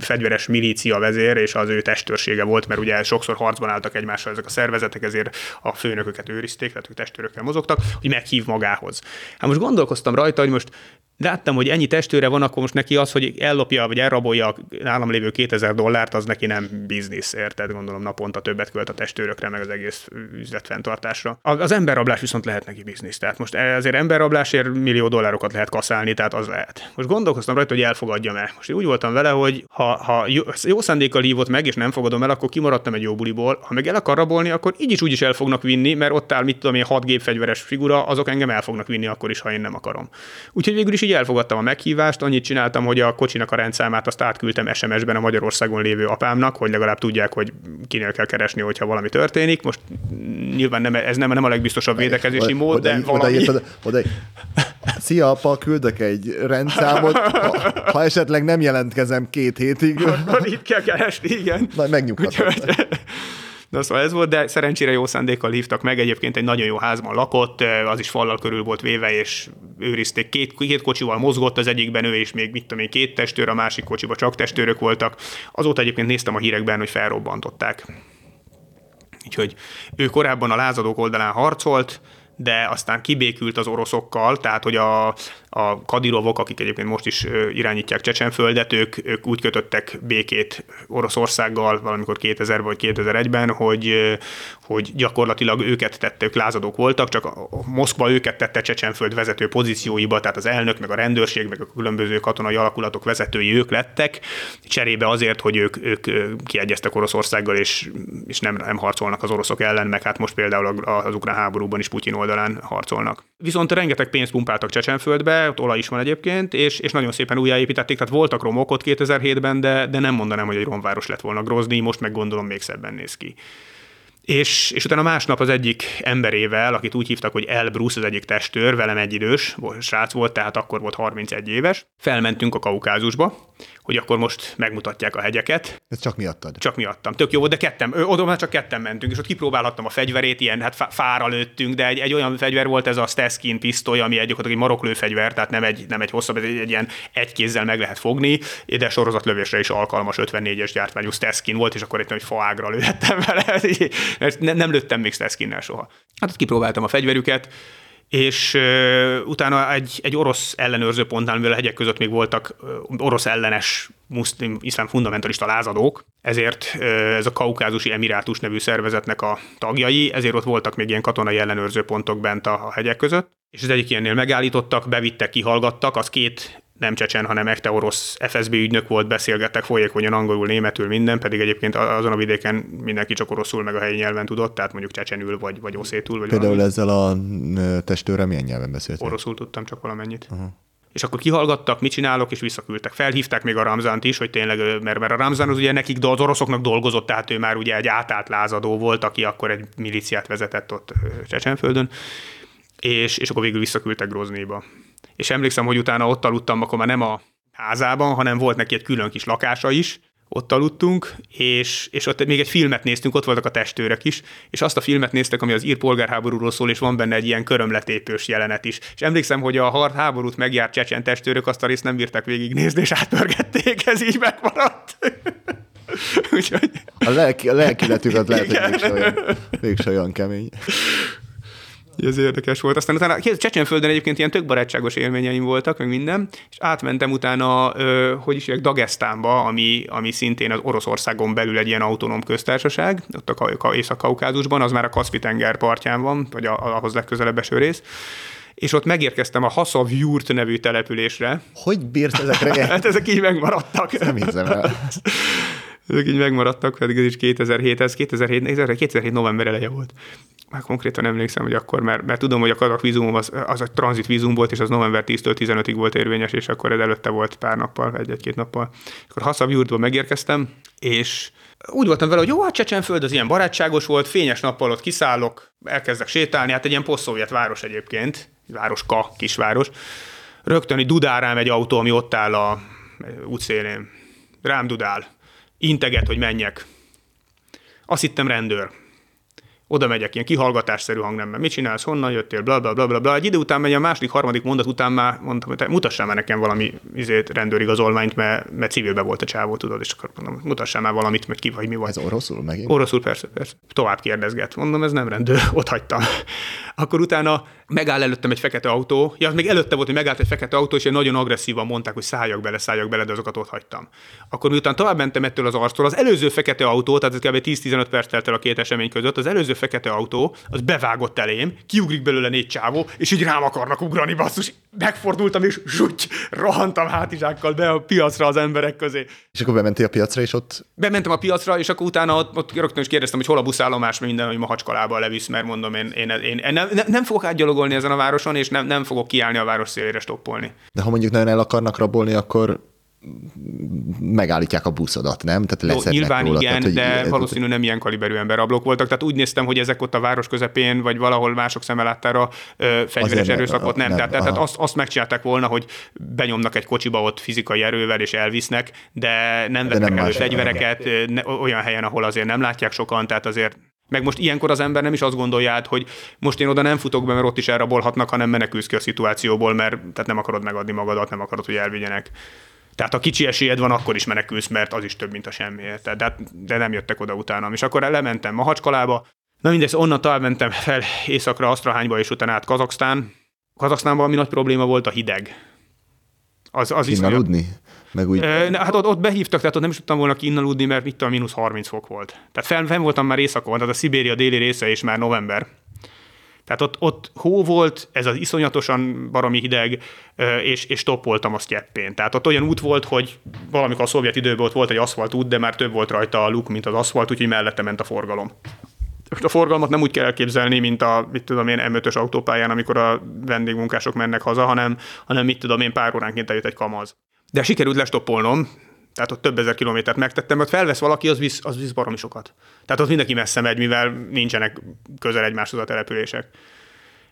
fegyveres milícia vezér, és az ő testőrsége volt, mert ugye sokszor harcban álltak egymással ezek a szervezetek, ezért a főnököket őrizték, tehát ők testőrökkel mozogtak, hogy meghív magához. Hát most gondolkoztam rajta, hogy most láttam, hogy ennyi testőre van, akkor most neki az, hogy ellopja vagy elrabolja a nálam lévő 2000 dollárt, az neki nem biznisz, érted? Gondolom naponta többet költ a testőrökre, meg az egész üzletfenntartásra. Az emberrablás viszont lehet neki biznisz. Tehát most azért emberrablásért millió dollárokat lehet kaszálni, tehát az lehet. Most gondolkoztam rajta, hogy elfogadjam el. Most úgy voltam vele, hogy ha, ha jó, jó szándékkal hívott meg, és nem fogadom el, akkor kimaradtam egy jó buliból. Ha meg el akar rabolni, akkor így is úgy is el fognak vinni, mert ott áll, mit tudom én, hat gépfegyveres figura, azok engem el fognak vinni akkor is, ha én nem akarom. Úgyhogy végül is így elfogadtam a meghívást, annyit csináltam, hogy a kocsinak a rendszámát azt átküldtem SMS-ben a Magyarországon lévő apámnak, hogy legalább tudják, hogy kinél kell keresni, hogyha valami történik. Most nyilván nem, ez nem, nem a legbiztosabb védekezési mód, oda, de valami... Oda, oda, oda, Szia, apa, küldök egy rendszámot, ha, ha esetleg nem jelentkezem két hétig. Akkor itt kell keresni, igen. Na, megnyugtatott. Na szóval ez volt, de szerencsére jó szándékkal hívtak meg, egyébként egy nagyon jó házban lakott, az is fallal körül volt véve, és őrizték, két, két kocsival mozgott az egyikben ő, és még mit tudom én, két testőr, a másik kocsiban csak testőrök voltak. Azóta egyébként néztem a hírekben, hogy felrobbantották. Úgyhogy ő korábban a lázadók oldalán harcolt, de aztán kibékült az oroszokkal, tehát hogy a, a kadirovok, akik egyébként most is irányítják Csecsenföldet, ők, ők úgy kötöttek békét Oroszországgal valamikor 2000 vagy 2001-ben, hogy, hogy gyakorlatilag őket tette, ők lázadók voltak, csak Moszkva őket tette Csecsenföld vezető pozícióiba, tehát az elnök, meg a rendőrség, meg a különböző katonai alakulatok vezetői ők lettek, cserébe azért, hogy ők, ők kiegyeztek Oroszországgal, és, és nem, nem harcolnak az oroszok ellen, meg hát most például az ukrán háborúban is Putyin oldalán harcolnak. Viszont rengeteg pénzt pumpáltak Csecsenföldbe, ott olaj is van egyébként, és, és nagyon szépen újjáépítették, tehát voltak romok ott 2007-ben, de, de nem mondanám, hogy egy romváros lett volna Grozny, most meg gondolom még szebben néz ki. És, és utána másnap az egyik emberével, akit úgy hívtak, hogy El Bruce, az egyik testőr, velem egy idős, srác volt, tehát akkor volt 31 éves, felmentünk a Kaukázusba, hogy akkor most megmutatják a hegyeket. Ez csak miattad? Csak miattam. Tök jó volt, de ketten, oda már csak ketten mentünk, és ott kipróbálhattam a fegyverét, ilyen hát fára lőttünk, de egy, egy olyan fegyver volt ez a Steskin pisztoly, ami egy, egy maroklő fegyver, tehát nem egy, nem egy hosszabb, egy, egy ilyen egy kézzel meg lehet fogni, de sorozatlövésre is alkalmas 54-es gyártmányú Steskin volt, és akkor egy nagy faágra lőttem vele, nem, nem lőttem még Steskinnel soha. Hát ott kipróbáltam a fegyverüket, és uh, utána egy, egy orosz ellenőrző pontnál, mivel a hegyek között még voltak uh, orosz ellenes muszlim, iszlám fundamentalista lázadók, ezért uh, ez a Kaukázusi Emirátus nevű szervezetnek a tagjai, ezért ott voltak még ilyen katonai ellenőrző pontok bent a, a hegyek között, és az egyik ilyennél megállítottak, bevittek, kihallgattak, az két nem csecsen, hanem ekte orosz FSB ügynök volt, beszélgettek folyékonyan angolul, németül, minden, pedig egyébként azon a vidéken mindenki csak oroszul, meg a helyi nyelven tudott, tehát mondjuk csecsenül, vagy, vagy oszétul. Vagy Például valami. ezzel a testőrrel milyen nyelven beszélt? Oroszul tudtam csak valamennyit. Uh-huh. És akkor kihallgattak, mit csinálok, és visszaküldtek. Felhívták még a Ramzánt is, hogy tényleg, mert, mert a Ramzán az ugye nekik, de az oroszoknak dolgozott, tehát ő már ugye egy átállt lázadó volt, aki akkor egy miliciát vezetett ott Csecsenföldön, és, és akkor végül visszaküldtek Groznyba és emlékszem, hogy utána ott aludtam, akkor már nem a házában, hanem volt neki egy külön kis lakása is, ott aludtunk, és, és ott még egy filmet néztünk, ott voltak a testőrök is, és azt a filmet néztek, ami az ír polgárháborúról szól, és van benne egy ilyen körömletépős jelenet is. És emlékszem, hogy a hard háborút megjárt csecsen testőrök azt a részt nem bírták végignézni, és átpörgették, ez így megmaradt. Úgyhogy... A, lelki, a lelkiletüket lehet, hogy mégse olyan, mégse olyan kemény ez érdekes volt. Aztán utána Csecsenföldön egyébként ilyen tök barátságos élményeim voltak, meg minden, és átmentem utána, ö, hogy is hívják, Dagestánba, ami, ami szintén az Oroszországon belül egy ilyen autonóm köztársaság, ott a Észak-Kaukázusban, az már a Kaszpi-tenger partján van, vagy a, ahhoz legközelebb eső rész és ott megérkeztem a Haszav Jurt nevű településre. Hogy bírt ezekre? hát ezek így megmaradtak. Nem hiszem el. ezek így megmaradtak, pedig ez is 2007, ez 2007, 2007 november eleje volt már konkrétan emlékszem, hogy akkor, mert, mert tudom, hogy a kazak vízum az, az a tranzit vízum volt, és az november 10-től 15-ig volt érvényes, és akkor ez előtte volt pár nappal, egy-egy-két nappal. Akkor Haszabjúrtból megérkeztem, és úgy voltam vele, hogy jó, hát Csecsenföld az ilyen barátságos volt, fényes nappal ott kiszállok, elkezdek sétálni, hát egy ilyen posztszovjet város egyébként, városka, kisváros. Rögtön egy dudál rám egy autó, ami ott áll a útszélén. Rám dudál. Integet, hogy menjek. Azt hittem rendőr oda megyek ilyen kihallgatásszerű hangnemben, mit csinálsz, honnan jöttél, bla, bla, bla, bla, bla. Egy idő után megy a második, harmadik mondat után már mondtam, hogy te mutassál már nekem valami izét, rendőrigazolványt, mert, mert civilbe volt a csávó, tudod, és akkor mondom, mutassál már valamit, mert ki vagy, mi vagy. Ez oroszul megint? Oroszul, persze, persze. Tovább kérdezget. Mondom, ez nem rendőr, ott hagytam. Akkor utána megáll előttem egy fekete autó, ja, még előtte volt, hogy megállt egy fekete autó, és nagyon agresszívan mondták, hogy szálljak bele, szálljak bele, de azokat ott hagytam. Akkor miután tovább mentem ettől az arctól, az előző fekete autó, tehát ez kb. 10-15 perc telt el a két esemény között, az előző fekete autó, az bevágott elém, kiugrik belőle négy csávó, és így rám akarnak ugrani, basszus. Megfordultam, és zsúgy, rohantam hátizsákkal be a piacra az emberek közé. És akkor bementél a piacra, és ott... Bementem a piacra, és akkor utána ott, ott rögtön is kérdeztem, hogy hol a buszállomás, minden, hogy Mahacskalába levisz, mert mondom, én, én, én, én nem, nem, fogok átgyalogolni ezen a városon, és nem, nem fogok kiállni a város szélére stoppolni. De ha mondjuk nagyon el akarnak rabolni, akkor megállítják a buszodat, nem? Tehát Jó, nyilván róla, igen, tehát, de ez, valószínű nem ilyen kaliberű emberrablók voltak. Tehát úgy néztem, hogy ezek ott a város közepén, vagy valahol mások szeme láttára ö, fegyveres erőszakot nem. nem. Tehát, tehát azt, azt megcsinálták volna, hogy benyomnak egy kocsiba ott fizikai erővel és elvisznek, de nem vettek de nem elő fegyvereket olyan helyen, ahol azért nem látják sokan, tehát azért meg most ilyenkor az ember nem is azt gondolja át, hogy most én oda nem futok be, mert ott is elrabolhatnak, hanem menekülsz ki a szituációból, mert tehát nem akarod megadni magadat, nem akarod, hogy elvigyenek. Tehát ha kicsi esélyed van, akkor is menekülsz, mert az is több, mint a semmi. De, de nem jöttek oda utána. És akkor lementem Mahacskalába, Na mindegy, onnan tovább mentem fel északra, Asztrahányba, és utána át Kazaksztán. Kazaksztánban mi nagy probléma volt a hideg. Az, az is aludni? Meg úgy... E, hát ott, ott, behívtak, tehát ott nem is tudtam volna ki aludni, mert mit tudom, mínusz 30 fok volt. Tehát fenn, fenn voltam már éjszakon, tehát a Szibéria déli része is már november. Tehát ott, ott hó volt, ez az iszonyatosan baromi hideg, és, és toppoltam a sztyeppén. Tehát ott olyan út volt, hogy valamikor a szovjet időben ott volt egy aszfalt út, de már több volt rajta a luk, mint az aszfalt, úgyhogy mellette ment a forgalom. Most a forgalmat nem úgy kell elképzelni, mint a, mit tudom én, M5-ös autópályán, amikor a vendégmunkások mennek haza, hanem, hanem mit tudom én, pár óránként eljött egy kamaz. De sikerült lestoppolnom, tehát ott több ezer kilométert megtettem, mert felvesz valaki, az visz, az visz baromi sokat. Tehát ott mindenki messze megy, mivel nincsenek közel egymáshoz a települések.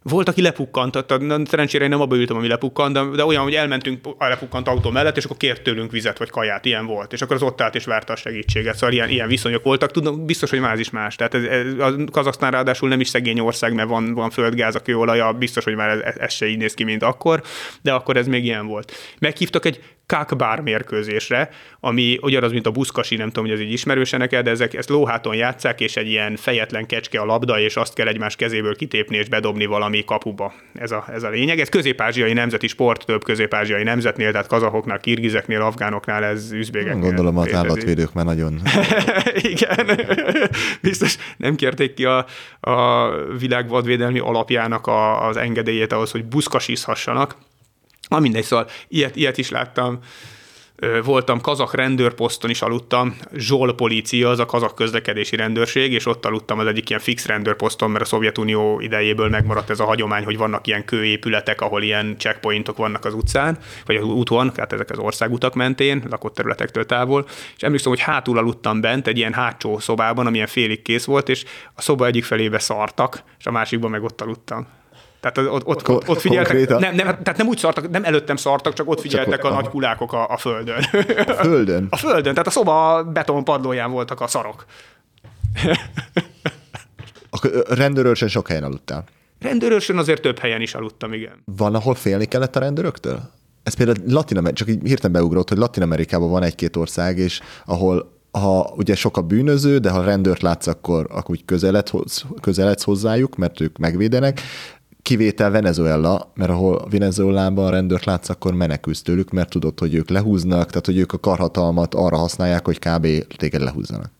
Volt, aki lepukkant, tehát szerencsére én nem abba ültem, ami lepukkant, de, de olyan, hogy elmentünk a lepukkant autó mellett, és akkor kért tőlünk vizet vagy kaját, ilyen volt. És akkor az ott állt és várta a segítséget. Szóval ilyen, ilyen viszonyok voltak. Tudom, biztos, hogy más is más. Tehát ez, ez, a Kazaksztán ráadásul nem is szegény ország, mert van, van földgáz, a kőolaja, biztos, hogy már ez, ez se így néz ki, mint akkor, de akkor ez még ilyen volt. Meghívtak egy kakbár mérkőzésre, ami ugyanaz, mint a buszkasi, nem tudom, hogy ez így ismerőse neked, de ezek ezt lóháton játszák, és egy ilyen fejetlen kecske a labda, és azt kell egymás kezéből kitépni és bedobni valami kapuba. Ez a, ez a lényeg. Ez közép-ázsiai nemzeti sport, több közép-ázsiai nemzetnél, tehát kazahoknál, kirgizeknél, afgánoknál, ez üzbégeknél. Gondolom az állatvédők már nagyon... Igen, biztos nem kérték ki a, a világvadvédelmi alapjának a, az engedélyét ahhoz, hogy buszkasizhassanak Na mindegy, szóval ilyet, ilyet is láttam. Voltam kazak rendőrposzton is aludtam, Zsol polícia, az a kazak közlekedési rendőrség, és ott aludtam az egyik ilyen fix rendőrposzton, mert a Szovjetunió idejéből megmaradt ez a hagyomány, hogy vannak ilyen kőépületek, ahol ilyen checkpointok vannak az utcán, vagy az úton, tehát ezek az országutak mentén, lakott területektől távol, és emlékszem, hogy hátul aludtam bent egy ilyen hátsó szobában, amilyen félig kész volt, és a szoba egyik felébe szartak, és a másikban meg ott aludtam. Tehát ott, ott, ott, ott figyeltek, nem, nem, tehát nem úgy szartak, nem előttem szartak, csak ott figyeltek csak a, a nagy kulákok a, a földön. A földön? A földön, tehát a szoba beton padlóján voltak a szarok. Akkor rendőrőrsön sok helyen aludtál? Rendőrőrsön azért több helyen is aludtam, igen. Van, ahol félni kellett a rendőröktől? Ez például Latin csak így hirtelen beugrott, hogy Latin Amerikában van egy-két ország, és ahol ha ugye sok a bűnöző, de ha rendőrt látsz, akkor, akkor úgy közeledsz, közeledsz hozzájuk, mert ők megvédenek, kivétel Venezuela, mert ahol Venezuelában a rendőrt látsz, akkor menekülsz tőlük, mert tudod, hogy ők lehúznak, tehát hogy ők a karhatalmat arra használják, hogy kb. téged lehúzzanak.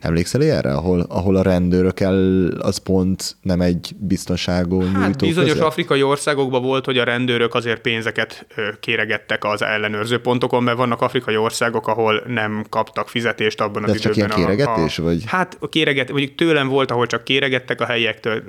Emlékszel erre, ahol, ahol a rendőrök el, az pont nem egy biztonságú hát nyújtó bizonyos között? afrikai országokban volt, hogy a rendőrök azért pénzeket kéregettek az ellenőrző pontokon, mert vannak afrikai országok, ahol nem kaptak fizetést abban De az csak időben. Ilyen kéregetés, a, a, vagy? Hát a kéreget, vagy tőlem volt, ahol csak kéregettek, a helyektől,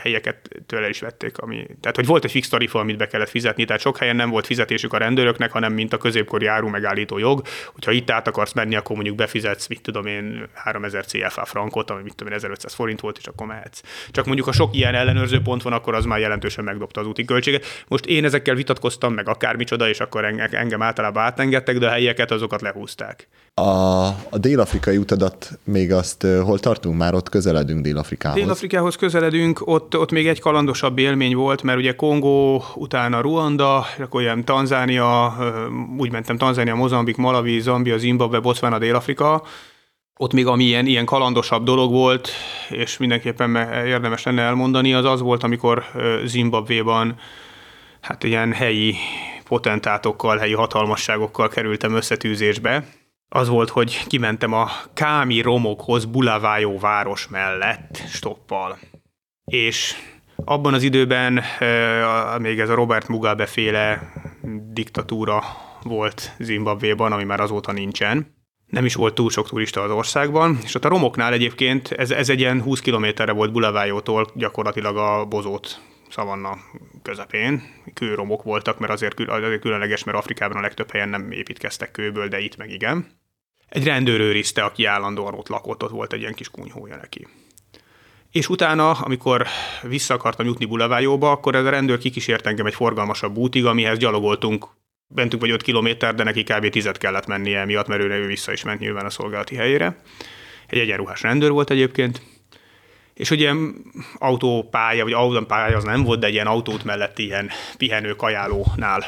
helyeket tőle is vették. Ami, tehát, hogy volt egy fix tarifa, amit be kellett fizetni, tehát sok helyen nem volt fizetésük a rendőröknek, hanem mint a középkori áru megállító jog, hogyha itt át akarsz menni, akkor mondjuk befizetsz, mit tudom én, 3000 1000 CFA frankot, ami mit tudom 1500 forint volt, és akkor mehetsz. Csak mondjuk a sok ilyen ellenőrző pont van, akkor az már jelentősen megdobta az úti költséget. Most én ezekkel vitatkoztam, meg akármicsoda, és akkor engem általában átengedtek, de a helyieket azokat lehúzták. A, a dél-afrikai utadat még azt hol tartunk? Már ott közeledünk Dél-Afrikához. Dél-Afrikához közeledünk, ott, ott még egy kalandosabb élmény volt, mert ugye Kongó, utána Ruanda, akkor ilyen Tanzánia, úgy mentem Tanzánia, Mozambik, Malawi, Zambia, Zimbabwe, Botswana, Dél-Afrika, ott még ami ilyen, ilyen kalandosabb dolog volt, és mindenképpen érdemes lenne elmondani, az az volt, amikor Zimbabvéban hát ilyen helyi potentátokkal, helyi hatalmasságokkal kerültem összetűzésbe. Az volt, hogy kimentem a Kámi romokhoz Bulavájó város mellett stoppal. És abban az időben még ez a Robert Mugabe féle diktatúra volt Zimbabvéban, ami már azóta nincsen nem is volt túl sok turista az országban, és ott a romoknál egyébként ez, ez egy ilyen 20 kilométerre volt Bulavájótól gyakorlatilag a bozót szavanna közepén. Kőromok voltak, mert azért, azért különleges, mert Afrikában a legtöbb helyen nem építkeztek kőből, de itt meg igen. Egy rendőr őrizte, aki állandóan ott lakott, ott volt egy ilyen kis kunyhója neki. És utána, amikor vissza akartam jutni Bulavájóba, akkor ez a rendőr kikísért engem egy forgalmasabb útig, amihez gyalogoltunk bentünk vagy 5 kilométer, de neki kb. 10 kellett mennie miatt, mert ő, ő vissza is ment nyilván a szolgálati helyére. Egy egyenruhás rendőr volt egyébként, és ugye autópálya, vagy autópálya az nem volt, de egy ilyen autót mellett ilyen pihenő kajálónál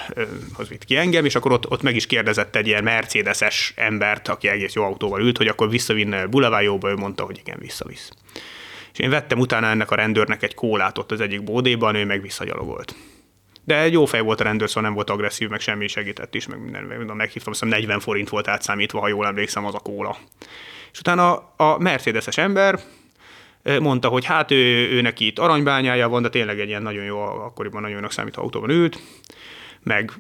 az vitt ki engem, és akkor ott, ott meg is kérdezett egy ilyen Mercedes-es embert, aki egész jó autóval ült, hogy akkor visszavinne Bulavájóba, ő mondta, hogy igen, visszavisz. És én vettem utána ennek a rendőrnek egy kólát ott az egyik bódéban, ő meg visszagyalogolt. De egy jó fej volt a rendőr, szóval nem volt agresszív, meg semmi segített is, meg minden. Meg meghívtam, azt 40 forint volt átszámítva, ha jól emlékszem, az a kóla. És utána a Mercedes-es ember mondta, hogy hát ő, ő neki itt aranybányája van, de tényleg egy ilyen nagyon jó, akkoriban nagyon jónak számító autóban ült, meg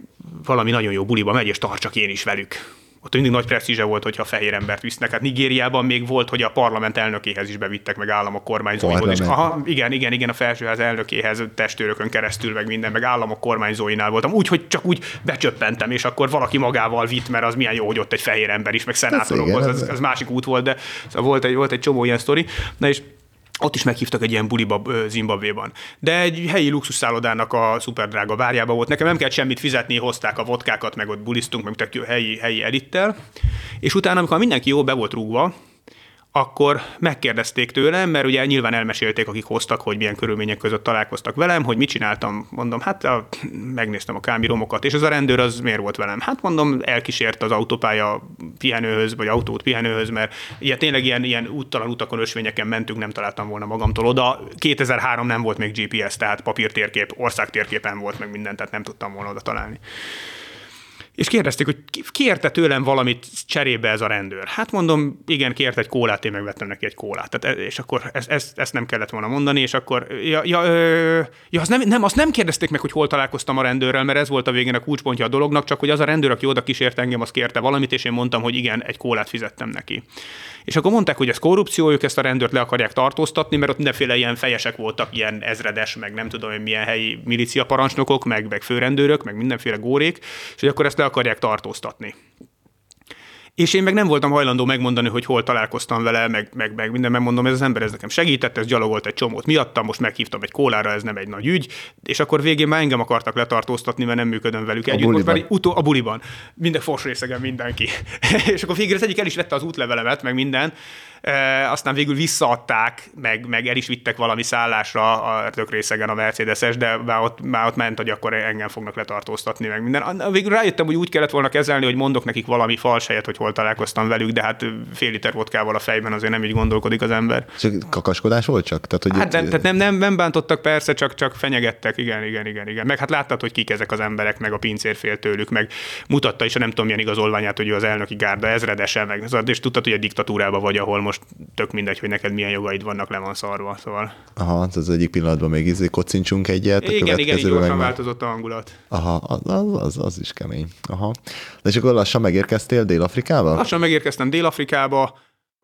valami nagyon jó buliba megy, és tartsak én is velük ott mindig nagy presztízse volt, hogyha fehér embert visznek. Hát Nigériában még volt, hogy a parlament elnökéhez is bevittek, meg államok kormányzóihoz is. Aha, igen, igen, igen, a felsőház elnökéhez testőrökön keresztül, meg minden, meg államok kormányzóinál voltam. Úgy, hogy csak úgy becsöppentem, és akkor valaki magával vitt, mert az milyen jó, hogy ott egy fehér ember is, meg szenátorok, az, az, másik út volt, de szóval volt egy, volt egy csomó ilyen sztori. Na és ott is meghívtak egy ilyen buliba Zimbabvéban. De egy helyi luxusszállodának a szuperdrága várjába volt. Nekem nem kellett semmit fizetni, hozták a vodkákat, meg ott bulisztunk, meg helyi, helyi elittel. És utána, amikor mindenki jó be volt rúgva, akkor megkérdezték tőlem, mert ugye nyilván elmesélték, akik hoztak, hogy milyen körülmények között találkoztak velem, hogy mit csináltam. Mondom, hát a, megnéztem a kámiromokat, és az a rendőr az miért volt velem? Hát mondom, elkísért az autópálya pihenőhöz, vagy autót pihenőhöz, mert ilyen, tényleg ilyen, ilyen úttalan utakon, ösvényeken mentünk, nem találtam volna magamtól oda. 2003 nem volt még GPS, tehát papírtérkép, országtérképen volt meg minden, tehát nem tudtam volna oda találni és kérdezték, hogy kérte tőlem valamit cserébe ez a rendőr. Hát mondom, igen, kért egy kólát, én megvettem neki egy kólát. Tehát, e- és akkor ezt, ezt, ezt nem kellett volna mondani, és akkor, ja, ja, ö, ja azt, nem, nem, azt nem kérdezték meg, hogy hol találkoztam a rendőrrel, mert ez volt a végén a kulcspontja a dolognak, csak hogy az a rendőr, aki oda kísért engem, az kérte valamit, és én mondtam, hogy igen, egy kólát fizettem neki. És akkor mondták, hogy ez korrupció, ők ezt a rendőrt le akarják tartóztatni, mert ott mindenféle ilyen fejesek voltak, ilyen ezredes, meg nem tudom, hogy milyen helyi milícia parancsnokok, meg, meg főrendőrök, meg mindenféle górék, és hogy akkor ezt le akarják tartóztatni. És én meg nem voltam hajlandó megmondani, hogy hol találkoztam vele, meg, meg, meg minden, megmondom, ez az ember ez nekem segített, ez gyalogolt egy csomót miattam, most meghívtam egy kólára, ez nem egy nagy ügy, és akkor végén már engem akartak letartóztatni, mert nem működöm velük a együtt. Buliban. Most utó, a buliban. Minden fos részegen mindenki. és akkor végül az egyik el is vette az útlevelemet, meg minden, e, aztán végül visszaadták, meg, meg el is vittek valami szállásra a tök részegen a Mercedes-es, de már ott, már ott ment, hogy akkor engem fognak letartóztatni, meg minden. Végül rájöttem, hogy úgy kellett volna kezelni, hogy mondok nekik valami fals helyet, hogy hol találkoztam velük, de hát fél liter vodkával a fejben azért nem így gondolkodik az ember. Csak kakaskodás volt csak? Tehát, hogy hát nem, tehát nem, nem, nem, bántottak persze, csak, csak fenyegettek, igen, igen, igen, igen. Meg hát láttad, hogy kik ezek az emberek, meg a pincér fél tőlük, meg mutatta is a nem tudom milyen igazolványát, hogy ő az elnöki gárda ezredese, meg, és tudtad, hogy egy diktatúrában vagy, ahol most tök mindegy, hogy neked milyen jogaid vannak, le van szarva. Szóval. Aha, az egyik pillanatban még izé kocincsunk egyet. A igen, igen, így gyorsan változott a hangulat. Aha, az, az, az, is kemény. Aha. De és akkor lassan megérkeztél Dél-Afrikába? Lassan megérkeztem Dél-Afrikába,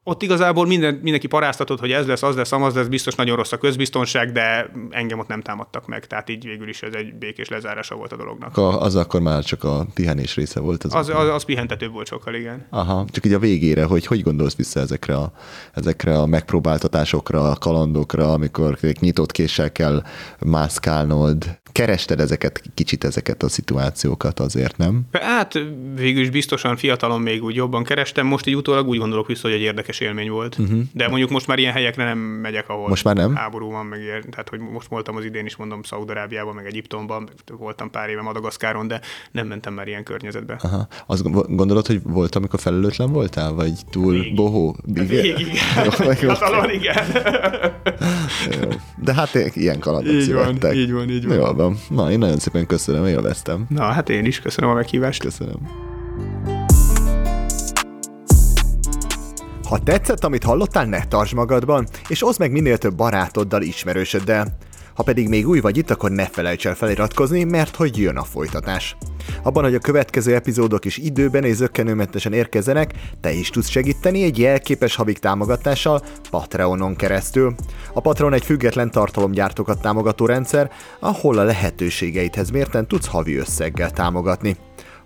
ott igazából minden, mindenki paráztatott, hogy ez lesz, az lesz, az lesz, biztos nagyon rossz a közbiztonság, de engem ott nem támadtak meg, tehát így végül is ez egy békés lezárása volt a dolognak. Az akkor már csak a pihenés része volt? Az, az, az, az pihentetőbb volt sokkal, igen. Aha, csak így a végére, hogy hogy gondolsz vissza ezekre a, ezekre a megpróbáltatásokra, a kalandokra, amikor nyitott késsel kell mászkálnod, kerested ezeket, kicsit ezeket a szituációkat azért, nem? Hát végül is biztosan fiatalon még úgy jobban kerestem, most így utólag úgy gondolok vissza, hogy egy érdekes élmény volt. Uh-huh. De mondjuk most már ilyen helyekre nem megyek, ahol most már nem? háború van, meg ilyen, tehát hogy most voltam az idén is mondom Szaudarábiában, meg Egyiptomban, voltam pár éve Madagaszkáron, de nem mentem már ilyen környezetbe. Aha. Azt gondolod, hogy volt, amikor felelőtlen voltál, vagy túl Végig. bohó? Végig, igen. Hatalon, igen. De hát ilyen kalandok így van, így van, így van. Jól van. Na, én nagyon szépen köszönöm, élveztem. Na, hát én is köszönöm a meghívást. Köszönöm. Ha tetszett, amit hallottál, ne tartsd magadban, és oszd meg minél több barátoddal, ismerősöddel. Ha pedig még új vagy itt, akkor ne felejts el feliratkozni, mert hogy jön a folytatás. Abban, hogy a következő epizódok is időben és zöggenőmentesen érkezzenek, te is tudsz segíteni egy jelképes havik támogatással Patreonon keresztül. A Patreon egy független tartalomgyártókat támogató rendszer, ahol a lehetőségeidhez mérten tudsz havi összeggel támogatni.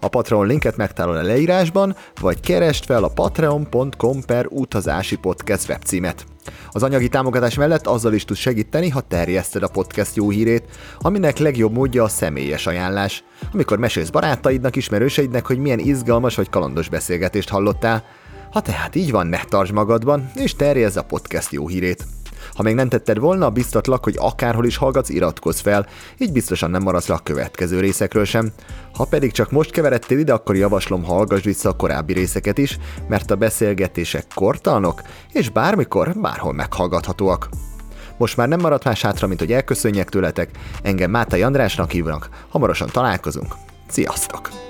A Patreon linket megtalál a leírásban, vagy keresd fel a patreon.com per utazási podcast webcímet. Az anyagi támogatás mellett azzal is tudsz segíteni, ha terjeszted a podcast jó hírét, aminek legjobb módja a személyes ajánlás. Amikor mesélsz barátaidnak, ismerőseidnek, hogy milyen izgalmas vagy kalandos beszélgetést hallottál. Ha tehát így van, ne tartsd magadban, és terjezz a podcast jó hírét. Ha még nem tetted volna, biztatlak, hogy akárhol is hallgatsz, iratkozz fel, így biztosan nem maradsz le a következő részekről sem. Ha pedig csak most keveredtél ide, akkor javaslom hallgass vissza a korábbi részeket is, mert a beszélgetések kortalnok, és bármikor, bárhol meghallgathatóak. Most már nem maradt más hátra, mint hogy elköszönjek tőletek, engem Mátai Andrásnak hívnak, hamarosan találkozunk. Sziasztok!